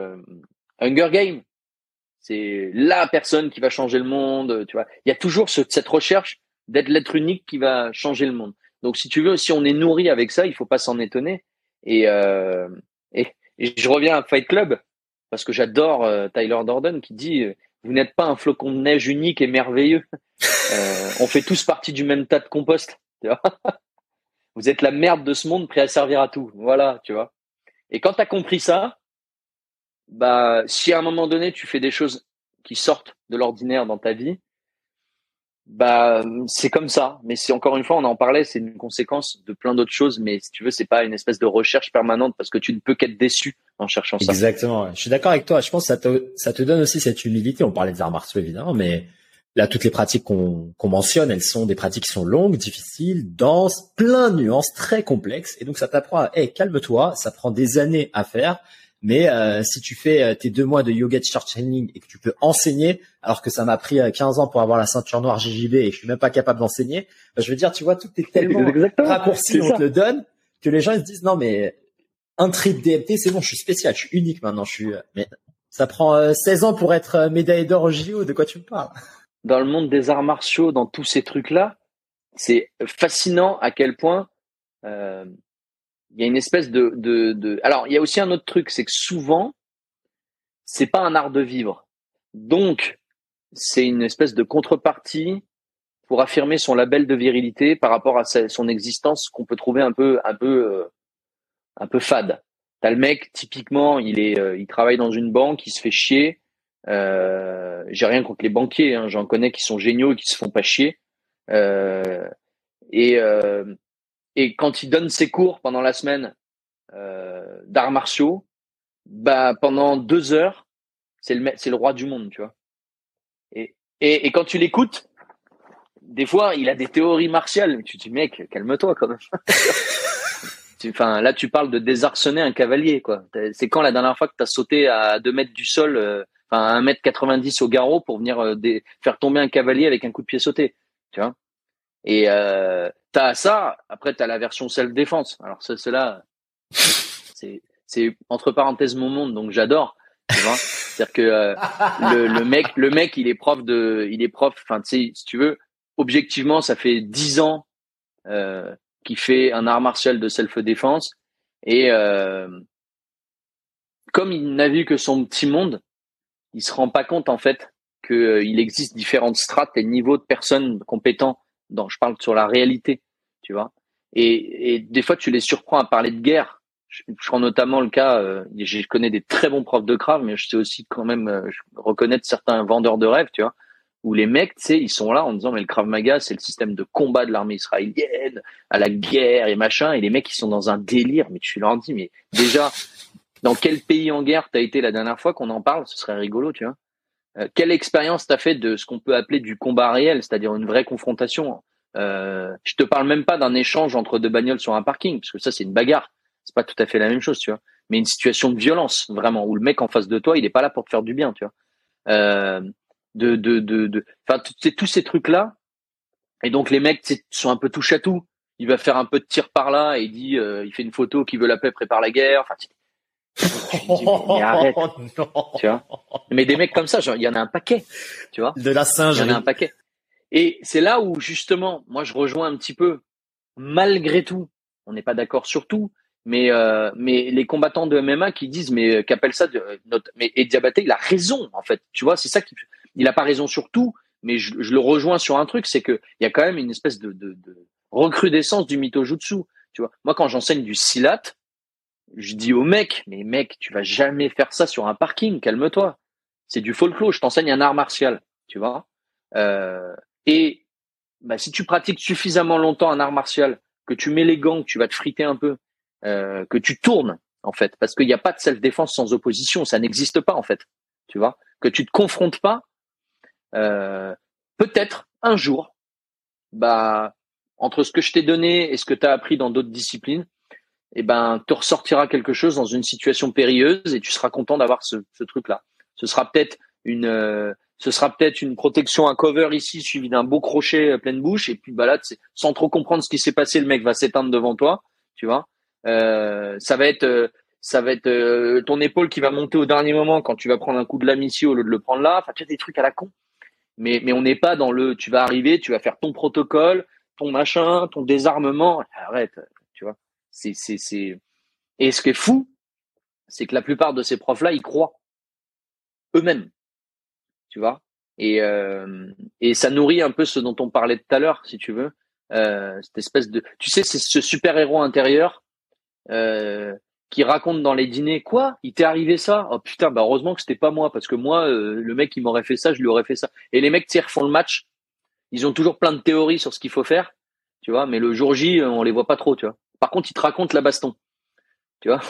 Hunger Game. C'est la personne qui va changer le monde, tu vois. Il y a toujours ce, cette recherche d'être l'être unique qui va changer le monde. Donc, si tu veux, si on est nourri avec ça, il faut pas s'en étonner. Et, euh, je reviens à Fight Club parce que j'adore euh, Tyler Dorden qui dit euh, vous n'êtes pas un flocon de neige unique et merveilleux. On fait tous partie du même tas de compost. Vous êtes la merde de ce monde prêt à servir à tout. Voilà, tu vois. Et quand tu as compris ça, bah si à un moment donné tu fais des choses qui sortent de l'ordinaire dans ta vie, bah c'est comme ça. Mais c'est encore une fois on en parlait c'est une conséquence de plein d'autres choses. Mais si tu veux c'est pas une espèce de recherche permanente parce que tu ne peux qu'être déçu en cherchant ça. Exactement je suis d'accord avec toi. Je pense que ça te ça te donne aussi cette humilité. On parlait des arts martiaux évidemment mais là toutes les pratiques qu'on mentionne elles sont des pratiques qui sont longues difficiles denses plein de nuances très complexes. Et donc ça t'apprend à hey, calme-toi. Ça prend des années à faire mais euh, si tu fais tes deux mois de yoga teacher training et que tu peux enseigner, alors que ça m'a pris 15 ans pour avoir la ceinture noire JJB et je suis même pas capable d'enseigner, bah, je veux dire, tu vois, tout est tellement Exactement. raccourci, on te le donne, que les gens ils se disent non mais un trip DMT, c'est bon, je suis spécial, je suis unique maintenant, je suis. Mais ça prend 16 ans pour être médaillé d'or au JO. De quoi tu me parles? Dans le monde des arts martiaux, dans tous ces trucs-là, c'est fascinant à quel point. Euh, il y a une espèce de, de, de, alors il y a aussi un autre truc c'est que souvent c'est pas un art de vivre. Donc c'est une espèce de contrepartie pour affirmer son label de virilité par rapport à son existence qu'on peut trouver un peu un peu euh, un peu fade. T'as le mec typiquement il est euh, il travaille dans une banque il se fait chier. Euh, j'ai rien contre les banquiers, hein, j'en connais qui sont géniaux et qui se font pas chier. Euh, et, et quand il donne ses cours pendant la semaine euh, d'arts martiaux, bah pendant deux heures, c'est le c'est le roi du monde, tu vois. Et et, et quand tu l'écoutes, des fois, il a des théories martiales. Tu te dis, mec, calme-toi quand même. Enfin, là, tu parles de désarçonner un cavalier, quoi. C'est quand la dernière fois que tu as sauté à 2 mètres du sol, euh, enfin, à 1 mètre 90 au garrot pour venir euh, faire tomber un cavalier avec un coup de pied sauté, tu vois Et euh, t'as ça, après tu as la version self-défense. Alors ça, c'est, c'est entre parenthèses mon monde, donc j'adore. Tu C'est-à-dire que euh, le, mec, le mec, il est prof de, il est prof. Enfin, tu sais, si tu veux, objectivement, ça fait 10 ans euh, qu'il fait un art martial de self-défense et euh, comme il n'a vu que son petit monde, il se rend pas compte en fait qu'il existe différentes strates et niveaux de personnes compétents. Dans, je parle sur la réalité, tu vois. Et, des fois, tu les surprends à parler de guerre. Je, prends notamment le cas, euh, je connais des très bons profs de Krav, mais je sais aussi quand même euh, reconnaître certains vendeurs de rêves, tu vois, où les mecs, tu ils sont là en disant, mais le Krav Maga, c'est le système de combat de l'armée israélienne, à la guerre et machin, et les mecs, ils sont dans un délire, mais tu leur dis, mais déjà, dans quel pays en guerre t'as été la dernière fois qu'on en parle? Ce serait rigolo, tu vois. Euh, quelle expérience t'as fait de ce qu'on peut appeler du combat réel, c'est-à-dire une vraie confrontation? Euh, Je te parle même pas d'un échange entre deux bagnoles sur un parking, parce que ça c'est une bagarre. C'est pas tout à fait la même chose, tu vois. Mais une situation de violence, vraiment, où le mec en face de toi, il est pas là pour te faire du bien, tu vois. Euh, de, de, de, de, enfin, tous ces trucs-là. Et donc les mecs sont un peu touche à tout. Il va faire un peu de tir par là et il dit, euh, il fait une photo qui veut la paix, prépare la guerre. Enfin, mais arrête. Tu vois mais des mecs comme ça, il y en a un paquet. Tu vois De la singe. Il y en a un paquet. Et c'est là où justement, moi, je rejoins un petit peu. Malgré tout, on n'est pas d'accord sur tout, mais euh, mais les combattants de MMA qui disent mais euh, qu'appelle ça euh, notre, mais et il a raison en fait. Tu vois, c'est ça qui il a pas raison sur tout, mais je, le rejoins sur un truc, c'est que il y a quand même une espèce de, de, de recrudescence du mitojutsu. Tu vois, moi quand j'enseigne du silat, je dis au mec, mais mec, tu vas jamais faire ça sur un parking, calme-toi. C'est du folklore, je t'enseigne un art martial, tu vois. Et bah, si tu pratiques suffisamment longtemps un art martial, que tu mets les gants, que tu vas te friter un peu, euh, que tu tournes, en fait, parce qu'il n'y a pas de self-défense sans opposition, ça n'existe pas, en fait, tu vois. Que tu te confrontes pas, euh, peut-être un jour, bah, entre ce que je t'ai donné et ce que tu as appris dans d'autres disciplines, eh ben, te ressortira quelque chose dans une situation périlleuse et tu seras content d'avoir ce, ce truc-là. Ce sera peut-être une, euh, ce sera peut-être une protection, un cover ici suivi d'un beau crochet euh, pleine bouche et puis bah là, sans trop comprendre ce qui s'est passé, le mec va s'éteindre devant toi, tu vois. Euh, ça va être, euh, ça va être ton épaule qui va monter au dernier moment quand tu vas prendre un coup de lame ici au lieu de le prendre là. Enfin, tu as des trucs à la con. Mais mais on n'est pas dans le, tu vas arriver, tu vas faire ton protocole, ton machin, ton désarmement. Arrête, tu vois. C'est, c'est, c'est. Et ce qui est fou, c'est que la plupart de ces profs-là, ils croient eux-mêmes, tu vois. Et euh, et ça nourrit un peu ce dont on parlait tout à l'heure, si tu veux, euh, cette espèce de, tu sais, c'est ce super héros intérieur euh, qui raconte dans les dîners quoi? Il t'est arrivé ça? Oh putain, bah heureusement que c'était pas moi parce que moi, le mec qui m'aurait fait ça, je lui aurais fait ça. Et les mecs, ils font le match. Ils ont toujours plein de théories sur ce qu'il faut faire, tu vois. Mais le jour J, on les voit pas trop, tu vois. Par contre, il te raconte la baston, tu vois.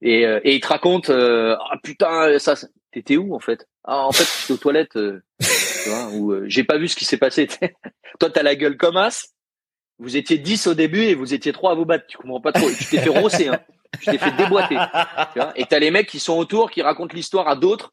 Et, et il te raconte, euh, ah putain, ça, t'étais où en fait? Ah en fait, j'étais aux toilettes, euh, tu vois, ou euh, j'ai pas vu ce qui s'est passé. Toi, t'as la gueule comme as. Vous étiez 10 au début et vous étiez trois à vous battre. Tu comprends pas trop. Tu t'es fait rosser, hein. Tu t'es fait déboîter. Et t'as les mecs qui sont autour, qui racontent l'histoire à d'autres.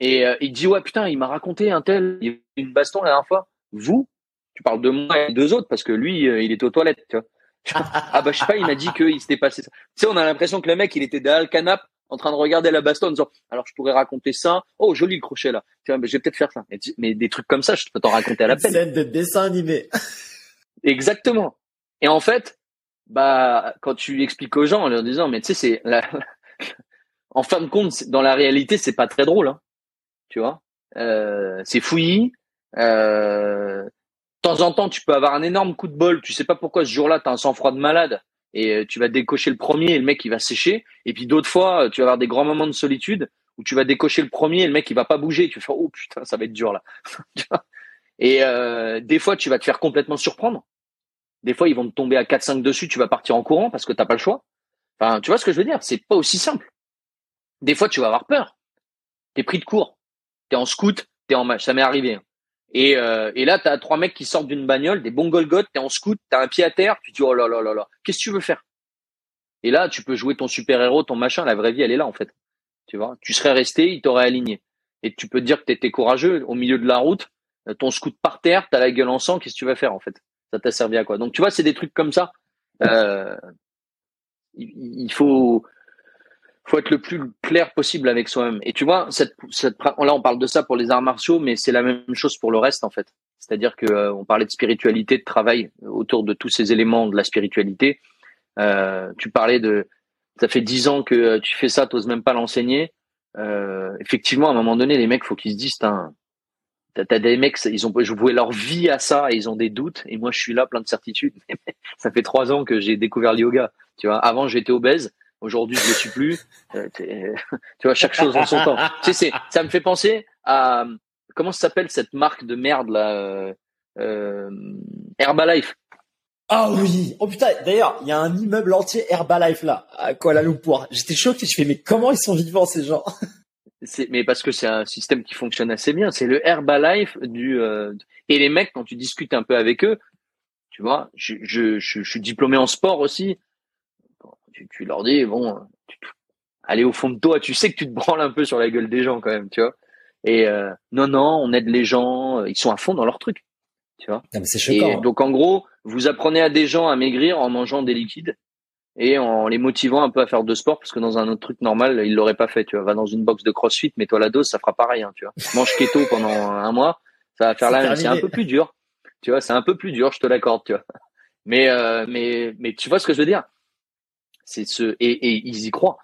Et il dit ouais putain, il m'a raconté un tel, il y a eu une baston la dernière fois. Vous, tu parles de moi et deux autres parce que lui, il est aux toilettes, tu vois ah bah je sais pas, il m'a dit qu'il s'était passé ça. Tu sais, on a l'impression que le mec, il était derrière le canap en train de regarder la baston en disant alors je pourrais raconter ça. Oh joli le crochet là. Tiens, mais je vais peut-être faire ça. Mais, des trucs comme ça, je peux t'en raconter à la peine. Scène de dessin animé. Exactement. Et en fait, bah quand tu expliques aux gens en leur disant mais tu sais c'est la... en fin de compte dans la réalité c'est pas très drôle, hein. tu vois? Euh, c'est fouillis. Euh, temps en temps, tu peux avoir un énorme coup de bol. Tu sais pas pourquoi ce jour-là, tu as un sang-froid de malade et tu vas décocher le premier et le mec il va sécher. Et puis d'autres fois, tu vas avoir des grands moments de solitude où tu vas décocher le premier et le mec il va pas bouger. Tu fais oh putain ça va être dur là. et euh, des fois tu vas te faire complètement surprendre. Des fois ils vont te tomber à 4-5 dessus, tu vas partir en courant parce que t'as pas le choix. Enfin tu vois ce que je veux dire? C'est pas aussi simple. Des fois tu vas avoir peur. T'es pris de court. T'es en scout, t'es en match. Ça m'est arrivé. Et, euh, et là, tu as trois mecs qui sortent d'une bagnole, des bons Golgoth, tu es en scout, tu as un pied à terre, tu dis oh là là là là, qu'est-ce que tu veux faire? Et là, tu peux jouer ton super-héros, ton machin, la vraie vie, elle est là en fait. Tu vois, tu serais resté, il t'aurait aligné. Et tu peux te dire que tu étais courageux au milieu de la route, euh, ton scout par terre, tu as la gueule en sang, qu'est-ce que tu vas faire en fait? Ça t'a servi à quoi? Donc tu vois, c'est des trucs comme ça. Euh, il faut faut être le plus clair possible avec soi-même. Et tu vois, cette, cette, là, on parle de ça pour les arts martiaux, mais c'est la même chose pour le reste, en fait. C'est-à-dire que euh, on parlait de spiritualité, de travail autour de tous ces éléments de la spiritualité. Euh, tu parlais de, ça fait dix ans que euh, tu fais ça, t'oses même pas l'enseigner. Euh, effectivement, à un moment donné, les mecs, faut qu'ils se disent, t'as des mecs, ils ont joué leur vie à ça et ils ont des doutes. Et moi, je suis là, plein de certitudes. ça fait trois ans que j'ai découvert le yoga. Tu vois, avant, j'étais obèse. Aujourd'hui, je ne suis plus. Euh, tu vois, chaque chose en son temps. Tu sais, ça me fait penser à comment s'appelle cette marque de merde là, euh, euh, Herbalife? Ah oui. Oh putain. D'ailleurs, il y a un immeuble entier Herbalife là à Kuala Lumpur. J'étais choqué. Je fais mais comment ils sont vivants ces gens? Mais parce que c'est un système qui fonctionne assez bien. C'est le Herbalife du et les mecs quand tu discutes un peu avec eux, tu vois, je, je, je suis diplômé en sport aussi tu, leur dis, bon, allez au fond de toi, tu sais que tu te branles un peu sur la gueule des gens quand même, tu vois. Et euh, non, non, on aide les gens, ils sont à fond dans leur truc, tu vois. C'est choquant. Hein. donc en gros, vous apprenez à des gens à maigrir en mangeant des liquides et en les motivant un peu à faire de sport parce que dans un autre truc normal, ils l'auraient pas fait, tu vois. Va dans une box de CrossFit, mets-toi la dose, ça fera pareil, hein, tu vois. Mange keto pendant un mois, ça va faire la même. C'est un peu plus dur, tu vois. C'est un peu plus dur, je te l'accorde, tu vois. Mais euh, mais mais tu vois ce que je veux dire? C'est ce et, et ils y croient.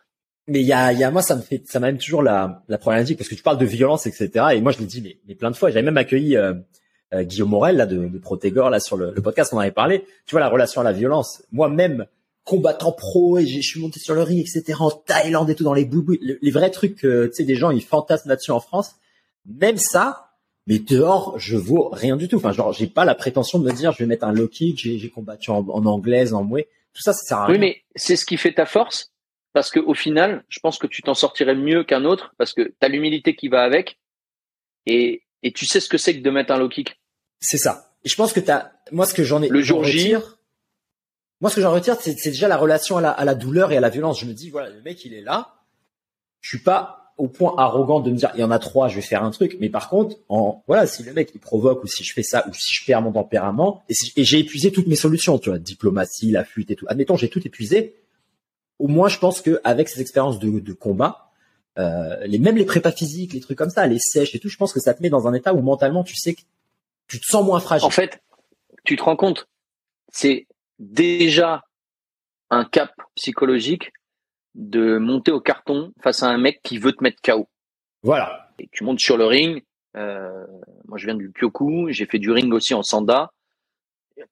Mais il y a, y a moi ça me fait ça m'aime toujours la, la problématique parce que tu parles de violence etc et moi je l'ai dit mais, mais plein de fois j'avais même accueilli euh, euh, Guillaume Morel là de, de Protégor là sur le, podcast on en avait parlé. Tu vois la relation à la violence moi-même combattant pro et je suis monté sur le ring etc en Thaïlande et tout dans les boubous les, vrais trucs tu sais des gens ils fantasment là-dessus en France même ça mais dehors je vaux rien du tout. Enfin genre j'ai pas la prétention de me dire je vais mettre un low kick j'ai combattu en, en anglaise en mouet tout ça, ça sert à rien. Oui, mais c'est ce qui fait ta force, parce que au final, je pense que tu t'en sortirais mieux qu'un autre, parce que tu as l'humilité qui va avec, et, et tu sais ce que c'est que de mettre un low kick. C'est ça. Et je pense que t'as, moi, ce que j'en ai, le jour J, moi, ce que j'en retire, c'est déjà la relation à la, à la douleur et à la violence. Je me dis, voilà, le mec, il est là. Je suis pas au point arrogant de me dire il y en a trois, je vais faire un truc. Mais par contre, en voilà, si le mec il provoque ou si je fais ça ou si je perds mon tempérament et, j'ai épuisé toutes mes solutions, tu vois, diplomatie, la fuite et tout. Admettons, j'ai tout épuisé. Au moins, je pense que avec ces expériences de, de combat, euh, les même les prépas physiques, les trucs comme ça, les sèches et tout, je pense que ça te met dans un état où mentalement tu sais que tu te sens moins fragile. En fait, tu te rends compte, c'est déjà un cap psychologique de monter au carton face à un mec qui veut te mettre KO. Voilà. Et tu montes sur le ring. Euh, moi, je viens du Kyoku. J'ai fait du ring aussi en Sanda.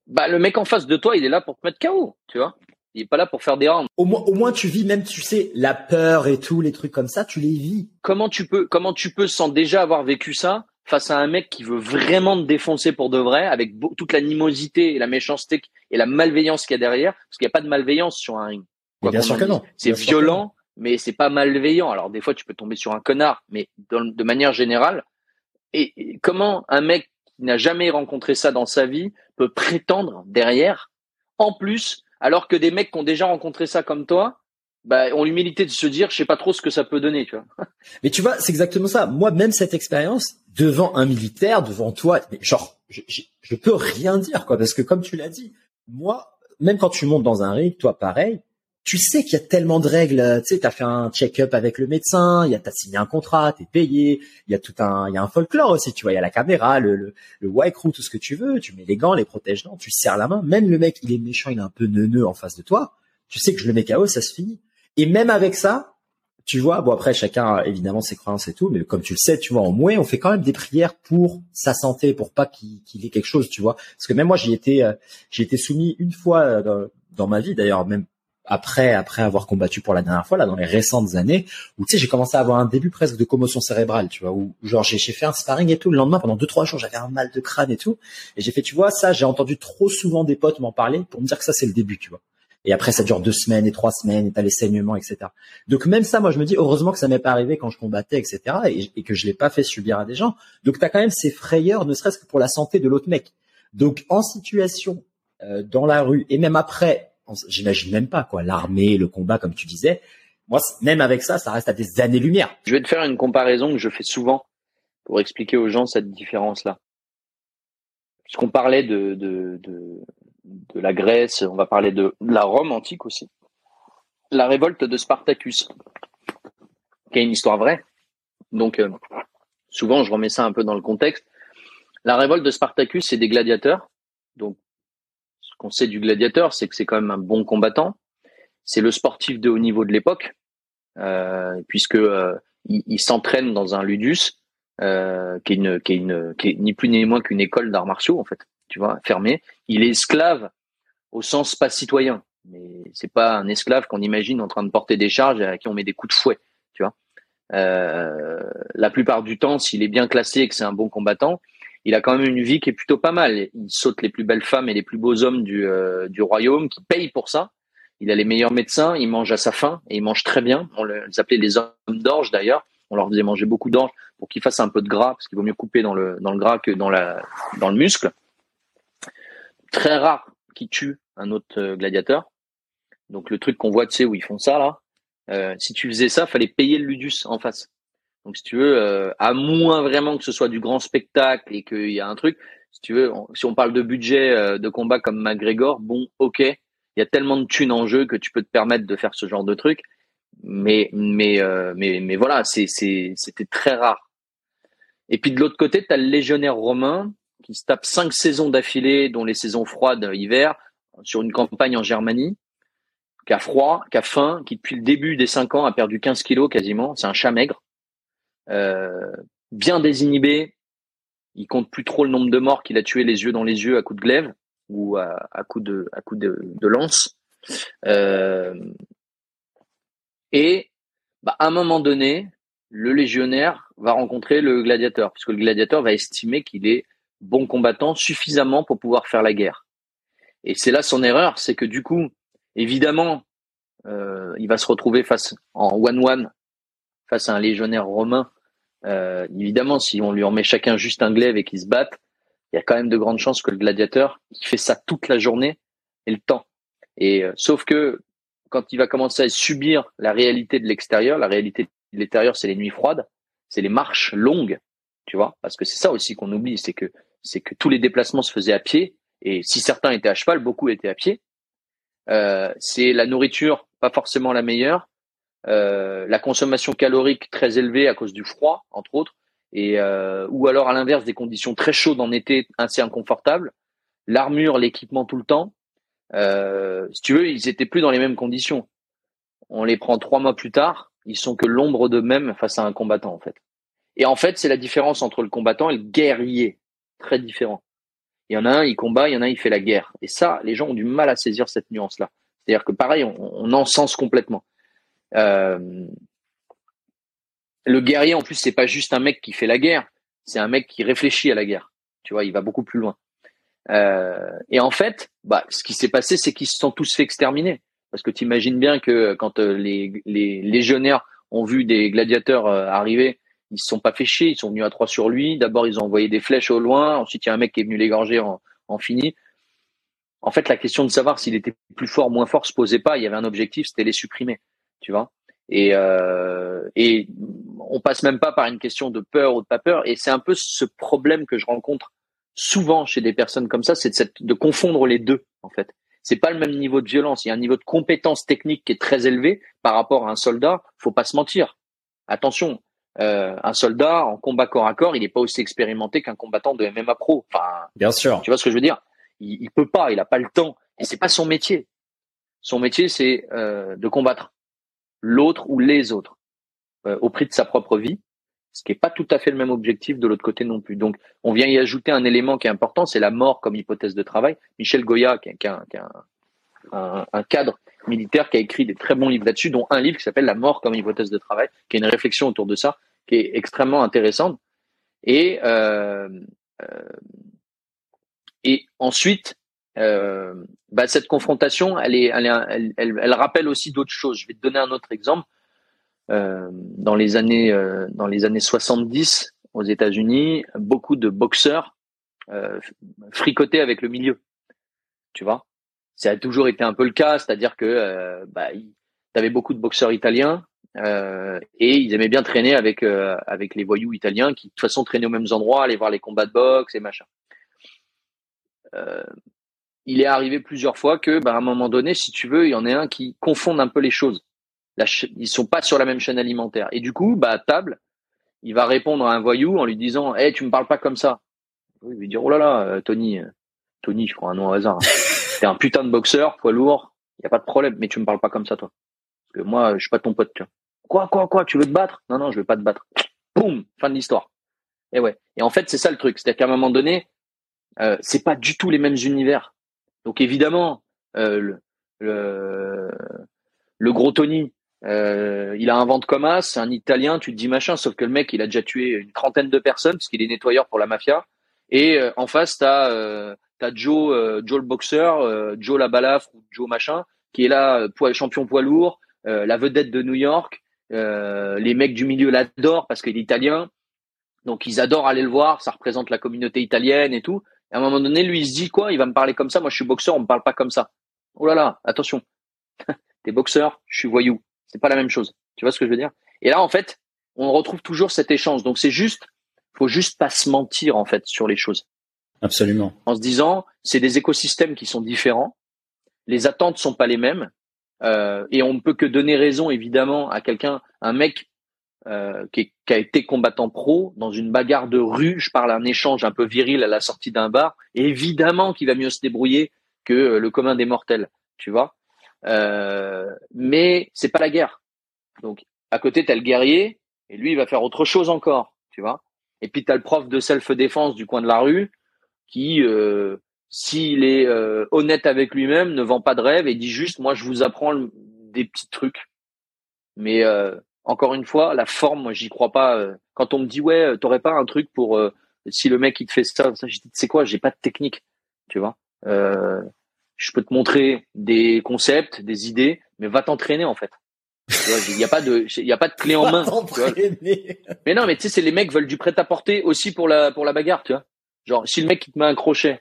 Bah, le mec en face de toi, il est là pour te mettre KO, tu vois. Il est pas là pour faire des rounds. Au moins, au moins, tu vis même, tu sais, la peur et tout, les trucs comme ça, tu les vis. Comment tu peux, comment tu peux, sans déjà avoir vécu ça, face à un mec qui veut vraiment te défoncer pour de vrai, avec toute l'animosité et la méchanceté et la malveillance qu'il y a derrière, parce qu'il n'y a pas de malveillance sur un ring bien sûr que non. C'est violent, mais c'est pas malveillant. Alors des fois, tu peux tomber sur un connard, mais de manière générale, et, comment un mec qui n'a jamais rencontré ça dans sa vie peut prétendre derrière, en plus, alors que des mecs qui ont déjà rencontré ça comme toi, bah, ont l'humilité de se dire, je sais pas trop ce que ça peut donner, tu vois. Mais tu vois, c'est exactement ça. Moi, même cette expérience, devant un militaire, devant toi, mais genre, je, je, je peux rien dire, quoi, parce que comme tu l'as dit, moi, même quand tu montes dans un ring, toi, pareil, tu sais qu'il y a tellement de règles. Tu sais, t'as fait un check-up avec le médecin, il y a t'as signé un contrat, t'es payé. Il y a tout un, il y a un folklore aussi. Tu vois, il y a la caméra, le le, le white crew, tout ce que tu veux. Tu mets les gants, les protège-dents, tu serres la main. Même le mec, il est méchant, il est un peu neuneux en face de toi. Tu sais que je le mets KO, ça se finit. Et même avec ça, tu vois, bon après chacun évidemment ses croyances et tout, mais comme tu le sais, tu vois, en mouet, on fait quand même des prières pour sa santé, pour pas qu'il ait quelque chose, tu vois. Parce que même moi, j'y étais, euh, j'ai été soumis une fois euh, dans, dans ma vie, d'ailleurs même après après avoir combattu pour la dernière fois là dans les récentes années où tu sais j'ai commencé à avoir un début presque de commotion cérébrale tu vois où genre j'ai fait un sparring et tout le lendemain pendant deux trois jours j'avais un mal de crâne et tout et j'ai fait tu vois ça j'ai entendu trop souvent des potes m'en parler pour me dire que ça c'est le début tu vois. Et après ça dure deux semaines et trois semaines et t'as les saignements etc donc même ça moi je me dis heureusement que ça m'est pas arrivé quand je combattais etc et, et que je l'ai pas fait subir à des gens. Donc t'as quand même ces frayeurs ne serait-ce que pour la santé de l'autre mec. Donc en situation euh, dans la rue et même après j'imagine même pas quoi, l'armée, le combat comme tu disais. Moi, même avec ça, ça reste à des années-lumière. Je vais te faire une comparaison que je fais souvent pour expliquer aux gens cette différence-là. Puisqu'on parlait de, de, de, la Grèce, on va parler de la Rome antique aussi. La révolte de Spartacus, qui est une histoire vraie. Donc, euh, souvent, je remets ça un peu dans le contexte. La révolte de Spartacus, c'est des gladiateurs. Donc, qu'on sait du gladiateur, c'est que c'est quand même un bon combattant. C'est le sportif de haut niveau de l'époque, euh, puisque euh, il, s'entraîne dans un ludus, euh, qui est une, qui est une, qui est ni plus ni moins qu'une école d'arts martiaux en fait. Tu vois, fermé. Il est esclave au sens pas citoyen, mais c'est pas un esclave qu'on imagine en train de porter des charges et à qui on met des coups de fouet. Tu vois. Euh, la plupart du temps, s'il est bien classé et que c'est un bon combattant, il a quand même une vie qui est plutôt pas mal. Il saute les plus belles femmes et les plus beaux hommes du, euh, du royaume, qui payent pour ça. Il a les meilleurs médecins, il mange à sa faim et il mange très bien. On les appelait les hommes d'orge d'ailleurs. On leur faisait manger beaucoup d'orge pour qu'ils fassent un peu de gras, parce qu'il vaut mieux couper dans le, dans le gras que dans, la, dans le muscle. Très rare qui tue un autre euh, gladiateur. Donc le truc qu'on voit, tu sais, où ils font ça là, euh, si tu faisais ça, fallait payer le ludus en face. Donc, si tu veux, euh, à moins vraiment que ce soit du grand spectacle et qu'il y a un truc, si on parle de budget euh, de combat comme McGregor, bon, ok, il y a tellement de thunes en jeu que tu peux te permettre de faire ce genre de truc. Mais, mais, euh, mais, mais voilà, c'était très rare. Et puis de l'autre côté, tu as le légionnaire romain qui se tape cinq saisons d'affilée, dont les saisons froides hiver, sur une campagne en Germanie, qui a froid, qui a faim, qui depuis le début des cinq ans a perdu 15 kilos quasiment. C'est un chat maigre. Euh, bien désinhibé. Il compte plus trop le nombre de morts qu'il a tué les yeux dans les yeux à coups de glaive ou à, coups de à coups de, de lance. Euh, et bah, à un moment donné, le légionnaire va rencontrer le gladiateur, puisque le gladiateur va estimer qu'il est bon combattant suffisamment pour pouvoir faire la guerre. Et c'est là son erreur, c'est que du coup, évidemment, euh, il va se retrouver face en one-one face à un légionnaire romain euh, évidemment, si on lui en met chacun juste un glaive et qu'ils se battent, il y a quand même de grandes chances que le gladiateur, qui fait ça toute la journée, ait le temps. Et euh, sauf que quand il va commencer à subir la réalité de l'extérieur, la réalité de l'intérieur, c'est les nuits froides, c'est les marches longues, tu vois, parce que c'est ça aussi qu'on oublie, c'est que c'est que tous les déplacements se faisaient à pied, et si certains étaient à cheval, beaucoup étaient à pied. Euh, c'est la nourriture, pas forcément la meilleure, euh, la consommation calorique très élevée à cause du froid, entre autres, et euh, ou alors à l'inverse des conditions très chaudes en été, assez inconfortables, l'armure, l'équipement tout le temps. Euh, si tu veux, ils étaient plus dans les mêmes conditions. On les prend trois mois plus tard, ils sont que l'ombre d'eux-mêmes face à un combattant en fait. Et en fait, c'est la différence entre le combattant et le guerrier, très différent. Il y en a un, il combat, il y en a un, il fait la guerre. Et ça, les gens ont du mal à saisir cette nuance-là. C'est-à-dire que pareil, on, on encense complètement. Euh, le guerrier, en plus, c'est pas juste un mec qui fait la guerre, c'est un mec qui réfléchit à la guerre. Tu vois, il va beaucoup plus loin. Euh, et en fait, bah, ce qui s'est passé, c'est qu'ils se sont tous fait exterminer. Parce que tu imagines bien que quand euh, les, légionnaires ont vu des gladiateurs arriver, ils se sont pas fait chier, ils sont venus à trois sur lui. D'abord, ils ont envoyé des flèches au loin. Ensuite, il y a un mec qui est venu l'égorger en, en fini. En fait, la question de savoir s'il était plus fort, moins fort, se posait pas. Il y avait un objectif, c'était les supprimer tu vois. Et, euh, et on passe même pas par une question de peur ou de pas peur. Et c'est un peu ce problème que je rencontre souvent chez des personnes comme ça, c'est de, de confondre les deux en fait. C'est pas le même niveau de violence. Il y a un niveau de compétence technique qui est très élevé par rapport à un soldat. Faut pas se mentir. Attention, euh, un soldat en combat corps à corps, il n'est pas aussi expérimenté qu'un combattant de MMA pro. Enfin, bien sûr. Tu vois ce que je veux dire? Il, il peut pas, il a pas le temps. Et c'est pas son métier. Son métier, c'est euh, de combattre l'autre ou les autres euh, au prix de sa propre vie, ce qui n'est pas tout à fait le même objectif de l'autre côté non plus. Donc, on vient y ajouter un élément qui est important, c'est la mort comme hypothèse de travail. Michel Goya, qui est, un, un, cadre militaire qui a écrit des très bons livres là-dessus, dont un livre qui s'appelle La mort comme hypothèse de travail, qui est une réflexion autour de ça, qui est extrêmement intéressante. Et euh, euh, et ensuite, euh, bah, cette confrontation, elle, rappelle aussi d'autres choses. Je vais te donner un autre exemple. Euh, dans les années euh, dans les années 70 aux États-Unis, beaucoup de boxeurs euh, fricotaient avec le milieu. Tu vois, ça a toujours été un peu le cas, c'est-à-dire que bah, tu avais beaucoup de boxeurs italiens et ils aimaient bien traîner avec avec les voyous italiens qui de toute façon traînaient aux mêmes endroits, aller voir les combats de boxe et machin. Euh, il est arrivé plusieurs fois que, bah, à un moment donné, si tu veux, il y en a un qui confonde un peu les choses. La ils sont pas sur la même chaîne alimentaire. Et du coup, bah, à table, il va répondre à un voyou en lui disant, "Eh, tu me parles pas comme ça." Il va dire, "Oh là là, euh, Tony, euh, Tony, je crois un nom au hasard. T'es un putain de boxeur, poids lourd, y a pas de problème, mais tu me parles pas comme ça, toi. Parce que moi, je suis pas ton pote, tu vois. Quoi, quoi, quoi, tu veux te battre? Non, non, je veux pas te battre. Boum, fin de l'histoire. Et ouais. Et en fait, c'est ça le truc, c'est-à-dire qu'à un moment donné, euh, c'est pas du tout les mêmes univers. Donc évidemment, euh, le, gros Tony, euh, il a un ventre comme as, un Italien, tu te dis machin, sauf que le mec, il a déjà tué une trentaine de personnes parce qu'il est nettoyeur pour la mafia. Et euh, en face, euh, as Joe, Joe le boxeur, Joe la balafre Joe machin, qui est là, champion poids lourd, la vedette de New York. les mecs du milieu l'adorent parce qu'il est italien, donc ils adorent aller le voir. Ça représente la communauté italienne et tout. Et à un moment donné, lui, il se dit quoi Il va me parler comme ça. Moi, je suis boxeur, on me parle pas comme ça. Oh là là, attention. T'es boxeur, je suis voyou. C'est pas la même chose. Tu vois ce que je veux dire? Et là, en fait, on retrouve toujours cet échange. Donc c'est juste, faut juste pas se mentir en fait sur les choses. Absolument. En se disant, c'est des écosystèmes qui sont différents. Les attentes sont pas les mêmes. Euh, et on ne peut que donner raison évidemment à quelqu'un, un mec euh, qui, qui, a été combattant pro dans une bagarre de rue. Je parle d'un échange un peu viril à la sortie d'un bar. évidemment qu'il va mieux se débrouiller que euh, le commun des mortels, tu vois. Euh, mais c'est pas la guerre. Donc à côté t'as le guerrier et lui il va faire autre chose encore, tu vois. Et puis t'as le prof de self-défense du coin de la rue qui, euh, s'il est euh, honnête avec lui-même, ne vend pas de rêve et dit juste moi je vous apprends des petits trucs. Mais encore une fois, la forme, moi, j'y crois pas. Euh, quand on me dit ouais, t'aurais pas un truc pour euh, si le mec il te fait ça, ça je dis c'est quoi J'ai pas de technique, tu vois. Euh, je peux te montrer des concepts, des idées, mais va t'entraîner en fait. Il n'y a pas de, il y a pas de clé en main. mais non, mais tu sais, c'est les mecs veulent du prêt à porter aussi pour la pour la bagarre, tu vois. Genre, si le mec qui te met un crochet,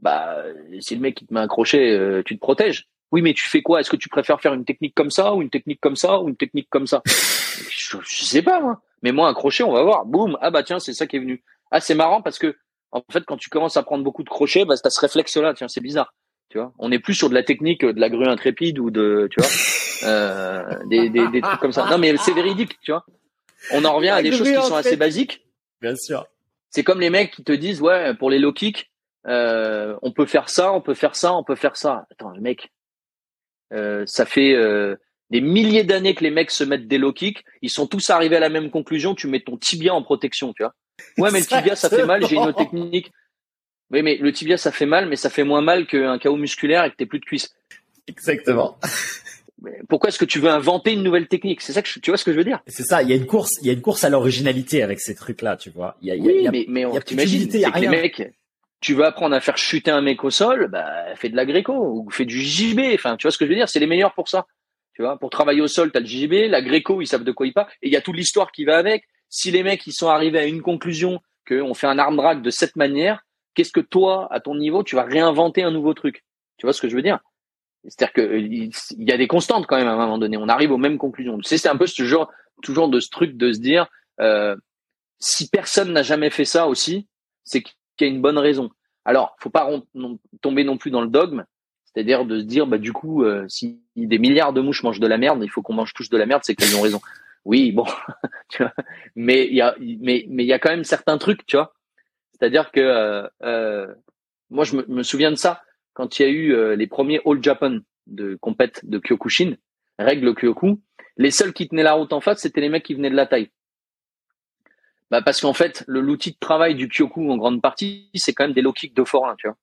bah, si le mec qui te met un crochet, tu te protèges. Oui, mais tu fais quoi? Est-ce que tu préfères faire une technique comme ça ou une technique comme ça ou une technique comme ça? Je, je, sais pas moi. Mais moi un crochet, on va voir. Boum. Ah bah tiens, c'est ça qui est venu. Ah c'est marrant parce que en fait quand tu commences à prendre beaucoup de crochets, bah t'as ce réflexe là. Tiens, c'est bizarre. Tu vois, on est plus sur de la technique de la grue intrépide ou de, tu vois, euh, des, des, des trucs comme ça. Non mais c'est véridique, tu vois? On en revient à des choses qui sont assez basiques. Bien sûr. C'est comme les mecs qui te disent ouais pour les low kicks, euh, on peut faire ça, on peut faire ça, on peut faire ça. Attends, le mec, euh, ça fait euh, des milliers d'années que les mecs se mettent des low kicks. Ils sont tous arrivés à la même conclusion. Tu mets ton tibia en protection, tu vois. Ouais, mais le tibia, ça fait mal. J'ai une autre technique. Oui, mais le tibia, ça fait mal, mais ça fait moins mal qu'un chaos musculaire et que t'es plus de cuisses. Exactement. pourquoi est-ce que tu veux inventer une nouvelle technique? C'est ça que tu vois ce que je veux dire? C'est ça. Il y a une course, il y a une course à l'originalité avec ces trucs-là, tu vois. Il y a, oui, il y a, mais mais on t'imagine, que les mecs, tu veux apprendre à faire chuter un mec au sol, bah fais de la gréco ou fais du JJB. Enfin, tu vois ce que je veux dire? C'est les meilleurs pour ça. Tu vois, pour travailler au sol, t'as le JJB, la gréco, ils savent de quoi ils parlent, et il y a toute l'histoire qui va avec. Si les mecs ils sont arrivés à une conclusion qu'on fait un arm drag de cette manière, qu'est-ce que toi, à ton niveau, tu vas réinventer un nouveau truc? Tu vois ce que je veux dire? C'est-à-dire que il y a des constantes quand même à un moment donné. On arrive aux mêmes conclusions. Tu c'est un peu ce genre, toujours de ce truc de se dire, euh, si personne n'a jamais fait ça aussi, c'est qu'il y a une bonne raison. Alors, faut pas tomber non plus dans le dogme, c'est-à-dire de se dire, bah du coup, euh, si des milliards de mouches mangent de la merde, il faut qu'on mange tous de la merde, c'est qu'elles ont raison. Oui, bon, tu vois, mais il y a, mais mais il y a quand même certains trucs, tu vois. C'est-à-dire que euh, euh, moi, je me, souviens de ça quand il y a eu les premiers All Japan de compète de Kyokushin, règle Kyoku. Les seuls qui tenaient la route en face, c'était les mecs qui venaient de la taille. Bah parce qu'en fait, le l'outil de travail du Kyoku en grande partie, c'est quand même des low kicks de forain, tu vois.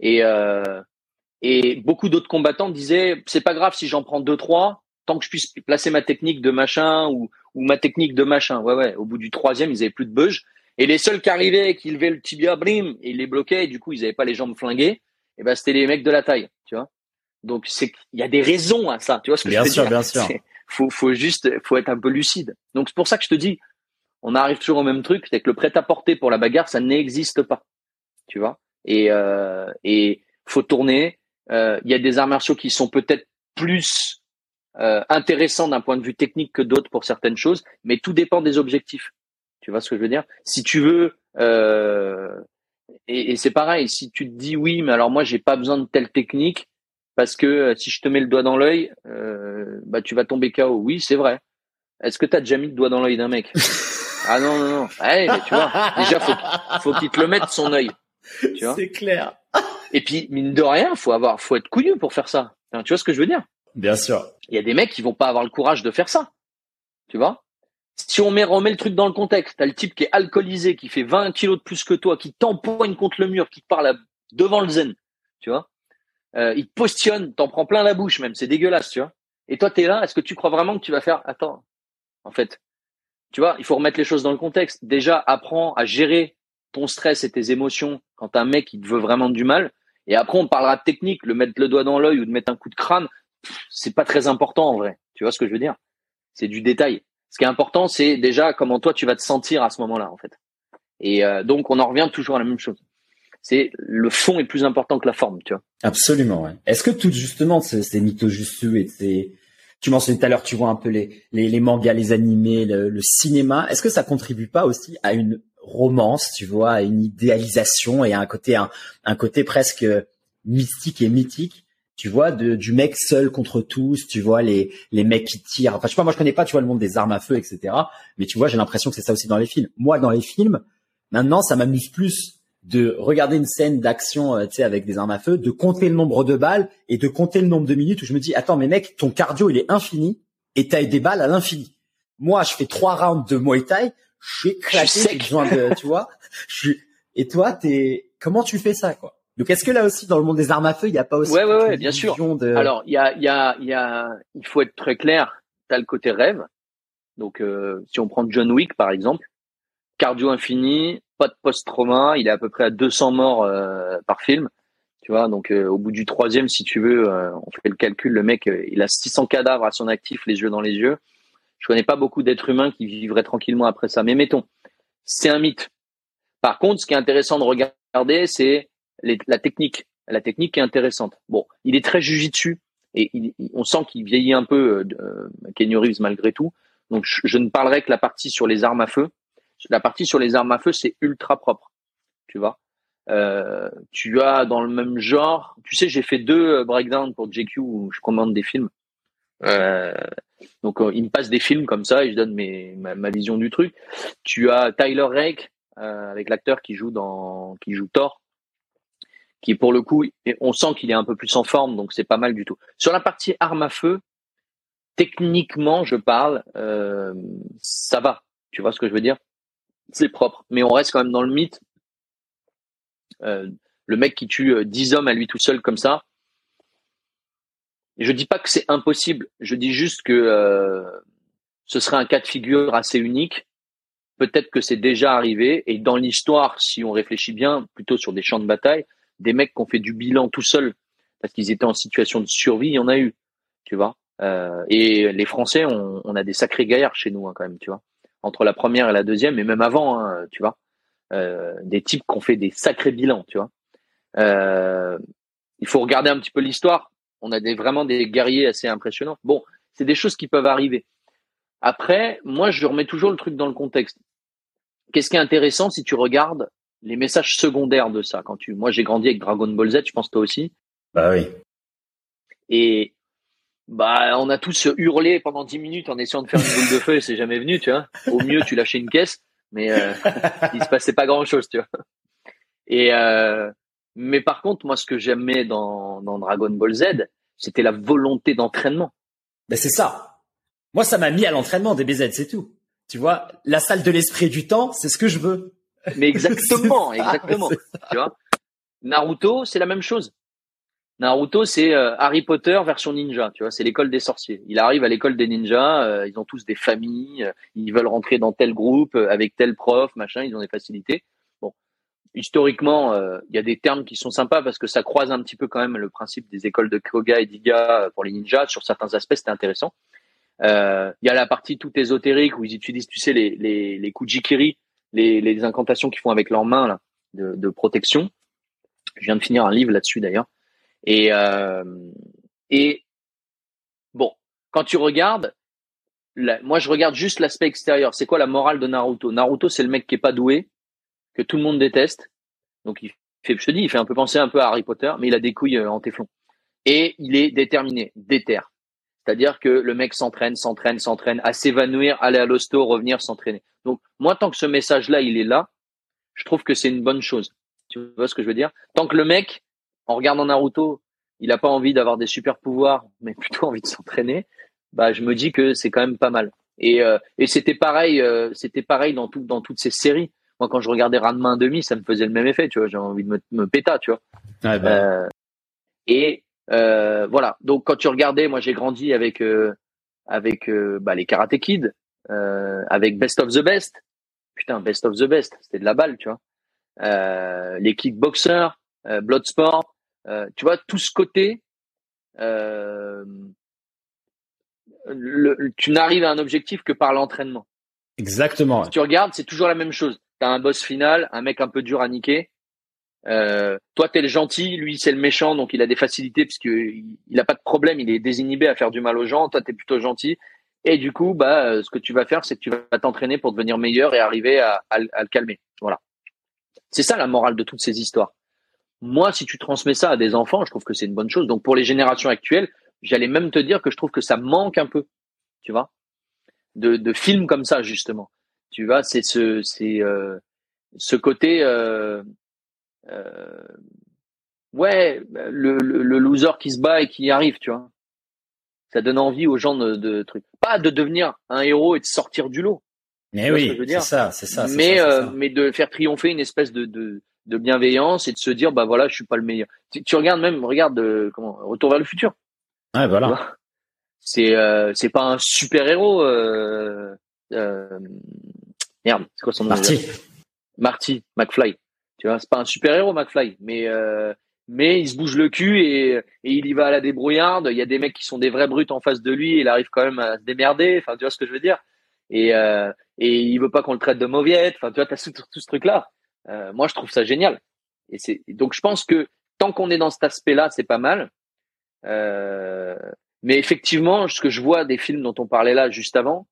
Et euh, Et beaucoup d'autres combattants disaient, c'est pas grave si j'en prends deux, trois, tant que je puisse placer ma technique de machin ou, ou ma technique de machin. Ouais, ouais. Au bout du troisième, ils avaient plus de beuge. Et les seuls qui arrivaient, qui levaient le tibia, brim, et ils les bloquaient, et du coup, ils avaient pas les jambes flinguées, et ben, c'était les mecs de la taille, tu vois. Donc, c'est, il y a des raisons à ça, tu vois ce que bien je veux sûr, dire. Bien sûr, Faut, faut juste, faut être un peu lucide. Donc, c'est pour ça que je te dis, on arrive toujours au même truc, c'est que le prêt-à-porter pour la bagarre, ça n'existe pas, tu vois? Et, euh, et faut tourner. Euh, il y a des arts martiaux qui sont peut-être plus euh, intéressants d'un point de vue technique que d'autres pour certaines choses, mais tout dépend des objectifs. Tu vois ce que je veux dire? Si tu veux, euh, et, et c'est pareil, si tu te dis oui, mais alors moi j'ai pas besoin de telle technique parce que euh, si je te mets le doigt dans l'œil, bah tu vas tomber KO. Oui, c'est vrai. Est-ce que tu as déjà mis le doigt dans l'œil d'un mec? Ah non non non. Ouais, mais tu vois, déjà faut faut qu'il te le mette son œil. Tu vois C'est clair. Et puis mine de rien, faut avoir, faut être couillu pour faire ça. Enfin, tu vois ce que je veux dire? Bien sûr. Il y a des mecs qui vont pas avoir le courage de faire ça. Tu vois? Si on met remet le truc dans le contexte, t'as le type qui est alcoolisé, qui fait 20 kilos de plus que toi, qui t'empoigne contre le mur, qui te parle à- devant le zen. Tu vois? Euh, Il te positionne, t'en prends plein la bouche même, c'est dégueulasse, tu vois? Et toi t'es là, est-ce que tu crois vraiment que tu vas faire Attends, en fait, tu vois, il faut remettre les choses dans le contexte. Déjà, apprends à gérer ton stress et tes émotions quand un mec qui te veut vraiment du mal. Et après, on parlera de technique, le mettre le doigt dans l'œil ou de mettre un coup de crâne, c'est pas très important en vrai. Tu vois ce que je veux dire? C'est du détail. Ce qui est important, c'est déjà comment toi tu vas te sentir à ce moment-là, en fait. Et euh, donc, on en revient toujours à la même chose. C'est le fond est plus important que la forme, tu vois. Absolument. Est-ce que tout justement ces, ces mythos et ces tu mentionnais tout à l'heure, tu vois un peu les, les, les mangas, les animés, le, le cinéma. Est-ce que ça contribue pas aussi à une romance, tu vois, à une idéalisation et à un côté, un, un côté presque mystique et mythique, tu vois, de, du mec seul contre tous, tu vois, les, les mecs qui tirent. Enfin, je sais pas, moi je connais pas, tu vois, le monde des armes à feu, etc. Mais tu vois, j'ai l'impression que c'est ça aussi dans les films. Moi, dans les films, maintenant, ça m'amuse plus de regarder une scène d'action, euh, tu sais, avec des armes à feu, de compter le nombre de balles et de compter le nombre de minutes où je me dis, attends, mais mec, ton cardio, il est infini et t'as des balles à l'infini. Moi, je fais trois rounds de Muay Thai, je suis éclaté, Je suis j'ai besoin de, tu vois, je suis, et toi, t'es, comment tu fais ça, quoi? Donc, est-ce que là aussi, dans le monde des armes à feu, il n'y a pas aussi Ouais, ouais, ouais, bien sûr. de... Alors, il y a, il y a, il y a, il faut être très clair. T'as le côté rêve. Donc, euh, si on prend John Wick par exemple, cardio infini, pas de post-trauma, il est à peu près à 200 morts euh, par film. Tu vois, donc euh, au bout du troisième, si tu veux, euh, on fait le calcul, le mec, euh, il a 600 cadavres à son actif, les yeux dans les yeux. Je connais pas beaucoup d'êtres humains qui vivraient tranquillement après ça. Mais mettons, c'est un mythe. Par contre, ce qui est intéressant de regarder, c'est la technique. La technique est intéressante. Bon, il est très jujitsu et on sent qu'il vieillit un peu, euh, Keanu Reeves malgré tout. Donc, je ne parlerai que la partie sur les armes à feu. La partie sur les armes à feu, c'est ultra propre. Tu vois. Euh, tu as dans le même genre. Tu sais, j'ai fait deux euh, breakdowns pour JQ où je commande des films. Euh, donc, euh, il me passe des films comme ça et je donne mes, ma, vision du truc. Tu as Tyler Rake avec l'acteur qui joue dans qui joue Thor qui pour le coup, on sent qu'il est un peu plus en forme, donc c'est pas mal du tout. Sur la partie arme à feu, techniquement, je parle, ça va. Tu vois ce que je veux dire? C'est propre, mais on reste quand même dans le mythe. Euh, le mec qui tue euh, 10 hommes à lui tout seul comme ça. Je dis pas que c'est impossible. Je dis juste que euh, ce serait un cas de figure assez unique. Peut-être que c'est déjà arrivé. Et dans l'histoire, si on réfléchit bien, plutôt sur des champs de bataille, des mecs qui ont fait du bilan tout seuls parce qu'ils étaient en situation de survie, il y en a eu, tu vois. Euh, et les Français, on, on a des sacrés gaillards chez nous hein, quand même, tu vois. Entre la première et la deuxième, et même avant, hein, tu vois. Euh, des types qui ont fait des sacrés bilans, tu vois. Euh, il faut regarder un petit peu l'histoire. On a des, vraiment des guerriers assez impressionnants. Bon, c'est des choses qui peuvent arriver. Après, moi, je remets toujours le truc dans le contexte. Qu'est-ce qui est intéressant si tu regardes les messages secondaires de ça? Quand tu moi j'ai grandi avec Dragon Ball Z je pense toi aussi Bah oui. et bah on a tous hurlé pendant 10 minutes en essayant de faire une boule de feu et c'est jamais venu tu vois au mieux tu lâchais une caisse mais euh, il se passait pas grand chose tu vois et euh, mais par contre moi ce que j'aimais dans dans Dragon Ball Z c'était la volonté d'entraînement Ben c'est ça. Moi, ça m'a mis à l'entraînement des BZ, c'est tout. Tu vois, la salle de l'esprit du temps, c'est ce que je veux. mais exactement exactement tu vois Naruto c'est la même chose Naruto, c'est euh, Harry Potter version ninja, tu vois, c'est l'école des sorciers. Il arrive à l'école des ninjas, euh, ils ont tous des familles, euh, ils veulent rentrer dans tel groupe avec tel prof, machin, ils ont des facilités. Bon, historiquement, il y a des termes qui sont sympas parce que ça croise un petit peu quand même le principe des écoles de Koga et d'Iga pour les ninjas. Sur certains aspects, c'était intéressant. Il y a la partie tout ésotérique où ils utilisent, tu sais, les les, les kujikiri, les, les incantations qu'ils font avec leurs mains là, de, de protection. Je viens de finir un livre là-dessus d'ailleurs. Et, euh, et bon, quand tu regardes, moi je regarde juste l'aspect extérieur. C'est quoi la morale de Naruto? Naruto, c'est le mec qui est pas doué, que tout le monde déteste. Donc il fait, je te dis, il fait un peu penser un peu à Harry Potter, mais il a des couilles euh, en téflon. Et il est déterminé, déter. C'est-à-dire que le mec s'entraîne, s'entraîne, s'entraîne, à s'évanouir, aller à l'hosto, revenir, s'entraîner. Donc moi, tant que ce message-là, il est là, je trouve que c'est une bonne chose. Tu vois ce que je veux dire? Tant que le mec, en regardant Naruto, il n'a pas envie d'avoir des super pouvoirs, mais plutôt envie de s'entraîner, bah je me dis que c'est quand même pas mal. Et, euh, et c'était pareil, euh, c'était pareil dans tout, dans toutes ces séries. Moi, quand je regardais Ranma demi, ça me faisait le même effet, tu vois. J'ai envie de me, me péta, tu vois. Ouais, bah. euh, et euh, voilà. Donc quand tu regardais, moi j'ai grandi avec euh, avec bah, les Karate Kid, avec Best of the Best. Putain, Best of the Best, c'était de la balle, tu vois. les kickboxers, Bloodsport, euh, tu vois, tout ce côté, euh, le, tu n'arrives à un objectif que par l'entraînement. Exactement. Si tu regardes, c'est toujours la même chose. Tu as un boss final, un mec un peu dur à niquer. Euh, toi, tu es le gentil, lui, c'est le méchant, donc il a des facilités parce qu'il il a pas de problème, il est désinhibé à faire du mal aux gens. Toi, tu es plutôt gentil. Et du coup, bah, ce que tu vas faire, c'est que tu vas t'entraîner pour devenir meilleur et arriver à, à le calmer. Voilà. C'est ça la morale de toutes ces histoires. Moi, si tu transmets ça à des enfants, je trouve que c'est une bonne chose. Donc pour les générations actuelles, j'allais même te dire que je trouve que ça manque un peu, tu vois, de, de films comme ça justement. Tu vois, c'est ce, c'est euh, ce côté, euh, euh, ouais, le, le, loser qui se bat et qui y arrive, tu vois. Ça donne envie aux gens de, de trucs, pas de devenir un héros et de sortir du lot. Mais oui, c'est ça, c'est ça. Mais mais de faire triompher une espèce de, de de bienveillance et de se dire bah voilà je suis pas le meilleur. Tu, tu regardes même regarde euh, comment retour vers le futur. Ouais voilà. C'est euh, c'est pas un super héros euh, merde c'est quoi son nom Marty. Marty McFly. Tu vois c'est pas un super héros McFly mais mais il se bouge le cul et, et il y va à la débrouillarde. Il y a des mecs qui sont des vrais brutes en face de lui il arrive quand même à se démerder enfin tu vois ce que je veux dire? Et euh, et il veut pas qu'on le traite de mauviette enfin tu vois t'as tout, tout ce truc là euh, moi, je trouve ça génial. Et c'est donc je pense que tant qu'on est dans cet aspect-là, c'est pas mal. Euh, mais effectivement, ce que je vois des films dont on parlait là juste avant,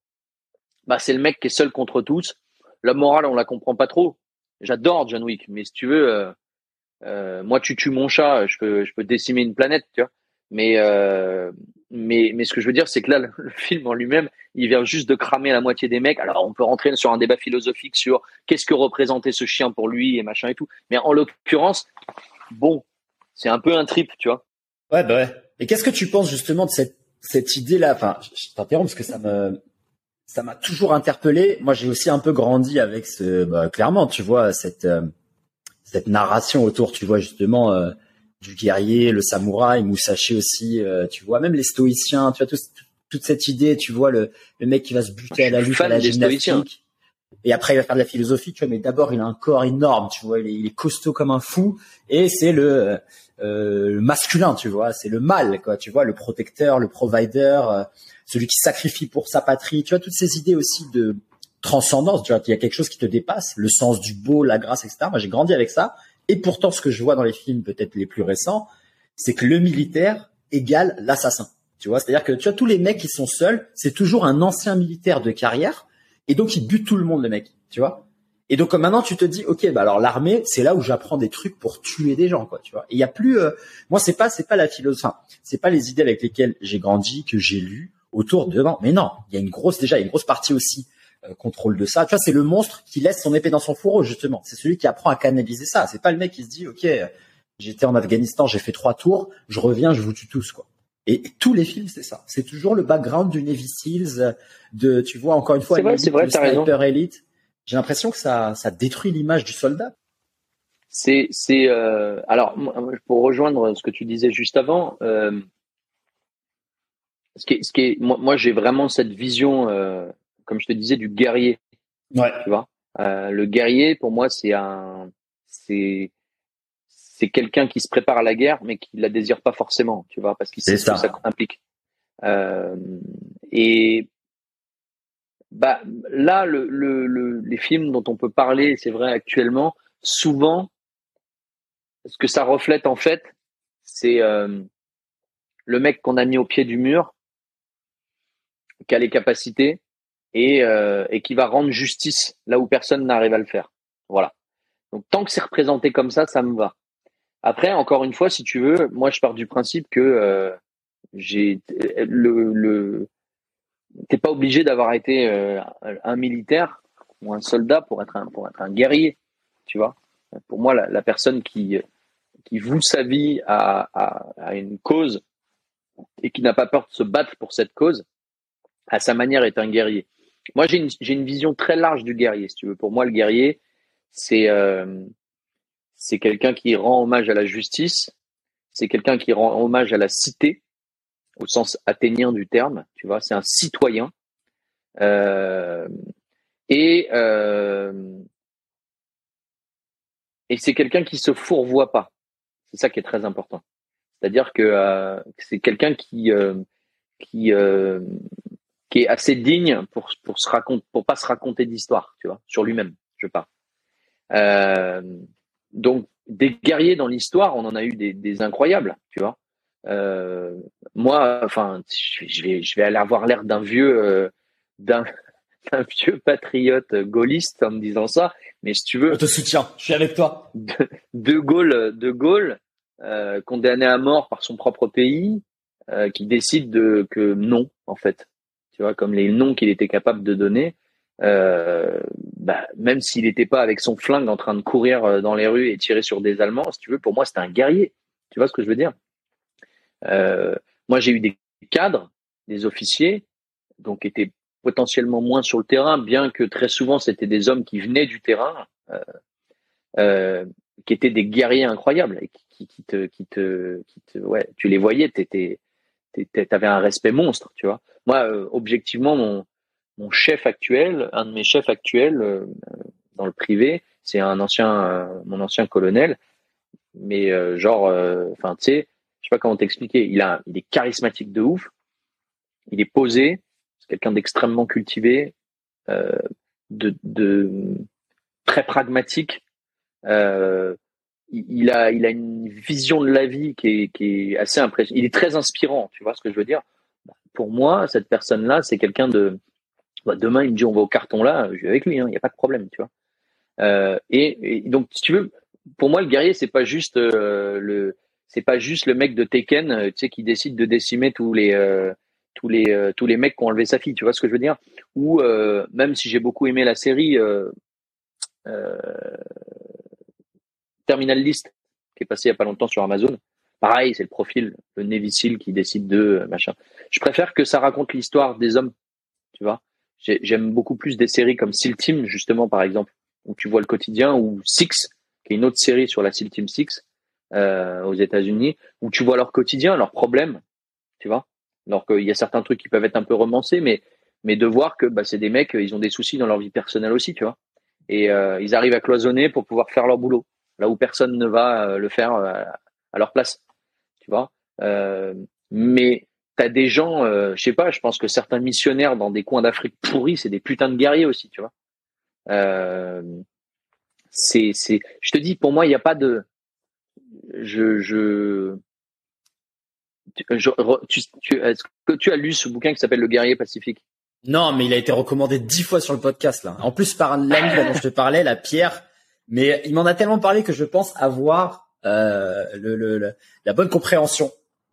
bah c'est le mec qui est seul contre tous. La morale, on la comprend pas trop. J'adore John Wick, mais si tu veux, euh, euh, moi tu tues mon chat, je peux je peux décimer une planète, tu vois. Mais euh, mais ce que je veux dire, c'est que là, le, film en lui-même, il vient juste de cramer la moitié des mecs. Alors, on peut rentrer sur un débat philosophique sur qu'est-ce que représentait ce chien pour lui et machin et tout. Mais en l'occurrence, bon, c'est un peu un trip, tu vois. Ouais, bah ouais. Et qu'est-ce que tu penses justement de cette, cette idée-là? Enfin, je t'interromps parce que ça me, ça m'a toujours interpellé. Moi, j'ai aussi un peu grandi avec ce, bah, clairement, tu vois, cette, euh, cette narration autour, tu vois, justement, euh, du guerrier, le samouraï, Musashi aussi, euh, tu vois, même les stoïciens, tu vois, tout, toute cette idée, tu vois, le, le mec qui va se buter à la lutte, à la gymnastique. Et après, il va faire de la philosophie, tu vois, mais d'abord, il a un corps énorme, tu vois, il est, il est costaud comme un fou, et c'est le, euh, le masculin, tu vois, c'est le mâle, quoi, tu vois, le protecteur, le provider, euh, celui qui sacrifie pour sa patrie, tu vois, toutes ces idées aussi de transcendance, tu vois, qu'il y a quelque chose qui te dépasse, le sens du beau, la grâce, etc. Moi, j'ai grandi avec ça, et pourtant, ce que je vois dans les films, peut-être les plus récents, c'est que le militaire égale l'assassin. Tu vois, c'est-à-dire que tu vois tous les mecs qui sont seuls, c'est toujours un ancien militaire de carrière et donc il bute tout le monde le mec, tu vois. Et donc maintenant tu te dis OK, bah alors l'armée, c'est là où j'apprends des trucs pour tuer des gens quoi, tu vois. Et il y a plus euh, moi c'est pas c'est pas la philosophie, enfin, c'est pas les idées avec lesquelles j'ai grandi que j'ai lu autour de non, mais non, il y a une grosse déjà, il y a une grosse partie aussi contrôle de ça. Tu vois, c'est le monstre qui laisse son épée dans son fourreau justement. C'est celui qui apprend à canaliser ça. C'est pas le mec qui se dit OK, j'étais en Afghanistan, j'ai fait trois tours, je reviens, je vous tue tous quoi. Et tous les films, c'est ça. C'est toujours le background du Navy Seals, de, tu vois, encore une fois, c'est vrai, c'est vrai, Sniper Elite. J'ai l'impression que ça, ça détruit l'image du soldat. c'est c'est euh, alors pour rejoindre ce que tu disais juste avant euh, ce qui est, ce qui est moi, moi j'ai vraiment cette vision euh, comme je te disais du guerrier. Ouais. tu vois euh, le guerrier pour moi c'est un c'est c'est quelqu'un qui se prépare à la guerre mais qui la désire pas forcément tu vois parce qu'il sait ce que ça implique. Euh, et bah là le, le, le, les films dont on peut parler c'est vrai actuellement souvent ce que ça reflète en fait, c'est euh, le mec qu'on a mis au pied du mur, qui a les capacités et, euh, et qui va rendre justice là où personne n'arrive à le faire. Voilà. Donc tant que c'est représenté comme ça, ça me va. Après, encore une fois, si tu veux, moi je pars du principe que euh, j'ai le, le t'es pas obligé d'avoir été euh, un militaire ou un soldat pour être un pour être un guerrier, tu vois. Pour moi, la, personne qui qui voue sa vie à, à une cause et qui n'a pas peur de se battre pour cette cause, à sa manière est un guerrier. Moi, j'ai une, vision très large du guerrier, si tu veux. Pour moi, le guerrier, c'est euh, quelqu'un qui rend hommage à la justice, c'est quelqu'un qui rend hommage à la cité, au sens athénien du terme, tu vois, c'est un citoyen. Euh, et euh, et c'est quelqu'un qui se fourvoie pas. C'est ça qui est très important. C'est-à-dire que euh, c'est quelqu'un qui qui qui est assez digne pour pour se raconter pour pas se raconter d'histoire, tu vois, sur lui-même, je parle. Euh, donc des guerriers dans l'histoire, on en a eu des, des incroyables, tu vois. Euh, moi, enfin, je vais je vais aller avoir l'air d'un vieux euh, d'un un vieux patriote gaulliste en me disant ça, mais si tu veux, on te soutient, je suis avec toi. De, de Gaulle, de Gaulle, euh, condamné à mort par son propre pays, euh, qui décide de que non, en fait. Tu vois, comme les noms qu'il était capable de donner, euh, bah, même s'il n'était pas avec son flingue en train de courir euh, dans les rues et tirer sur des Allemands, si tu veux, pour moi, c'était un guerrier. Tu vois ce que je veux dire? Euh, Moi, j'ai eu des cadres, des officiers, donc étaient potentiellement moins sur le terrain, bien que très souvent c'était des hommes qui venaient du terrain, qui étaient des guerriers incroyables et qui, qui, te, qui te, qui te, ouais, tu les voyais, t'étais, t'avais un respect monstre, tu vois. Moi, euh, objectivement, mon, mon chef actuel, un de mes chefs actuels euh, dans le privé, c'est un ancien, euh, mon ancien colonel, mais genre, enfin, tu sais, je sais pas comment t'expliquer. Il a, il est charismatique de ouf, il est posé, c'est quelqu'un d'extrêmement cultivé, de, de très pragmatique. Il a, il a une vision de la vie qui est, qui est assez impressionnante. Il est très inspirant, tu vois ce que je veux dire? Pour moi, cette personne-là, c'est quelqu'un de. Bah, demain, il me dit on va au carton là, je vais avec lui, il hein, n'y a pas de problème, tu vois. Euh, et, donc, si tu veux, pour moi, le guerrier, c'est pas euh, pas juste le mec de Tekken, euh, tu sais, qui décide de décimer tous les, tous les, tous les mecs qui ont enlevé sa fille, tu vois ce que je veux dire? Ou même si j'ai beaucoup aimé la série. Euh, Terminal List, qui est passé il y a pas longtemps sur Amazon. Pareil, c'est le profil, le qui décide de machin. Je préfère que ça raconte l'histoire des hommes, tu vois. J'aime beaucoup plus des séries comme Seal Team, justement, par exemple, où tu vois le quotidien, ou Six, qui est une autre série sur la Seal Team Six euh, aux États-Unis, où tu vois leur quotidien, leurs problèmes, tu vois. Alors qu'il y a certains trucs qui peuvent être un peu romancés, mais mais de voir que bah, c'est des mecs, ils ont des soucis dans leur vie personnelle aussi, tu vois. Et euh, ils arrivent à cloisonner pour pouvoir faire leur boulot là où personne ne va euh, le faire euh, à leur place, tu vois. Euh, mais t'as des gens, je sais pas, je pense que certains missionnaires dans des coins d'Afrique pourris, c'est des putains de guerriers aussi, tu vois. C'est, c'est, je te dis, pour moi, il n'y a pas de, je, je, est-ce que tu as lu ce bouquin qui s'appelle Le guerrier pacifique? Non, mais il a été recommandé dix fois sur le podcast là. En plus par l'ami dont je te parlais, la Pierre mais il m'en a tellement parlé que je pense avoir euh, le, le, la bonne compréhension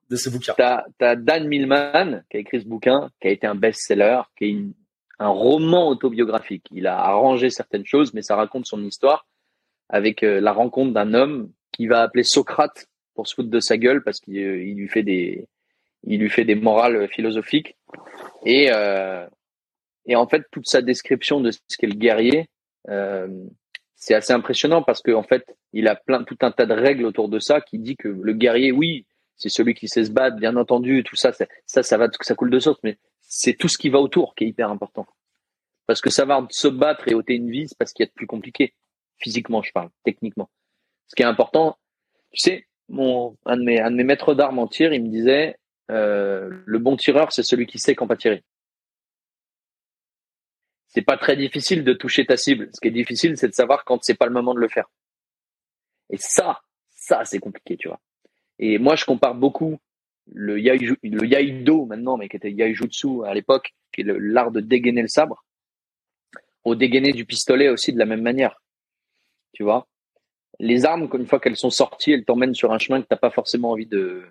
de ce bouquin. T'as as Dan Millman qui a écrit ce bouquin, qui a été un best-seller, qui est une, un roman autobiographique. Il a arrangé certaines choses, mais ça raconte son histoire avec euh, la rencontre d'un homme qui va appeler Socrate pour se foutre de sa gueule parce qu'il euh, il lui fait des il lui fait des morales philosophiques et euh, et en fait toute sa description de ce qu'est le guerrier euh, c'est assez impressionnant parce qu'en en fait, il a plein tout un tas de règles autour de ça qui dit que le guerrier, oui, c'est celui qui sait se battre, bien entendu, tout ça, ça, ça va, ça coule de source, mais c'est tout ce qui va autour qui est hyper important. Parce que savoir se battre et ôter une vie, c'est parce qu'il y a de plus compliqué. Physiquement, je parle, techniquement. Ce qui est important, tu sais, mon, un de mes, un de mes maîtres d'armes en tir, il me disait, euh, le bon tireur, c'est celui qui sait quand pas tirer. C'est pas très difficile de toucher ta cible. Ce qui est difficile, c'est de savoir quand c'est pas le moment de le faire. Et ça, ça, c'est compliqué, tu vois. Et moi, je compare beaucoup le, le yaido maintenant, mais qui était yaijutsu à l'époque, qui est l'art de dégainer le sabre, au dégainer du pistolet aussi de la même manière. Tu vois? Les armes, une fois qu'elles sont sorties, elles t'emmènent sur un chemin que t'as pas forcément envie de,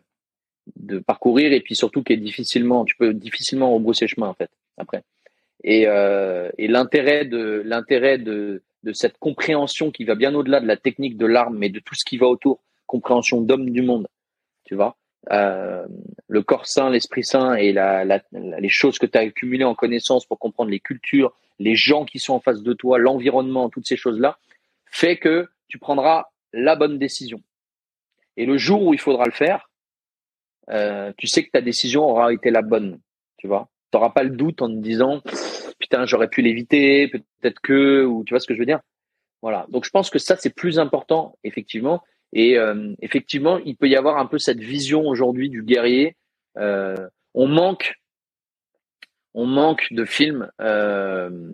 de parcourir et puis surtout qui est difficilement, tu peux difficilement rebrousser chemin en fait après. Et, euh, et l'intérêt de l'intérêt de, cette compréhension qui va bien au-delà de la technique de l'arme, mais de tout ce qui va autour, compréhension d'homme du monde, tu vois, euh, le corps sain, l'esprit sain et les choses que tu as accumulées en connaissance pour comprendre les cultures, les gens qui sont en face de toi, l'environnement, toutes ces choses-là, fait que tu prendras la bonne décision. Et le jour où il faudra le faire, euh, tu sais que ta décision aura été la bonne, tu vois. Tu n'auras pas le doute en te disant putain j'aurais pu l'éviter, peut-être que ou tu vois ce que je veux dire. Voilà. Donc je pense que ça c'est plus important effectivement. Et euh, effectivement, il peut y avoir un peu cette vision aujourd'hui du guerrier. Euh, on manque, on manque de films, euh,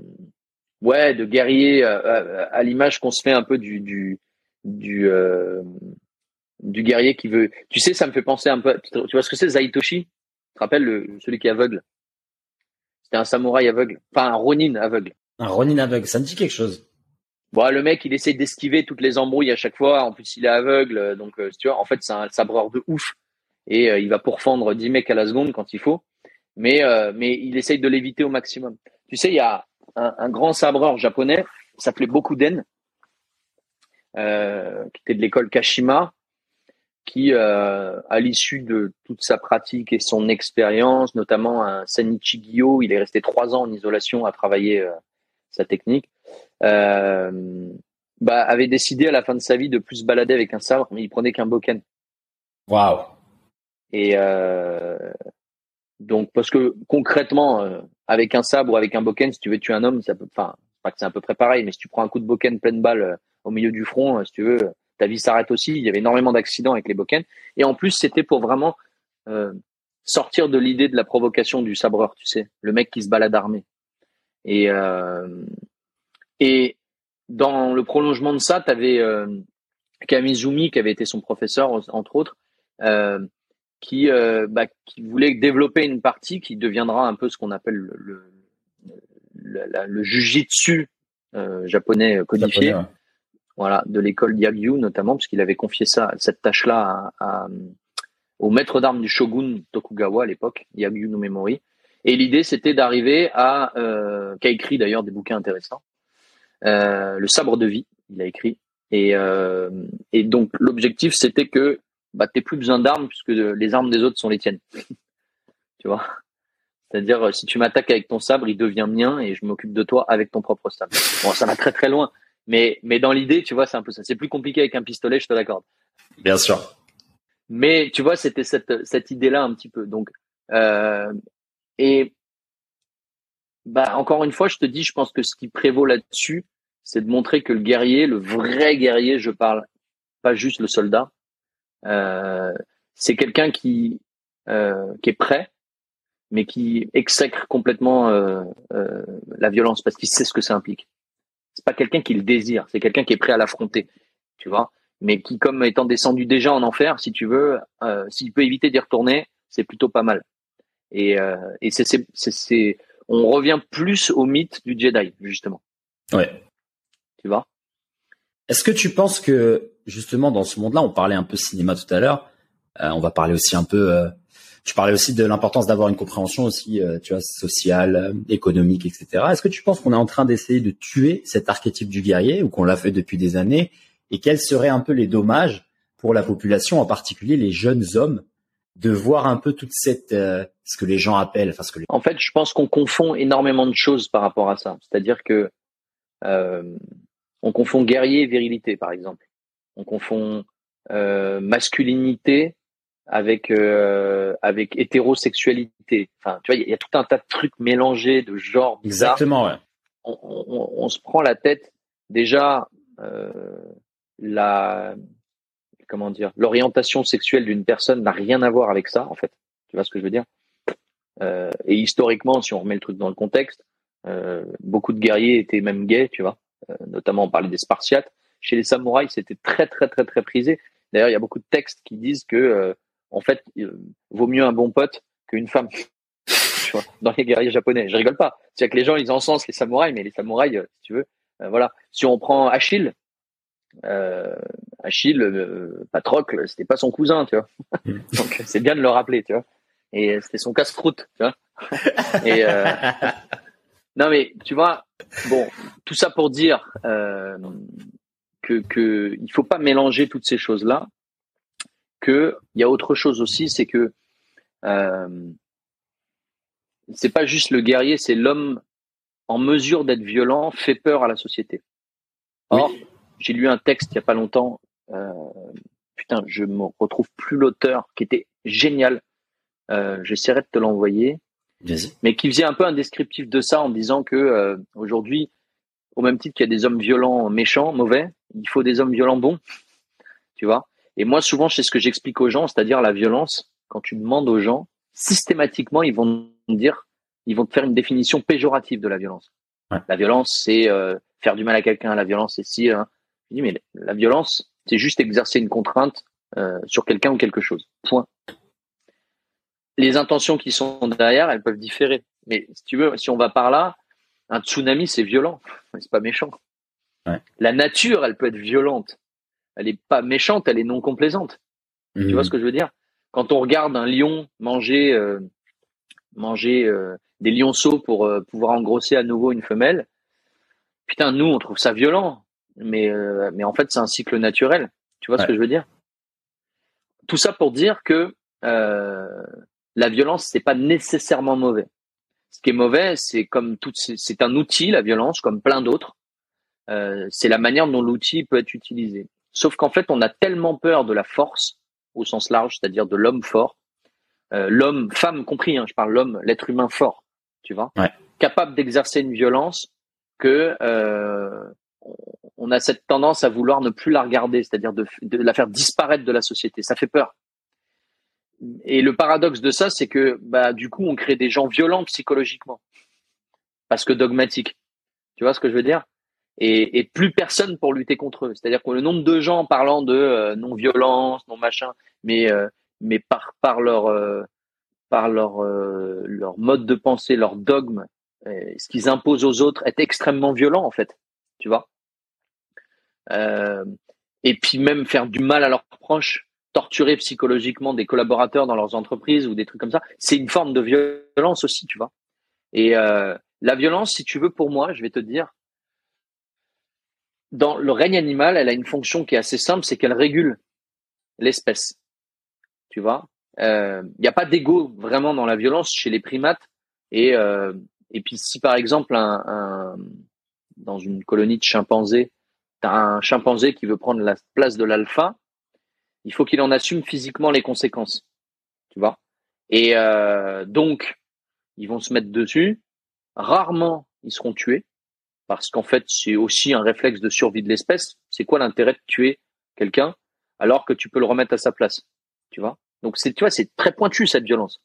ouais, de guerriers à, l'image qu'on se fait un peu du du guerrier qui veut. Tu sais, ça me fait penser un peu. Tu vois ce que c'est Zaitoshi? Tu te rappelles le, celui qui est aveugle? C'était un samouraï aveugle, enfin un ronin aveugle. Un ronin aveugle, ça me dit quelque chose. Bon, le mec, il essaie d'esquiver toutes les embrouilles à chaque fois. En plus, il est aveugle, donc euh, tu vois, en fait, c'est un sabreur de ouf et euh, il va pourfendre 10 mecs à la seconde quand il faut. Mais euh, mais il essaye de l'éviter au maximum. Tu sais, il y a un, un grand sabreur japonais, il s'appelait Bokuden, euh, qui était de l'école Kashima, qui, euh, à l'issue de toute sa pratique et son expérience, notamment un Senichi Gyo, il est resté trois ans en isolation à travailler euh, sa technique, euh, bah, avait décidé à la fin de sa vie de plus se balader avec un sabre, mais il prenait qu'un boken. Waouh. Et donc parce que concrètement, avec un sabre ou avec un boken, si tu veux tuer un homme, ça peut, enfin, pas que c'est à peu près pareil, mais si tu prends un coup de boken pleine balle au milieu du front, si tu veux, ta vie s'arrête aussi. Il y avait énormément d'accidents avec les bokens. Et en plus, c'était pour vraiment euh, sortir de l'idée de la provocation du sabreur, tu sais, le mec qui se balade armé. Et euh, et dans le prolongement de ça, tu avais euh, Kamizumi qui avait été son professeur entre autres, euh, qui bah, qui voulait développer une partie qui deviendra un peu ce qu'on appelle le le, le, jujitsu japonais codifié. Voilà, de l'école Yagyu notamment, puisqu'il avait confié ça, cette tâche-là à, au maître d'armes du shogun Tokugawa à l'époque, Yagyu no Memori. Et l'idée, c'était d'arriver à, euh, qui a écrit d'ailleurs des bouquins intéressants, euh, le sabre de vie, il a écrit. Et, euh, donc l'objectif c'était que bah, t'aies plus besoin d'armes puisque les armes des autres sont les tiennes. tu vois? C'est-à-dire si tu m'attaques avec ton sabre, il devient mien et je m'occupe de toi avec ton propre sabre. Bon, ça va très très loin, mais mais dans l'idée, tu vois, c'est un peu ça. C'est plus compliqué avec un pistolet, je te l'accorde. Bien sûr. Mais tu vois, c'était cette cette idée-là un petit peu. Donc euh, et bah, encore une fois, je te dis, je pense que ce qui prévaut là-dessus, c'est de montrer que le guerrier, le vrai guerrier, je parle pas juste le soldat, euh, c'est quelqu'un qui euh, qui est prêt, mais qui exècre complètement euh, euh la violence parce qu'il sait ce que ça implique. C'est pas quelqu'un qui le désire, c'est quelqu'un qui est prêt à l'affronter, tu vois. Mais qui, comme étant descendu déjà en enfer, si tu veux, euh, s'il peut éviter d'y retourner, c'est plutôt pas mal. Et, euh, et c'est on revient plus au mythe du Jedi, justement. Ouais. Tu vois Est-ce que tu penses que, justement, dans ce monde-là, on parlait un peu cinéma tout à l'heure, euh, on va parler aussi un peu... Tu parlais aussi de l'importance d'avoir une compréhension aussi, euh, tu vois, sociale, économique, etc. Est-ce que tu penses qu'on est en train d'essayer de tuer cet archétype du guerrier ou qu'on l'a fait depuis des années Et quels seraient un peu les dommages pour la population, en particulier les jeunes hommes, de voir un peu toute cette euh, ce que les gens appellent enfin ce que en fait je pense qu'on confond énormément de choses par rapport à ça c'est-à-dire que euh, On confond guerrier et virilité, par exemple. On confond euh, masculinité avec euh, avec hétérosexualité. Enfin, tu vois, il y, a tout un tas de trucs mélangés de genres. Exactement. Ouais. On, on, on, se prend la tête déjà euh, la comment dire l'orientation sexuelle d'une personne n'a rien à voir avec ça en fait. Tu vois ce que je veux dire? Euh, Et historiquement, si on remet le truc dans le contexte, euh, beaucoup de guerriers étaient même gays, tu vois. Euh, notamment, on parlait des Spartiates. Chez les samouraïs, c'était très très très très prisé. D'ailleurs, il y a beaucoup de textes qui disent que euh, en fait, vaut mieux un bon pote qu'une femme. tu vois, dans les guerriers japonais, je rigole pas. C'est que les gens ils encensent les samouraïs, mais les samouraïs, si tu veux, voilà. Si on prend Achille, euh, Achille, euh, Patrocle, c'était pas son cousin, tu vois. Donc c'est bien de le rappeler, tu vois. Et c'était son casse-croûte, tu vois. Et euh, non mais tu vois, bon, tout ça pour dire euh, que que il faut pas mélanger toutes ces choses là. Que il y a autre chose aussi, c'est que euh, c'est pas juste le guerrier, c'est l'homme en mesure d'être violent fait peur à la société. Or, j'ai lu un texte il y a pas longtemps. Euh, putain, je me retrouve plus l'auteur qui était génial. Euh, J'essaierai de te l'envoyer. Mais qui faisait un peu un descriptif de ça en disant que euh, aujourd'hui, au même titre qu'il y a des hommes violents méchants, mauvais, il faut des hommes violents bons. Tu vois? Et moi, souvent, c'est ce que j'explique aux gens, c'est-à-dire la violence. Quand tu demandes aux gens, systématiquement, ils vont dire, ils vont te faire une définition péjorative de la violence. La violence, c'est euh, faire du mal à quelqu'un. La violence, c'est si. Hein. Je dis, mais la violence, c'est juste exercer une contrainte euh, sur quelqu'un ou quelque chose. Point. Les intentions qui sont derrière, elles peuvent différer. Mais si tu veux, si on va par là, un tsunami, c'est violent. C'est pas méchant. Ouais. La nature, elle peut être violente. Elle est pas méchante, elle est non complaisante. Tu vois mmh. ce que je veux dire? Quand on regarde un lion manger euh, manger euh, des lionceaux pour euh, pouvoir engrosser à nouveau une femelle, putain, nous, on trouve ça violent. Mais, mais en fait, c'est un cycle naturel. Tu vois ce que je veux dire? Tout ça pour dire que la violence, c'est pas nécessairement mauvais. Ce qui est mauvais, c'est comme tout, c'est un outil, la violence, comme plein d'autres. c'est la manière dont l'outil peut être utilisé. Sauf qu'en fait, on a tellement peur de la force au sens large, c'est-à-dire de l'homme fort, euh, l'homme, femme compris, hein, je parle l'homme, l'être humain fort, tu vois, capable d'exercer une violence que euh, on a cette tendance à vouloir ne plus la regarder, c'est-à-dire de, la faire disparaître de la société. Ça fait peur. Et le paradoxe de ça, c'est que bah du coup, on crée des gens violents psychologiquement, parce que dogmatiques. Tu vois ce que je veux dire? Et, plus personne pour lutter contre eux. C'est-à-dire que le nombre de gens parlant de euh, non-violence, non-machin, mais mais par par leur euh, par leur euh, leur mode de pensée, leur dogme, euh, ce qu'ils imposent aux autres est extrêmement violent en fait, tu vois? et puis même faire du mal à leurs proches, torturer psychologiquement des collaborateurs dans leurs entreprises ou des trucs comme ça, c'est une forme de violence aussi, tu vois? Et la violence, si tu veux, pour moi, je vais te dire, dans le règne animal, elle a une fonction qui est assez simple, c'est qu'elle régule l'espèce tu vois? Il euh, n'y a pas d'ego vraiment dans la violence chez les primates. Et, euh, et puis si par exemple dans une colonie de chimpanzés, tu un chimpanzé qui veut prendre la place de l'alpha, il faut qu'il en assume physiquement les conséquences. Tu vois? Et euh, donc, ils vont se mettre dessus. Rarement, ils seront tués parce qu'en fait, c'est aussi un réflexe de survie de l'espèce. C'est quoi l'intérêt de tuer quelqu'un alors que tu peux le remettre à sa place? Tu vois? Donc c'est, tu vois, c'est très pointu cette violence.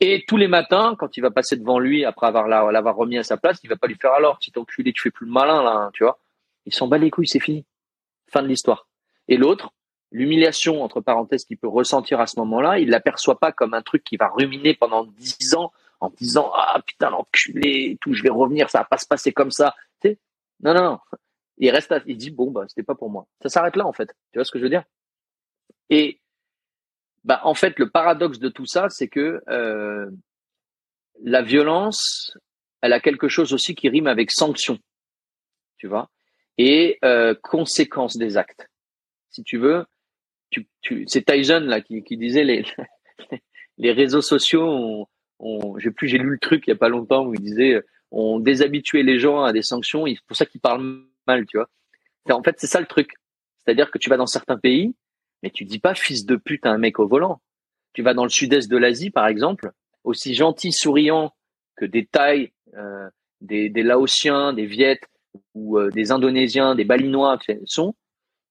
Et tous les matins, quand il va passer devant lui après avoir l'avoir remis à sa place, il va pas lui faire alors, petit enculé, tu fais plus le malin là, hein, tu vois. Il s'en bat les couilles, c'est fini. Fin de l'histoire. Et l'autre, l'humiliation entre parenthèses qu'il peut ressentir à ce moment-là, il l'aperçoit pas comme un truc qui va ruminer pendant dix ans en disant ah putain l'enculé, tout, je vais revenir, ça va pas se passer comme ça. Tu sais non non non. Il reste, il dit bon bah c'était pas pour moi. Ça s'arrête là en fait. Tu vois ce que je veux dire? Et bah, en fait, le paradoxe de tout ça, c'est que euh, la violence, elle a quelque chose aussi qui rime avec sanction, tu vois, et euh, conséquence des actes. Si tu veux, tu, tu, c'est Tyson là qui, disait les, les réseaux sociaux ont, j'ai plus j'ai lu le truc il y a pas longtemps où il disait ont déshabitué les gens à des sanctions, c'est pour ça qu'ils parlent mal, tu vois. En fait, c'est ça le truc. C'est-à-dire que tu vas dans certains pays, mais tu dis pas fils de pute à un mec au volant. Tu vas dans le sud-est de l'Asie, par exemple, aussi gentil, souriant que des Thaïs, euh, des, des Laotiens, des Viettes ou euh, des Indonésiens, des Balinois sont,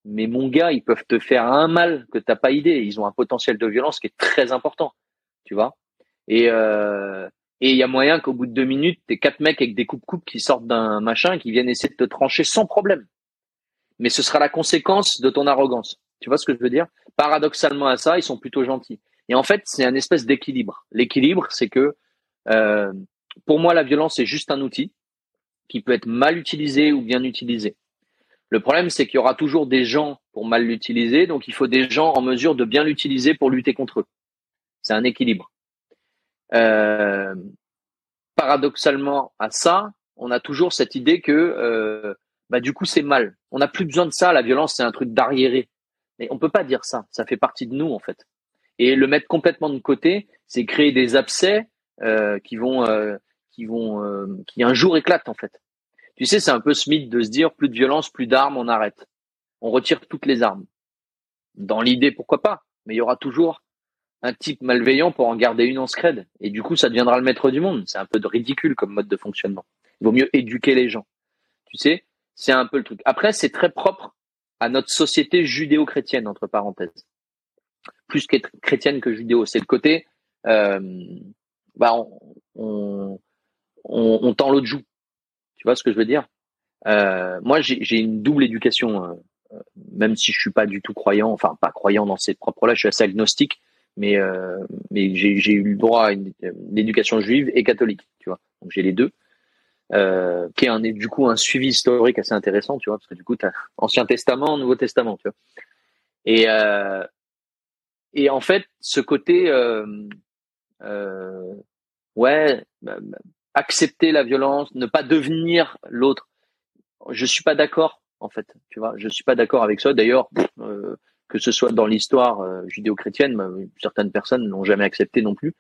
mais mon gars, ils peuvent te faire un mal que t'as pas idée. Ils ont un potentiel de violence qui est très important, tu vois. Et euh, et il y a moyen qu'au bout de deux minutes, t'es quatre mecs avec des coupes coupes qui sortent d'un machin qui viennent essayer de te trancher sans problème. Mais ce sera la conséquence de ton arrogance. Tu vois ce que je veux dire? Paradoxalement à ça, ils sont plutôt gentils. Et en fait, c'est un espèce d'équilibre. L'équilibre, c'est que euh, pour moi, la violence c'est juste un outil qui peut être mal utilisé ou bien utilisé. Le problème, c'est qu'il y aura toujours des gens pour mal l'utiliser, donc il faut des gens en mesure de bien l'utiliser pour lutter contre eux. C'est un équilibre. Euh, paradoxalement à ça, on a toujours cette idée que euh, bah, du coup c'est mal. On n'a plus besoin de ça. La violence, c'est un truc d'arriéré. Mais on peut pas dire ça. Ça fait partie de nous en fait. Et le mettre complètement de côté, c'est créer des abcès euh, qui vont, euh, qui vont, euh, qui un jour éclatent en fait. Tu sais, c'est un peu ce mythe de se dire plus de violence, plus d'armes, on arrête. On retire toutes les armes. Dans l'idée, pourquoi pas Mais il y aura toujours un type malveillant pour en garder une en scred. Et du coup, ça deviendra le maître du monde. C'est un peu de ridicule comme mode de fonctionnement. Il vaut mieux éduquer les gens. Tu sais, c'est un peu le truc. Après, c'est très propre à notre société judéo-chrétienne, entre parenthèses. Plus chrétienne que judéo. C'est le côté, euh, bah, on, on, on, tend l'autre joue. Tu vois ce que je veux dire? Euh, Moi, j'ai une double éducation, euh, même si je suis pas du tout croyant, enfin pas croyant dans ces propres-là, je suis assez agnostique mais euh, mais j'ai eu le droit à une, éducation juive et catholique, tu vois. Donc j'ai les deux, euh, qui est du coup un suivi historique assez intéressant, tu vois, parce que du coup tu as Ancien Testament, Nouveau Testament, tu vois. Et euh, et en fait, ce côté ouais, bah, bah, accepter la violence, ne pas devenir l'autre. Je suis pas d'accord en fait, tu vois. Je suis pas d'accord avec ça. D'ailleurs, que ce soit dans l'histoire euh, judéo-chrétienne, certaines personnes n'ont jamais accepté non plus.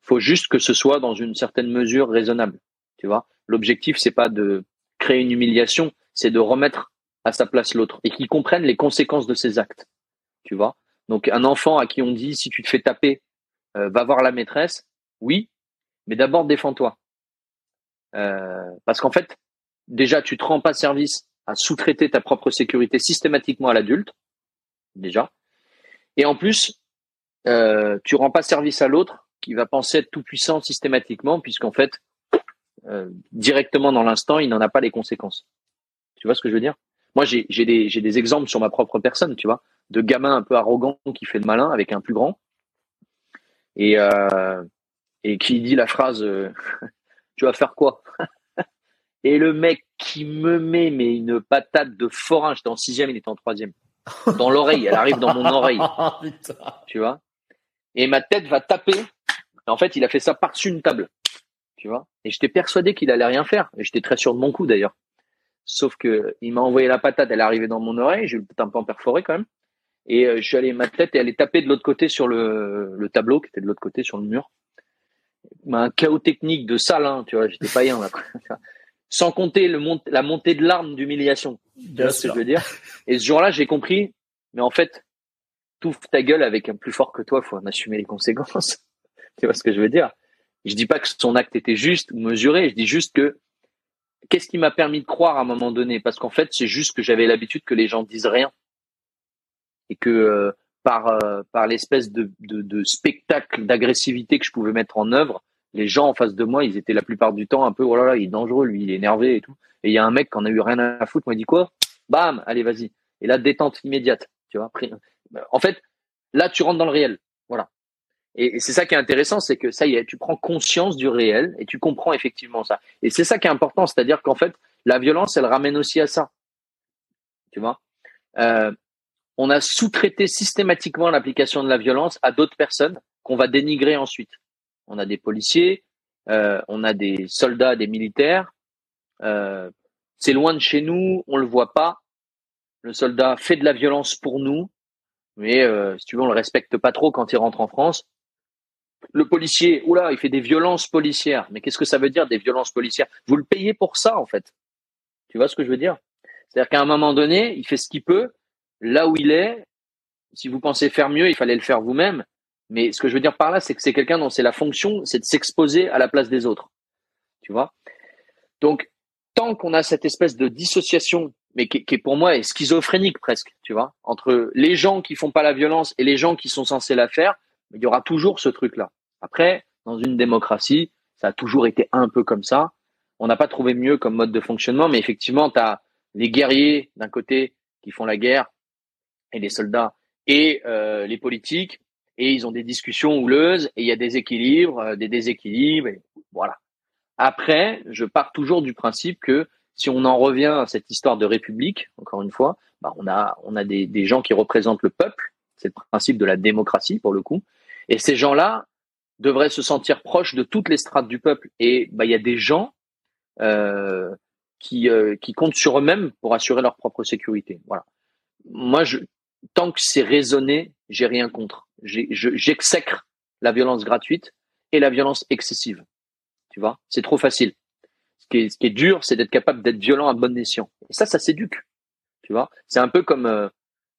Faut juste que ce soit dans une certaine mesure raisonnable. Tu vois, l'objectif c'est pas de créer une humiliation, c'est de remettre à sa place l'autre et qu'il comprenne les conséquences de ses actes. Tu vois. Donc un enfant à qui on dit si tu te fais taper, euh, va voir la maîtresse. Oui, mais d'abord défends-toi. Euh, parce qu'en fait, déjà tu te rends pas service à sous-traiter ta propre sécurité systématiquement à l'adulte déjà. Et en plus, euh, tu rends pas service à l'autre qui va penser être tout puissant systématiquement, puisqu'en fait, euh, directement dans l'instant, il n'en a pas les conséquences. Tu vois ce que je veux dire? Moi, j'ai des, exemples sur ma propre personne, tu vois, de gamins un peu arrogants qui fait le malin avec un plus grand. Et euh, et qui dit la phrase "Tu vas faire quoi? Et le mec qui me met mais une patate de forain, j'étais en sixième, il était en troisième dans l'oreille. Elle arrive dans mon oreille. Oh, tu vois? Et ma tête va taper. En fait, il a fait ça par-dessus une table. Tu vois? Et j'étais persuadé qu'il allait rien faire. Et j'étais très sûr de mon coup d'ailleurs. Sauf que il m'a envoyé la patate. Elle est arrivée dans mon oreille. J'ai eu le tympan perforé quand même. Et euh, je suis allé ma tête et elle est tapée de l'autre côté sur le, le tableau qui était de l'autre côté sur le mur. Un chaos technique de salle, hein, tu vois. J'étais païen là. sans compter le mont la montée de larmes d'humiliation. Tu vois ce que je veux dire? Et ce jour-là, j'ai compris, mais en fait, touffe ta gueule avec un plus fort que toi, faut en assumer les conséquences. tu vois ce que je veux dire? Je dis pas que son acte était juste ou mesuré, je dis juste que qu'est-ce qui m'a permis de croire à un moment donné? Parce qu'en fait, c'est juste que j'avais l'habitude que les gens disent rien. Et que euh, par euh, par l'espèce de, de, de spectacle d'agressivité que je pouvais mettre en œuvre, les gens en face de moi, ils étaient la plupart du temps un peu, oh là là, il est dangereux, lui, il est énervé et tout. Et il y a un mec qui en a eu rien à foutre, moi, il dit quoi? Bam, allez, vas-y. Et là, détente immédiate, tu vois. En fait, là, tu rentres dans le réel, voilà. Et c'est ça qui est intéressant, c'est que ça y est, tu prends conscience du réel et tu comprends effectivement ça. Et c'est ça qui est important, c'est-à-dire qu'en fait, la violence, elle ramène aussi à ça, tu vois? Euh, on a sous-traité systématiquement l'application de la violence à d'autres personnes qu'on va dénigrer ensuite on a des policiers, euh, on a des soldats, des militaires. Euh, c'est loin de chez nous, on le voit pas. Le soldat fait de la violence pour nous, mais euh, si tu veux, on le respecte pas trop quand il rentre en France. Le policier, oula, il fait des violences policières. Mais qu'est-ce que ça veut dire des violences policières? Vous le payez pour ça, en fait. Tu vois ce que je veux dire? C'est-à-dire qu'à un moment donné, il fait ce qu'il peut, là où il est. Si vous pensez faire mieux, il fallait le faire vous-même. Mais ce que je veux dire par là, c'est que c'est quelqu'un dont c'est la fonction, c'est de s'exposer à la place des autres. Tu vois? Donc, tant qu'on a cette espèce de dissociation, mais qui, qui pour moi est schizophrénique presque, tu vois, entre les gens qui font pas la violence et les gens qui sont censés la faire, il y aura toujours ce truc-là. Après, dans une démocratie, ça a toujours été un peu comme ça. On n'a pas trouvé mieux comme mode de fonctionnement, mais effectivement, tu as les guerriers d'un côté qui font la guerre et les soldats et euh, les politiques et ils ont des discussions houleuses et il y a des équilibres, euh, des déséquilibres voilà. Après, je pars toujours du principe que si on en revient à cette histoire de république, encore une fois, bah on a on a des, des gens qui représentent le peuple, c'est le principe de la démocratie pour le coup, et ces gens-là devraient se sentir proches de toutes les strates du peuple. Et bah il y a des gens euh, qui, euh, qui comptent sur eux-mêmes pour assurer leur propre sécurité. Voilà. Moi, je, tant que c'est raisonné, j'ai rien contre. J'exècre la violence gratuite et la violence excessive. Tu vois, c'est trop facile. Ce qui est, ce qui est dur, c'est d'être capable d'être violent à bon escient. Et ça, ça s'éduque. Tu vois, c'est un peu comme euh,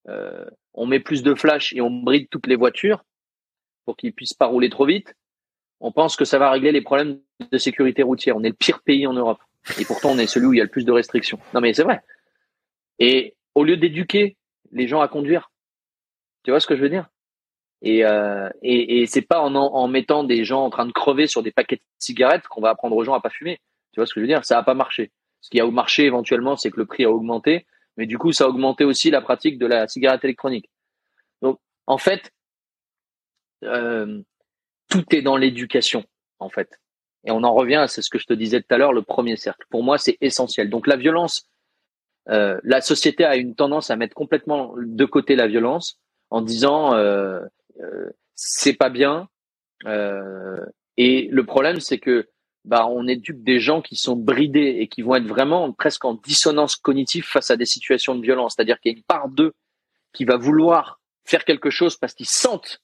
euh, on met plus de flash et on bride toutes les voitures pour qu'ils puissent pas rouler trop vite. On pense que ça va régler les problèmes de sécurité routière. On est le pire pays en Europe. Et pourtant, on est celui où il y a le plus de restrictions. Non, mais c'est vrai. Et au lieu d'éduquer les gens à conduire, tu vois ce que je veux dire? Et, euh, et, et c'est pas en, en mettant des gens en train de crever sur des paquets de cigarettes qu'on va apprendre aux gens à pas fumer. Tu vois ce que je veux dire? Ça a pas marché. Ce qui a marché éventuellement, c'est que le prix a augmenté, mais du coup, ça a augmenté aussi la pratique de la cigarette électronique. Donc, en fait, euh, tout est dans l'éducation, en fait. Et on en revient, c'est ce que je te disais tout à l'heure, le premier cercle. Pour moi, c'est essentiel. Donc la violence, euh, la société a une tendance à mettre complètement de côté la violence en disant euh, euh, c'est pas bien. Euh, et le problème, c'est que bah on éduque des gens qui sont bridés et qui vont être vraiment presque en dissonance cognitive face à des situations de violence. C'est-à-dire qu'il y a une part d'eux qui va vouloir faire quelque chose parce qu'ils sentent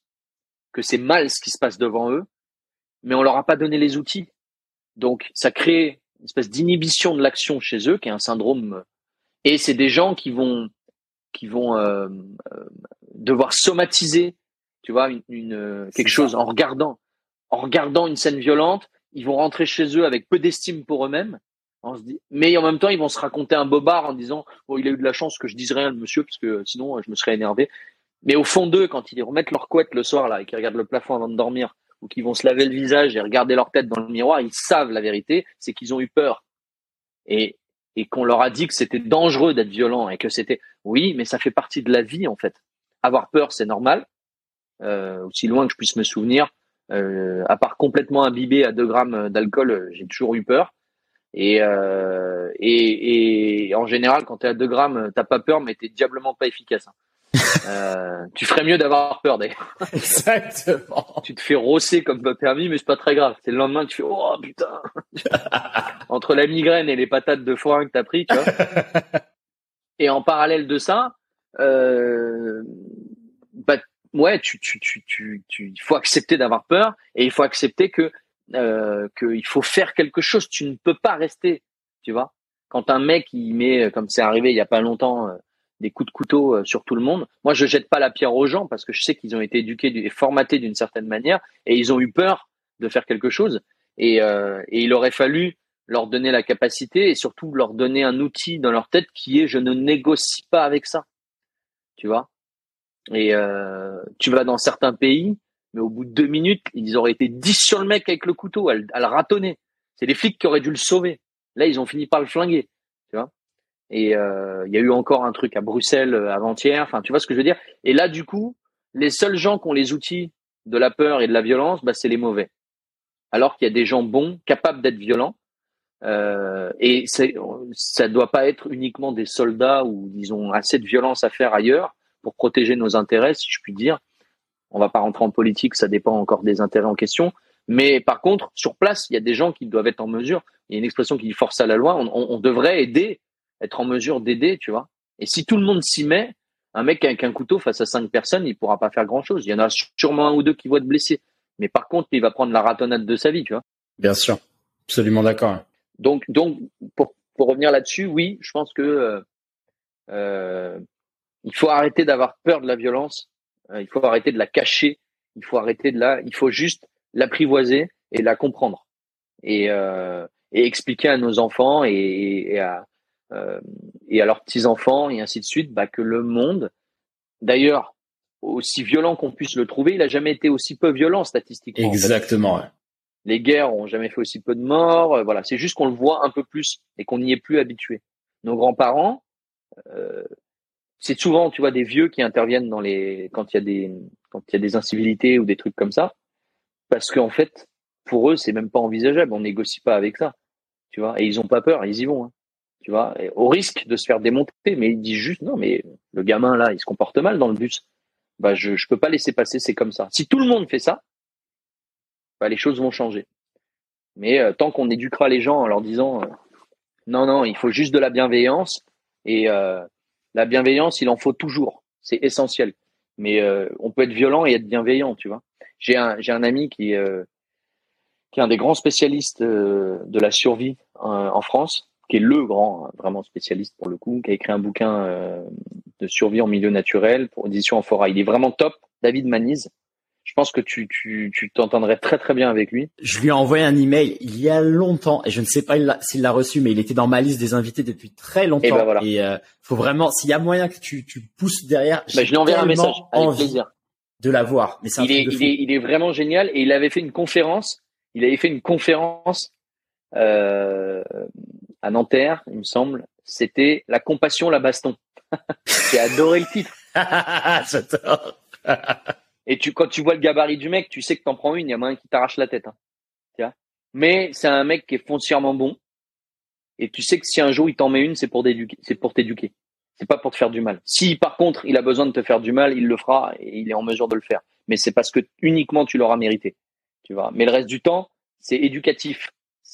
que c'est mal ce qui se passe devant eux mais on leur a pas donné les outils. Donc, ça crée une espèce d'inhibition de l'action chez eux, qui est un syndrome. Et c'est des gens qui vont, qui vont euh, euh devoir somatiser, tu vois, une, une quelque chose en regardant, en regardant une scène violente. Ils vont rentrer chez eux avec peu d'estime pour eux-mêmes. On se dit, mais en même temps, ils vont se raconter un bobard en disant, oh, il a eu de la chance que je dise rien, le monsieur, parce que sinon, je me serais énervé. Mais au fond d'eux, quand ils remettent leur couette le soir là et qu'ils regardent le plafond avant de dormir, ou qui vont se laver le visage et regarder leur tête dans le miroir, ils savent la vérité, c'est qu'ils ont eu peur. Et, et qu'on leur a dit que c'était dangereux d'être violent et que c'était, oui, mais ça fait partie de la vie, en fait. Avoir peur, c'est normal. Euh, aussi loin que je puisse me souvenir, euh, à part complètement imbibé à 2 grammes d'alcool, euh, j'ai toujours eu peur. Et, et, en général, quand tu es à 2 grammes, t'as pas peur, mais t'es diablement pas efficace. Hein. Euh, tu ferais mieux d'avoir peur d'ailleurs. Exactement. tu te fais rosser comme pas permis, mais c'est pas très grave. C'est le lendemain que tu fais oh putain. Entre la migraine et les patates de foin que t'as pris, tu vois. et en parallèle de ça, euh, bah ouais, tu tu tu tu tu il faut accepter d'avoir peur et il faut accepter que euh, qu'il faut faire quelque chose. Tu ne peux pas rester, tu vois. Quand un mec il met, comme c'est arrivé il y a pas longtemps euh, des coups de couteau euh, sur tout le monde. Moi, je jette pas la pierre aux gens parce que je sais qu'ils ont été éduqués et formatés d'une certaine manière et ils ont eu peur de faire quelque chose. Et, euh, et, il aurait fallu leur donner la capacité et surtout leur donner un outil dans leur tête qui est je ne négocie pas avec ça. Tu vois? Et euh, tu vas dans certains pays, mais au bout de deux minutes, ils auraient été dix sur le mec avec le couteau, à, à le ratonner. C'est les flics qui auraient dû le sauver. Là, ils ont fini par le flinguer. Tu vois? Et euh, il y a eu encore un truc à Bruxelles euh, avant-hier. Enfin, tu vois ce que je veux dire? Et là, du coup, les seuls gens qui ont les outils de la peur et de la violence, bah, c'est les mauvais. Alors qu'il y a des gens bons, capables d'être violents. Euh, et ça ne doit pas être uniquement des soldats où ils ont assez de violence à faire ailleurs pour protéger nos intérêts, si je puis dire. On va pas rentrer en politique, ça dépend encore des intérêts en question. Mais par contre, sur place, il y a des gens qui doivent être en mesure. Il y a une expression qui dit force à la loi. On devrait aider être en mesure d'aider, tu vois. Et si tout le monde s'y met, un mec avec un couteau face à cinq personnes, il pourra pas faire grand chose. Il y en a sûrement un ou deux qui vont être blessés. Mais par contre, il va prendre la ratonnade de sa vie, tu vois. Bien sûr. Absolument d'accord. Donc, donc, pour, pour revenir là-dessus, oui, je pense que euh, Euh, il faut arrêter d'avoir peur de la violence. il faut arrêter de la cacher. Il faut arrêter de la. Il faut juste l'apprivoiser et la comprendre et, et expliquer à nos enfants et, et à et à leurs petits enfants et ainsi de suite bah, que le monde, d'ailleurs aussi violent qu'on puisse le trouver, il a jamais été aussi peu violent statistiquement. Exactement. Les guerres ont jamais fait aussi peu de morts. Euh, voilà, c'est juste qu'on le voit un peu plus et qu'on n'y est plus habitué. Nos grands-parents, euh, c'est souvent, tu vois, des vieux qui interviennent dans les quand il y a des quand il y a des incivilités ou des trucs comme ça, parce qu'en fait, pour eux, c'est même pas envisageable. On négocie pas avec ça, tu vois. Et ils ont pas peur, ils y vont. Hein, tu vois, au risque de se faire démonter. Mais ils disent juste non, mais le gamin là, il se comporte mal dans le bus bah je je peux pas laisser passer, c'est comme ça. Si tout le monde fait ça, bah les choses vont changer. Mais euh, tant qu'on éduquera les gens en leur disant euh, non non, il faut juste de la bienveillance et euh, la bienveillance, il en faut toujours, c'est essentiel. Mais on peut être violent et être bienveillant, tu vois. J'ai un j'ai un ami qui qui est un des grands spécialistes de la survie en France qui est le grand, vraiment spécialiste pour le coup, qui a écrit un bouquin euh, de survie en milieu naturel pour édition en forêt. Il est vraiment top, David Maniz. Je pense que tu tu tu t'entendrais très très bien avec lui. Je lui ai envoyé un email il y a longtemps et je ne sais pas s'il l'a reçu, mais il était dans ma liste des invités depuis très longtemps. Et, ben voilà. et euh, faut vraiment, s'il y a moyen que tu tu pousses derrière, ben, je lui enverrai un message avec plaisir de l'avoir. Mais il est, il est il est vraiment génial et il avait fait une conférence. Il avait fait une conférence euh, à Nanterre, il me semble. C'était La compassion, la baston. J'ai adoré le titre. Et tu, quand tu vois le gabarit du mec, tu sais que t'en prends une, il y a moyen qui t'arrache la tête. Hein. Mais c'est un mec qui est foncièrement bon. Et tu sais que si un jour il t'en met une, c'est pour t'éduquer. C'est pour t'éduquer. C'est pas pour te faire du mal. Si par contre il a besoin de te faire du mal, il le fera et il est en mesure de le faire. Mais c'est parce que uniquement tu l'auras mérité. Tu vois? Mais le reste du temps, c'est éducatif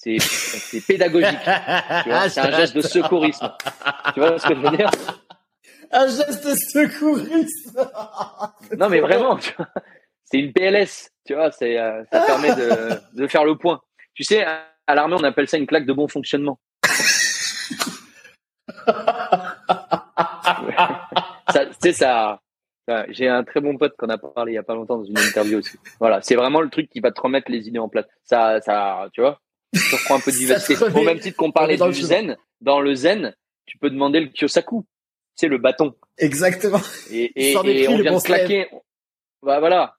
c'est pédagogique. c'est un geste de secourisme. Tu vois ce que je veux dire? Un geste de secourisme. non, mais vraiment, c'est une PLS. Tu vois, c'est euh, ça permet de, de faire le point. Tu sais, à l'armée, on appelle ça une claque de bon fonctionnement. ça, sais, ça. J'ai un très bon pote qu'on a parlé il y a pas longtemps dans une interview aussi. Voilà, c'est vraiment le truc qui va te remettre les idées en place. Ça, ça, tu vois, tu reprends un peu de diversité. Au même titre qu'on parlait du zen, dans le zen, tu peux demander le kyosaku. C'est le bâton. Exactement. Et, et, on vient de claquer. Bah voilà.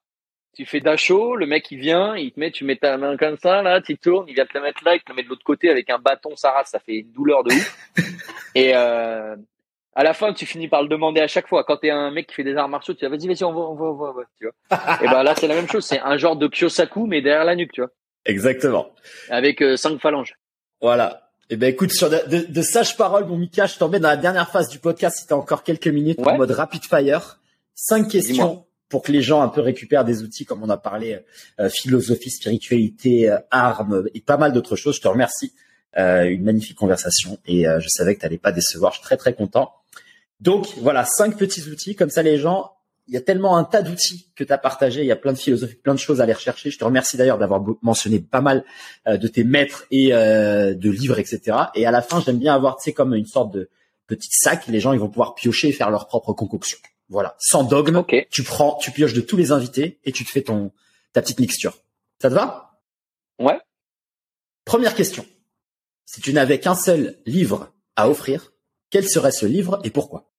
Tu fais d'achaud, le mec il vient, il te met, tu mets ta main comme ça, là, tu tournes, il vient te la mettre là, il te la met de l'autre côté avec un bâton, ça rase, ça fait une douleur de ouf. et euh, à la fin, tu finis par le demander à chaque fois. Quand t'es un mec qui fait des arts martiaux, tu dis vas-y, vas-y, on va, on va, on va, tu vois. et ben là, c'est la même chose. C'est un genre de kyosaku, mais derrière la nuque, tu vois. Exactement. Avec euh, cinq phalanges. Voilà. Eh ben écoute, sur de, de, de sages paroles, mon Mika, je t'emmène dans la dernière phase du podcast. Si t'as encore quelques minutes en mode rapid fire, cinq questions pour que les gens un peu récupèrent des outils comme on a parlé, euh, philosophie, spiritualité, euh, armes et pas mal d'autres choses. Je te remercie. une magnifique conversation et je savais que t'allais pas décevoir. Je suis très très content. Donc voilà, cinq petits outils comme ça les gens il y a tellement un tas d'outils que tu as partagé, il y a plein de philosophies, plein de choses à aller rechercher. Je te remercie d'ailleurs d'avoir mentionné pas mal euh, de tes maîtres et euh, de livres, etc. Et à la fin, j'aime bien avoir, tu sais, comme une sorte de petit sac. Les gens, ils vont pouvoir piocher et faire leur propre concoction. Voilà, sans dogme. Tu prends, tu pioches de tous les invités et tu te fais ton ta petite mixture. Ça te va? Ouais. Première question. Si tu n'avais qu'un seul livre à offrir, quel serait ce livre et pourquoi?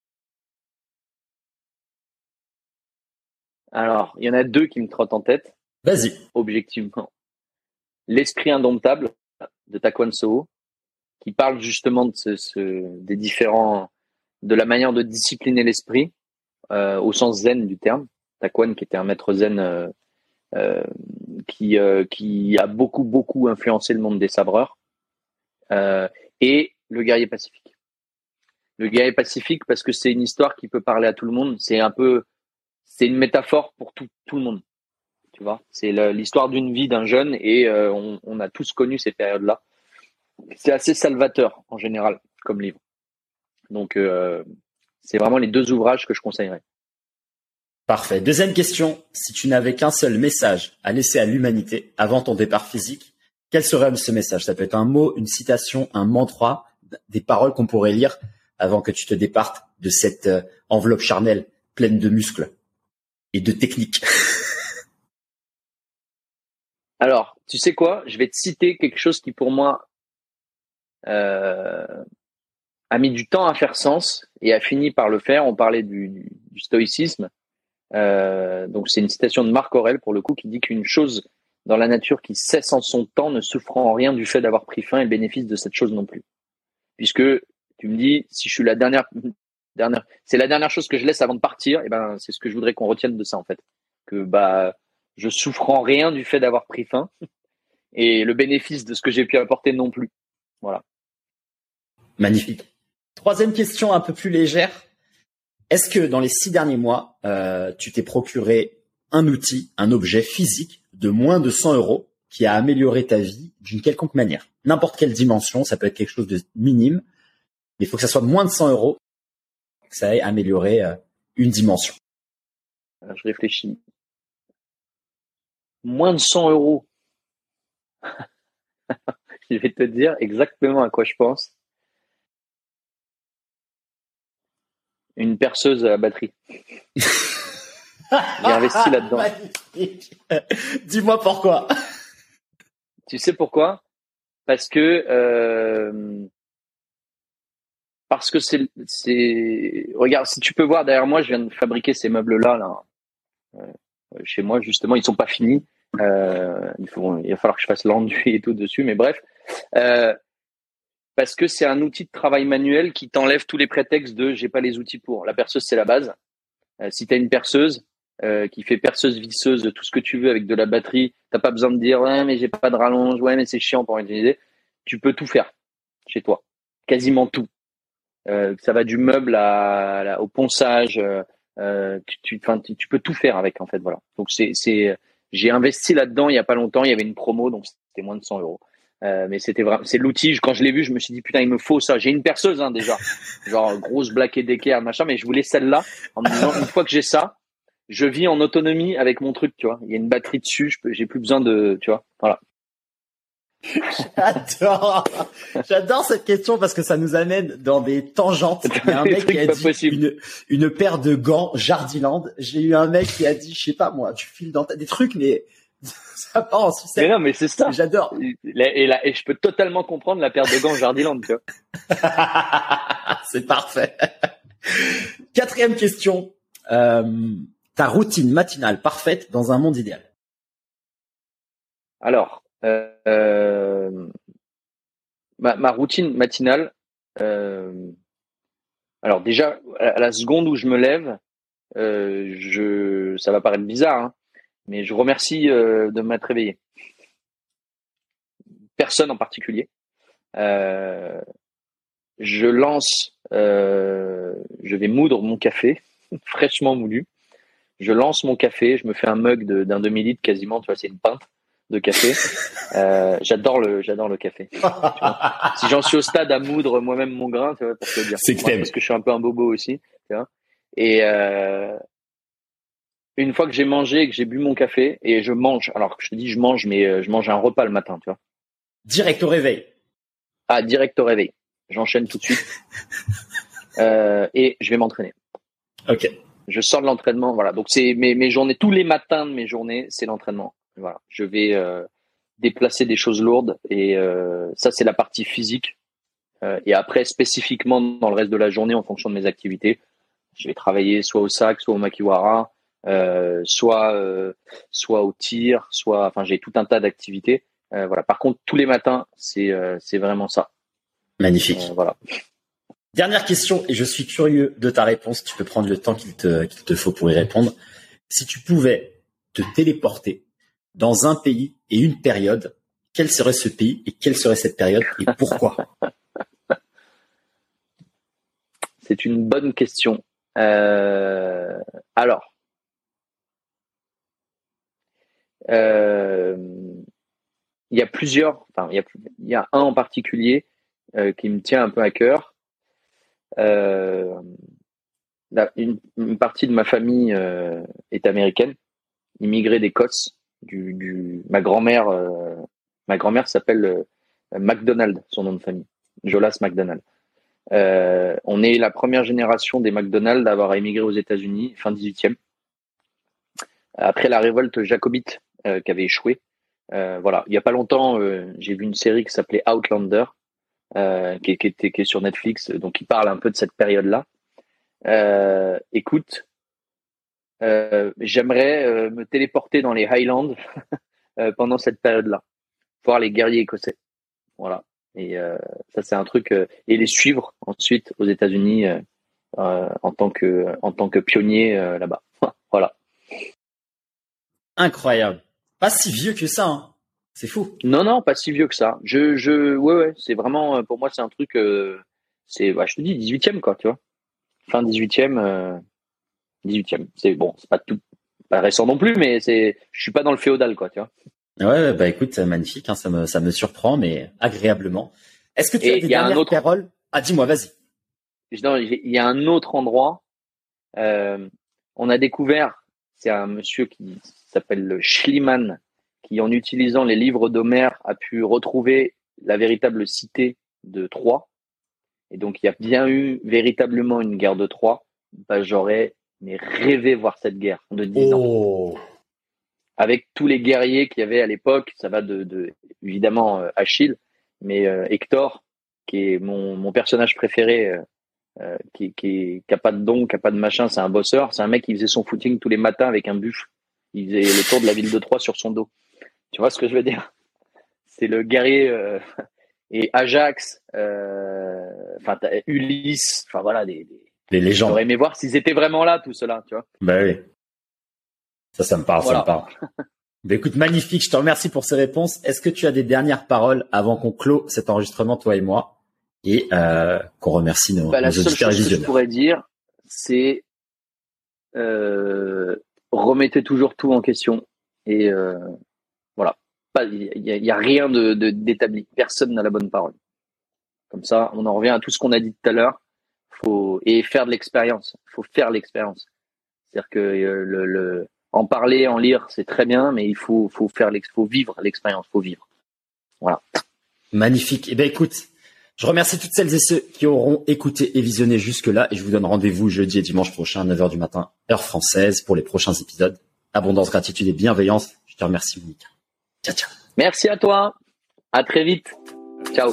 Alors, il y en a deux qui me trottent en tête. Vas-y. Objectivement. L'esprit indomptable de Taekwondo Soho, qui parle justement de ce, des différents, de la manière de discipliner l'esprit euh, au sens zen du terme. Taekwondo qui était un maître zen euh, euh, qui qui a beaucoup beaucoup influencé le monde des sabreurs et le guerrier pacifique. Le guerrier pacifique parce que c'est une histoire qui peut parler à tout le monde. C'est un peu c'est une métaphore pour tout, le monde. Tu vois, c'est l'histoire d'une vie d'un jeune et euh, on, on, a tous connu ces périodes-là. C'est assez salvateur en général comme livre. Donc, euh, c'est vraiment les deux ouvrages que je conseillerais. Parfait. Deuxième question. Si tu n'avais qu'un seul message à laisser à l'humanité avant ton départ physique, quel serait ce message? Ça peut être un mot, une citation, un mantra, des paroles qu'on pourrait lire avant que tu te départes de cette euh, enveloppe charnelle pleine de muscles et de techniques Alors, tu sais quoi? Je vais te citer quelque chose qui pour moi euh, a mis du temps à faire sens et a fini par le faire. On parlait du, stoïcisme. Euh, donc c'est une citation de Marc Aurel pour le coup qui dit qu'une chose dans la nature qui cesse en son temps ne souffre en rien du fait d'avoir pris fin et bénéfice de cette chose non plus. Puisque tu me dis si je suis la dernière c'est la dernière chose que je laisse avant de partir, et ben c'est ce que je voudrais qu'on retienne de ça en fait. Que bah je souffre en rien du fait d'avoir pris fin et le bénéfice de ce que j'ai pu apporter non plus. Voilà. Magnifique. Troisième question un peu plus légère. Est-ce que dans les six derniers mois, euh, tu t'es procuré un outil, un objet physique de moins de 100 euros qui a amélioré ta vie d'une quelconque manière? N'importe quelle dimension, ça peut être quelque chose de minime, mais il faut que ça soit moins de 100 euros, ça ait amélioré euh, une dimension. je réfléchis moins de 100 euros. je vais te dire exactement à quoi je pense. Une perceuse à batterie. J'ai investi là-dedans. Dis-moi pourquoi. Tu sais pourquoi? Parce que euh, parce que c'est c'est regarde si tu peux voir derrière moi, je viens de fabriquer ces meubles là là. Euh, chez moi justement, ils sont pas finis. Euh, il, faut, il va falloir que je fasse l'enduit et tout dessus, mais bref. Euh, parce que c'est un outil de travail manuel qui t'enlève tous les prétextes de j'ai pas les outils pour. La perceuse, c'est la base. Euh, si tu as une perceuse euh, qui fait perceuse visseuse, tout ce que tu veux avec de la batterie, t'as pas besoin de dire ouais mais j'ai pas de rallonge, ouais mais c'est chiant pour utiliser. Tu peux tout faire chez toi, quasiment tout. Euh, ça va du meuble à, au ponçage. Euh, tu, tu, tu, peux tout faire avec en fait voilà. Donc c'est c'est j'ai investi là-dedans il y a pas longtemps. Il y avait une promo, donc c'était moins de 100 euros. Euh, mais c'était vraiment, c'est l'outil. Quand je l'ai vu, je me suis dit putain, il me faut ça. J'ai une perceuse hein, déjà, genre grosse Black Decker machin, mais je voulais celle-là en me disant une fois que j'ai ça, je vis en autonomie avec mon truc, tu vois. Il y a une batterie dessus, je peux, j'ai plus besoin de, tu vois. Voilà. J'adore, j'adore cette question parce que ça nous amène dans des tangentes. Il y a un mec qui a dit une, une, paire de gants Jardiland. J'ai eu un mec qui a dit, je sais pas moi, tu files dans ta... des trucs, mais ça part en sucette. Mais non, mais c'est ça. J'adore. Et, et je peux totalement comprendre la paire de gants Jardiland, c'est parfait. Quatrième question. Euh, ta routine matinale parfaite dans un monde idéal. Alors, euh, ma, routine matinale, euh, alors déjà, à la seconde où je me lève, euh, ça va paraître bizarre, hein, mais je remercie de m'être réveillé. Personne en particulier. je lance, je vais moudre mon café, fraîchement moulu. Je lance mon café, je me fais un mug d'un demi litre quasiment, tu vois, c'est une pinte de café. Euh, j'adore le, j'adore le café. si j'en suis au stade à moudre moi-même mon grain, tu vois, pour te dire. C'est que Parce que je suis un peu un bobo aussi, tu vois. Et euh, une fois que j'ai mangé et que j'ai bu mon café et je mange, alors que je te dis je mange, mais euh, je mange un repas le matin, tu vois. Direct au réveil. Ah, direct au réveil. J'enchaîne tout de suite. euh, et je vais m'entraîner. Ok. Je sors de l'entraînement, voilà. Donc c'est mes, mes journées, tous les matins de mes journées, c'est l'entraînement. Voilà, je vais euh, déplacer des choses lourdes et euh, ça c'est la partie physique. Euh, et après spécifiquement dans le reste de la journée en fonction de mes activités, je vais travailler soit au sac, soit au makiwara, soit soit au tir, soit enfin j'ai tout un tas d'activités. voilà. Par contre tous les matins c'est c'est vraiment ça. Magnifique. voilà. Dernière question, et je suis curieux de ta réponse. Tu peux prendre le temps qu'il te, qu'il te faut pour y répondre. Si tu pouvais te téléporter dans un pays et une période, quel serait ce pays et quelle serait cette période et pourquoi? C'est une bonne question. Euh, alors, euh, il y a plusieurs, enfin, il y a, un en particulier euh, qui me tient un peu à cœur. une, partie de ma famille est américaine, immigrée d'Écosse, ma grand-mère euh, ma grand-mère s'appelle euh, McDonald son nom de famille Jolas McDonald on est la première génération des McDonald's d'avoir émigré aux États-Unis, fin 18e. Après la révolte jacobite qui avait échoué, voilà. Il y a pas longtemps, j'ai vu une série qui s'appelait Outlander, qui, était, qui est sur Netflix, donc qui parle un peu de cette période-là. écoute, euh, j'aimerais euh, me téléporter dans les Highlands euh, pendant cette période-là, voir les guerriers écossais. Voilà. Et ça, c'est un truc et les suivre ensuite aux États-Unis en tant que en tant que pionnier là-bas. voilà. Incroyable. Pas si vieux que ça. Hein. C'est fou. Non, non, pas si vieux que ça. Je, je, ouais, ouais, c'est vraiment, pour moi, c'est un truc, c'est, bah, je te dis, 18e, quoi, tu vois. Fin 18e, 18e. C'est bon, c'est pas tout pas récent non plus, mais c'est je suis pas dans le féodal quoi, tu vois. Ouais, bah écoute, magnifique, hein, ça me ça me surprend, mais agréablement. Est-ce que tu as des dernières autre... paroles Ah, dis-moi, vas-y. Il y a un autre endroit. Euh, on a découvert, c'est un monsieur qui s'appelle Schliemann, qui en utilisant les livres d'Homère a pu retrouver la véritable cité de Troie. Et donc il y a bien eu véritablement une guerre de Troie. Bah, j'aurais mais rêver voir cette guerre de 10 ans. Oh. Avec tous les guerriers qu'il y avait à l'époque, ça va de, de évidemment euh, Achille, mais euh, Hector, qui est mon, mon personnage préféré, euh, euh qui, qui, qui a pas de don, qui a pas de machin, c'est un bosseur, c'est un mec qui faisait son footing tous les matins avec un buffle. Il faisait le tour de la ville de Troyes sur son dos. Tu vois ce que je veux dire? C'est le guerrier et Ajax, enfin Ulysse, enfin voilà des, des les légendes. J'aurais aimé voir s'ils étaient vraiment là, tout cela, tu vois. Bah oui. Ça, ça me parle, ça me parle. bah écoute, magnifique. Je te remercie pour ces réponses. Est-ce que tu as des dernières paroles avant qu'on clôt cet enregistrement, toi et moi, et euh, qu'on remercie nos, bah, la seule chose que je pourrais dire, c'est euh, remettez toujours tout en question et euh, voilà. Il y, a, rien de d'établi. Personne n'a la bonne parole. Comme ça, on en revient à tout ce qu'on a dit tout à l'heure faut et faire de l'expérience. Il faut faire l'expérience. C'est-à-dire que euh, le, le, en parler, en lire, c'est très bien, mais il faut faut faire faut vivre l'expérience, faut vivre. Voilà. Magnifique. Eh ben écoute, je remercie toutes celles et ceux qui auront écouté et visionné jusque-là et je vous donne rendez-vous jeudi et dimanche prochain à 9h du matin, heure française, pour les prochains épisodes. Abondance, gratitude et bienveillance. Je te remercie, Monica. Ciao, ciao. Merci à toi. À très vite. Ciao.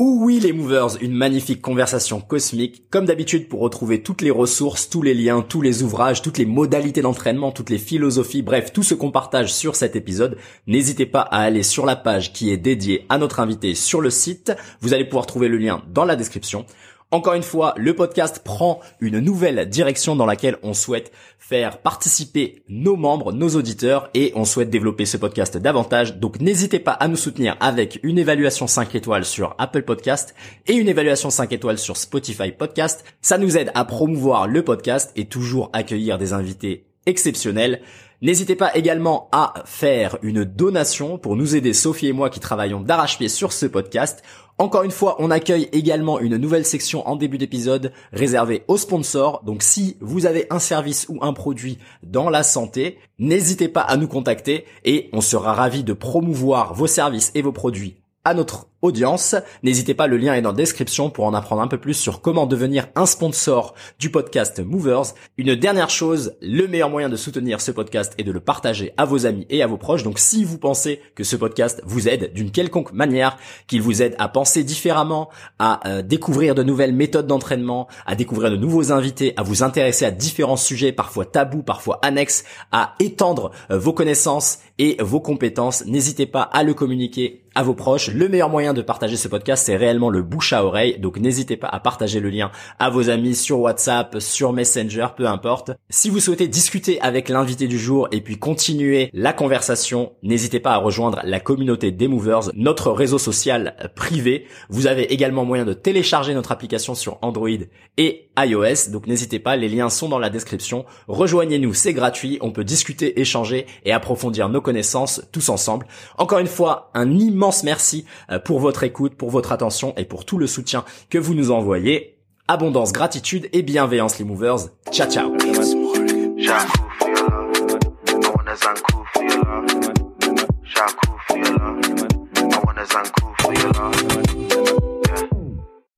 Oui les movers, une magnifique conversation cosmique. Comme d'habitude pour retrouver toutes les ressources, tous les liens, tous les ouvrages, toutes les modalités d'entraînement, toutes les philosophies, bref, tout ce qu'on partage sur cet épisode, n'hésitez pas à aller sur la page qui est dédiée à notre invité sur le site. Vous allez pouvoir trouver le lien dans la description. Encore une fois, le podcast prend une nouvelle direction dans laquelle on souhaite faire participer nos membres, nos auditeurs et on souhaite développer ce podcast davantage. Donc n'hésitez pas à nous soutenir avec une évaluation 5 étoiles sur Apple Podcast et une évaluation 5 étoiles sur Spotify Podcast. Ça nous aide à promouvoir le podcast et toujours accueillir des invités exceptionnels. N'hésitez pas également à faire une donation pour nous aider, Sophie et moi qui travaillons d'arrache-pied sur ce podcast. Encore une fois, on accueille également une nouvelle section en début d'épisode réservée aux sponsors. Donc si vous avez un service ou un produit dans la santé, n'hésitez pas à nous contacter et on sera ravi de promouvoir vos services et vos produits à notre audience. N'hésitez pas, le lien est dans la description pour en apprendre un peu plus sur comment devenir un sponsor du podcast Movers. Une dernière chose, le meilleur moyen de soutenir ce podcast est de le partager à vos amis et à vos proches. Donc si vous pensez que ce podcast vous aide d'une quelconque manière, qu'il vous aide à penser différemment, à euh, découvrir de nouvelles méthodes d'entraînement, à découvrir de nouveaux invités, à vous intéresser à différents sujets, parfois tabous, parfois annexes, à étendre euh, vos connaissances et vos compétences, n'hésitez pas à le communiquer à vos proches. Le meilleur moyen de partager ce podcast, c'est réellement le bouche à oreille. Donc n'hésitez pas à partager le lien à vos amis sur WhatsApp, sur Messenger, peu importe. Si vous souhaitez discuter avec l'invité du jour et puis continuer la conversation, n'hésitez pas à rejoindre la communauté des Movers, notre réseau social privé. Vous avez également moyen de télécharger notre application sur Android et iOS. Donc n'hésitez pas, les liens sont dans la description. Rejoignez-nous, c'est gratuit. On peut discuter, échanger et approfondir nos connaissances tous ensemble. Encore une fois, un immense merci euh, pour votre écoute, pour votre attention et pour tout le soutien que vous nous envoyez. Abondance, gratitude et bienveillance les movers. Ciao ciao.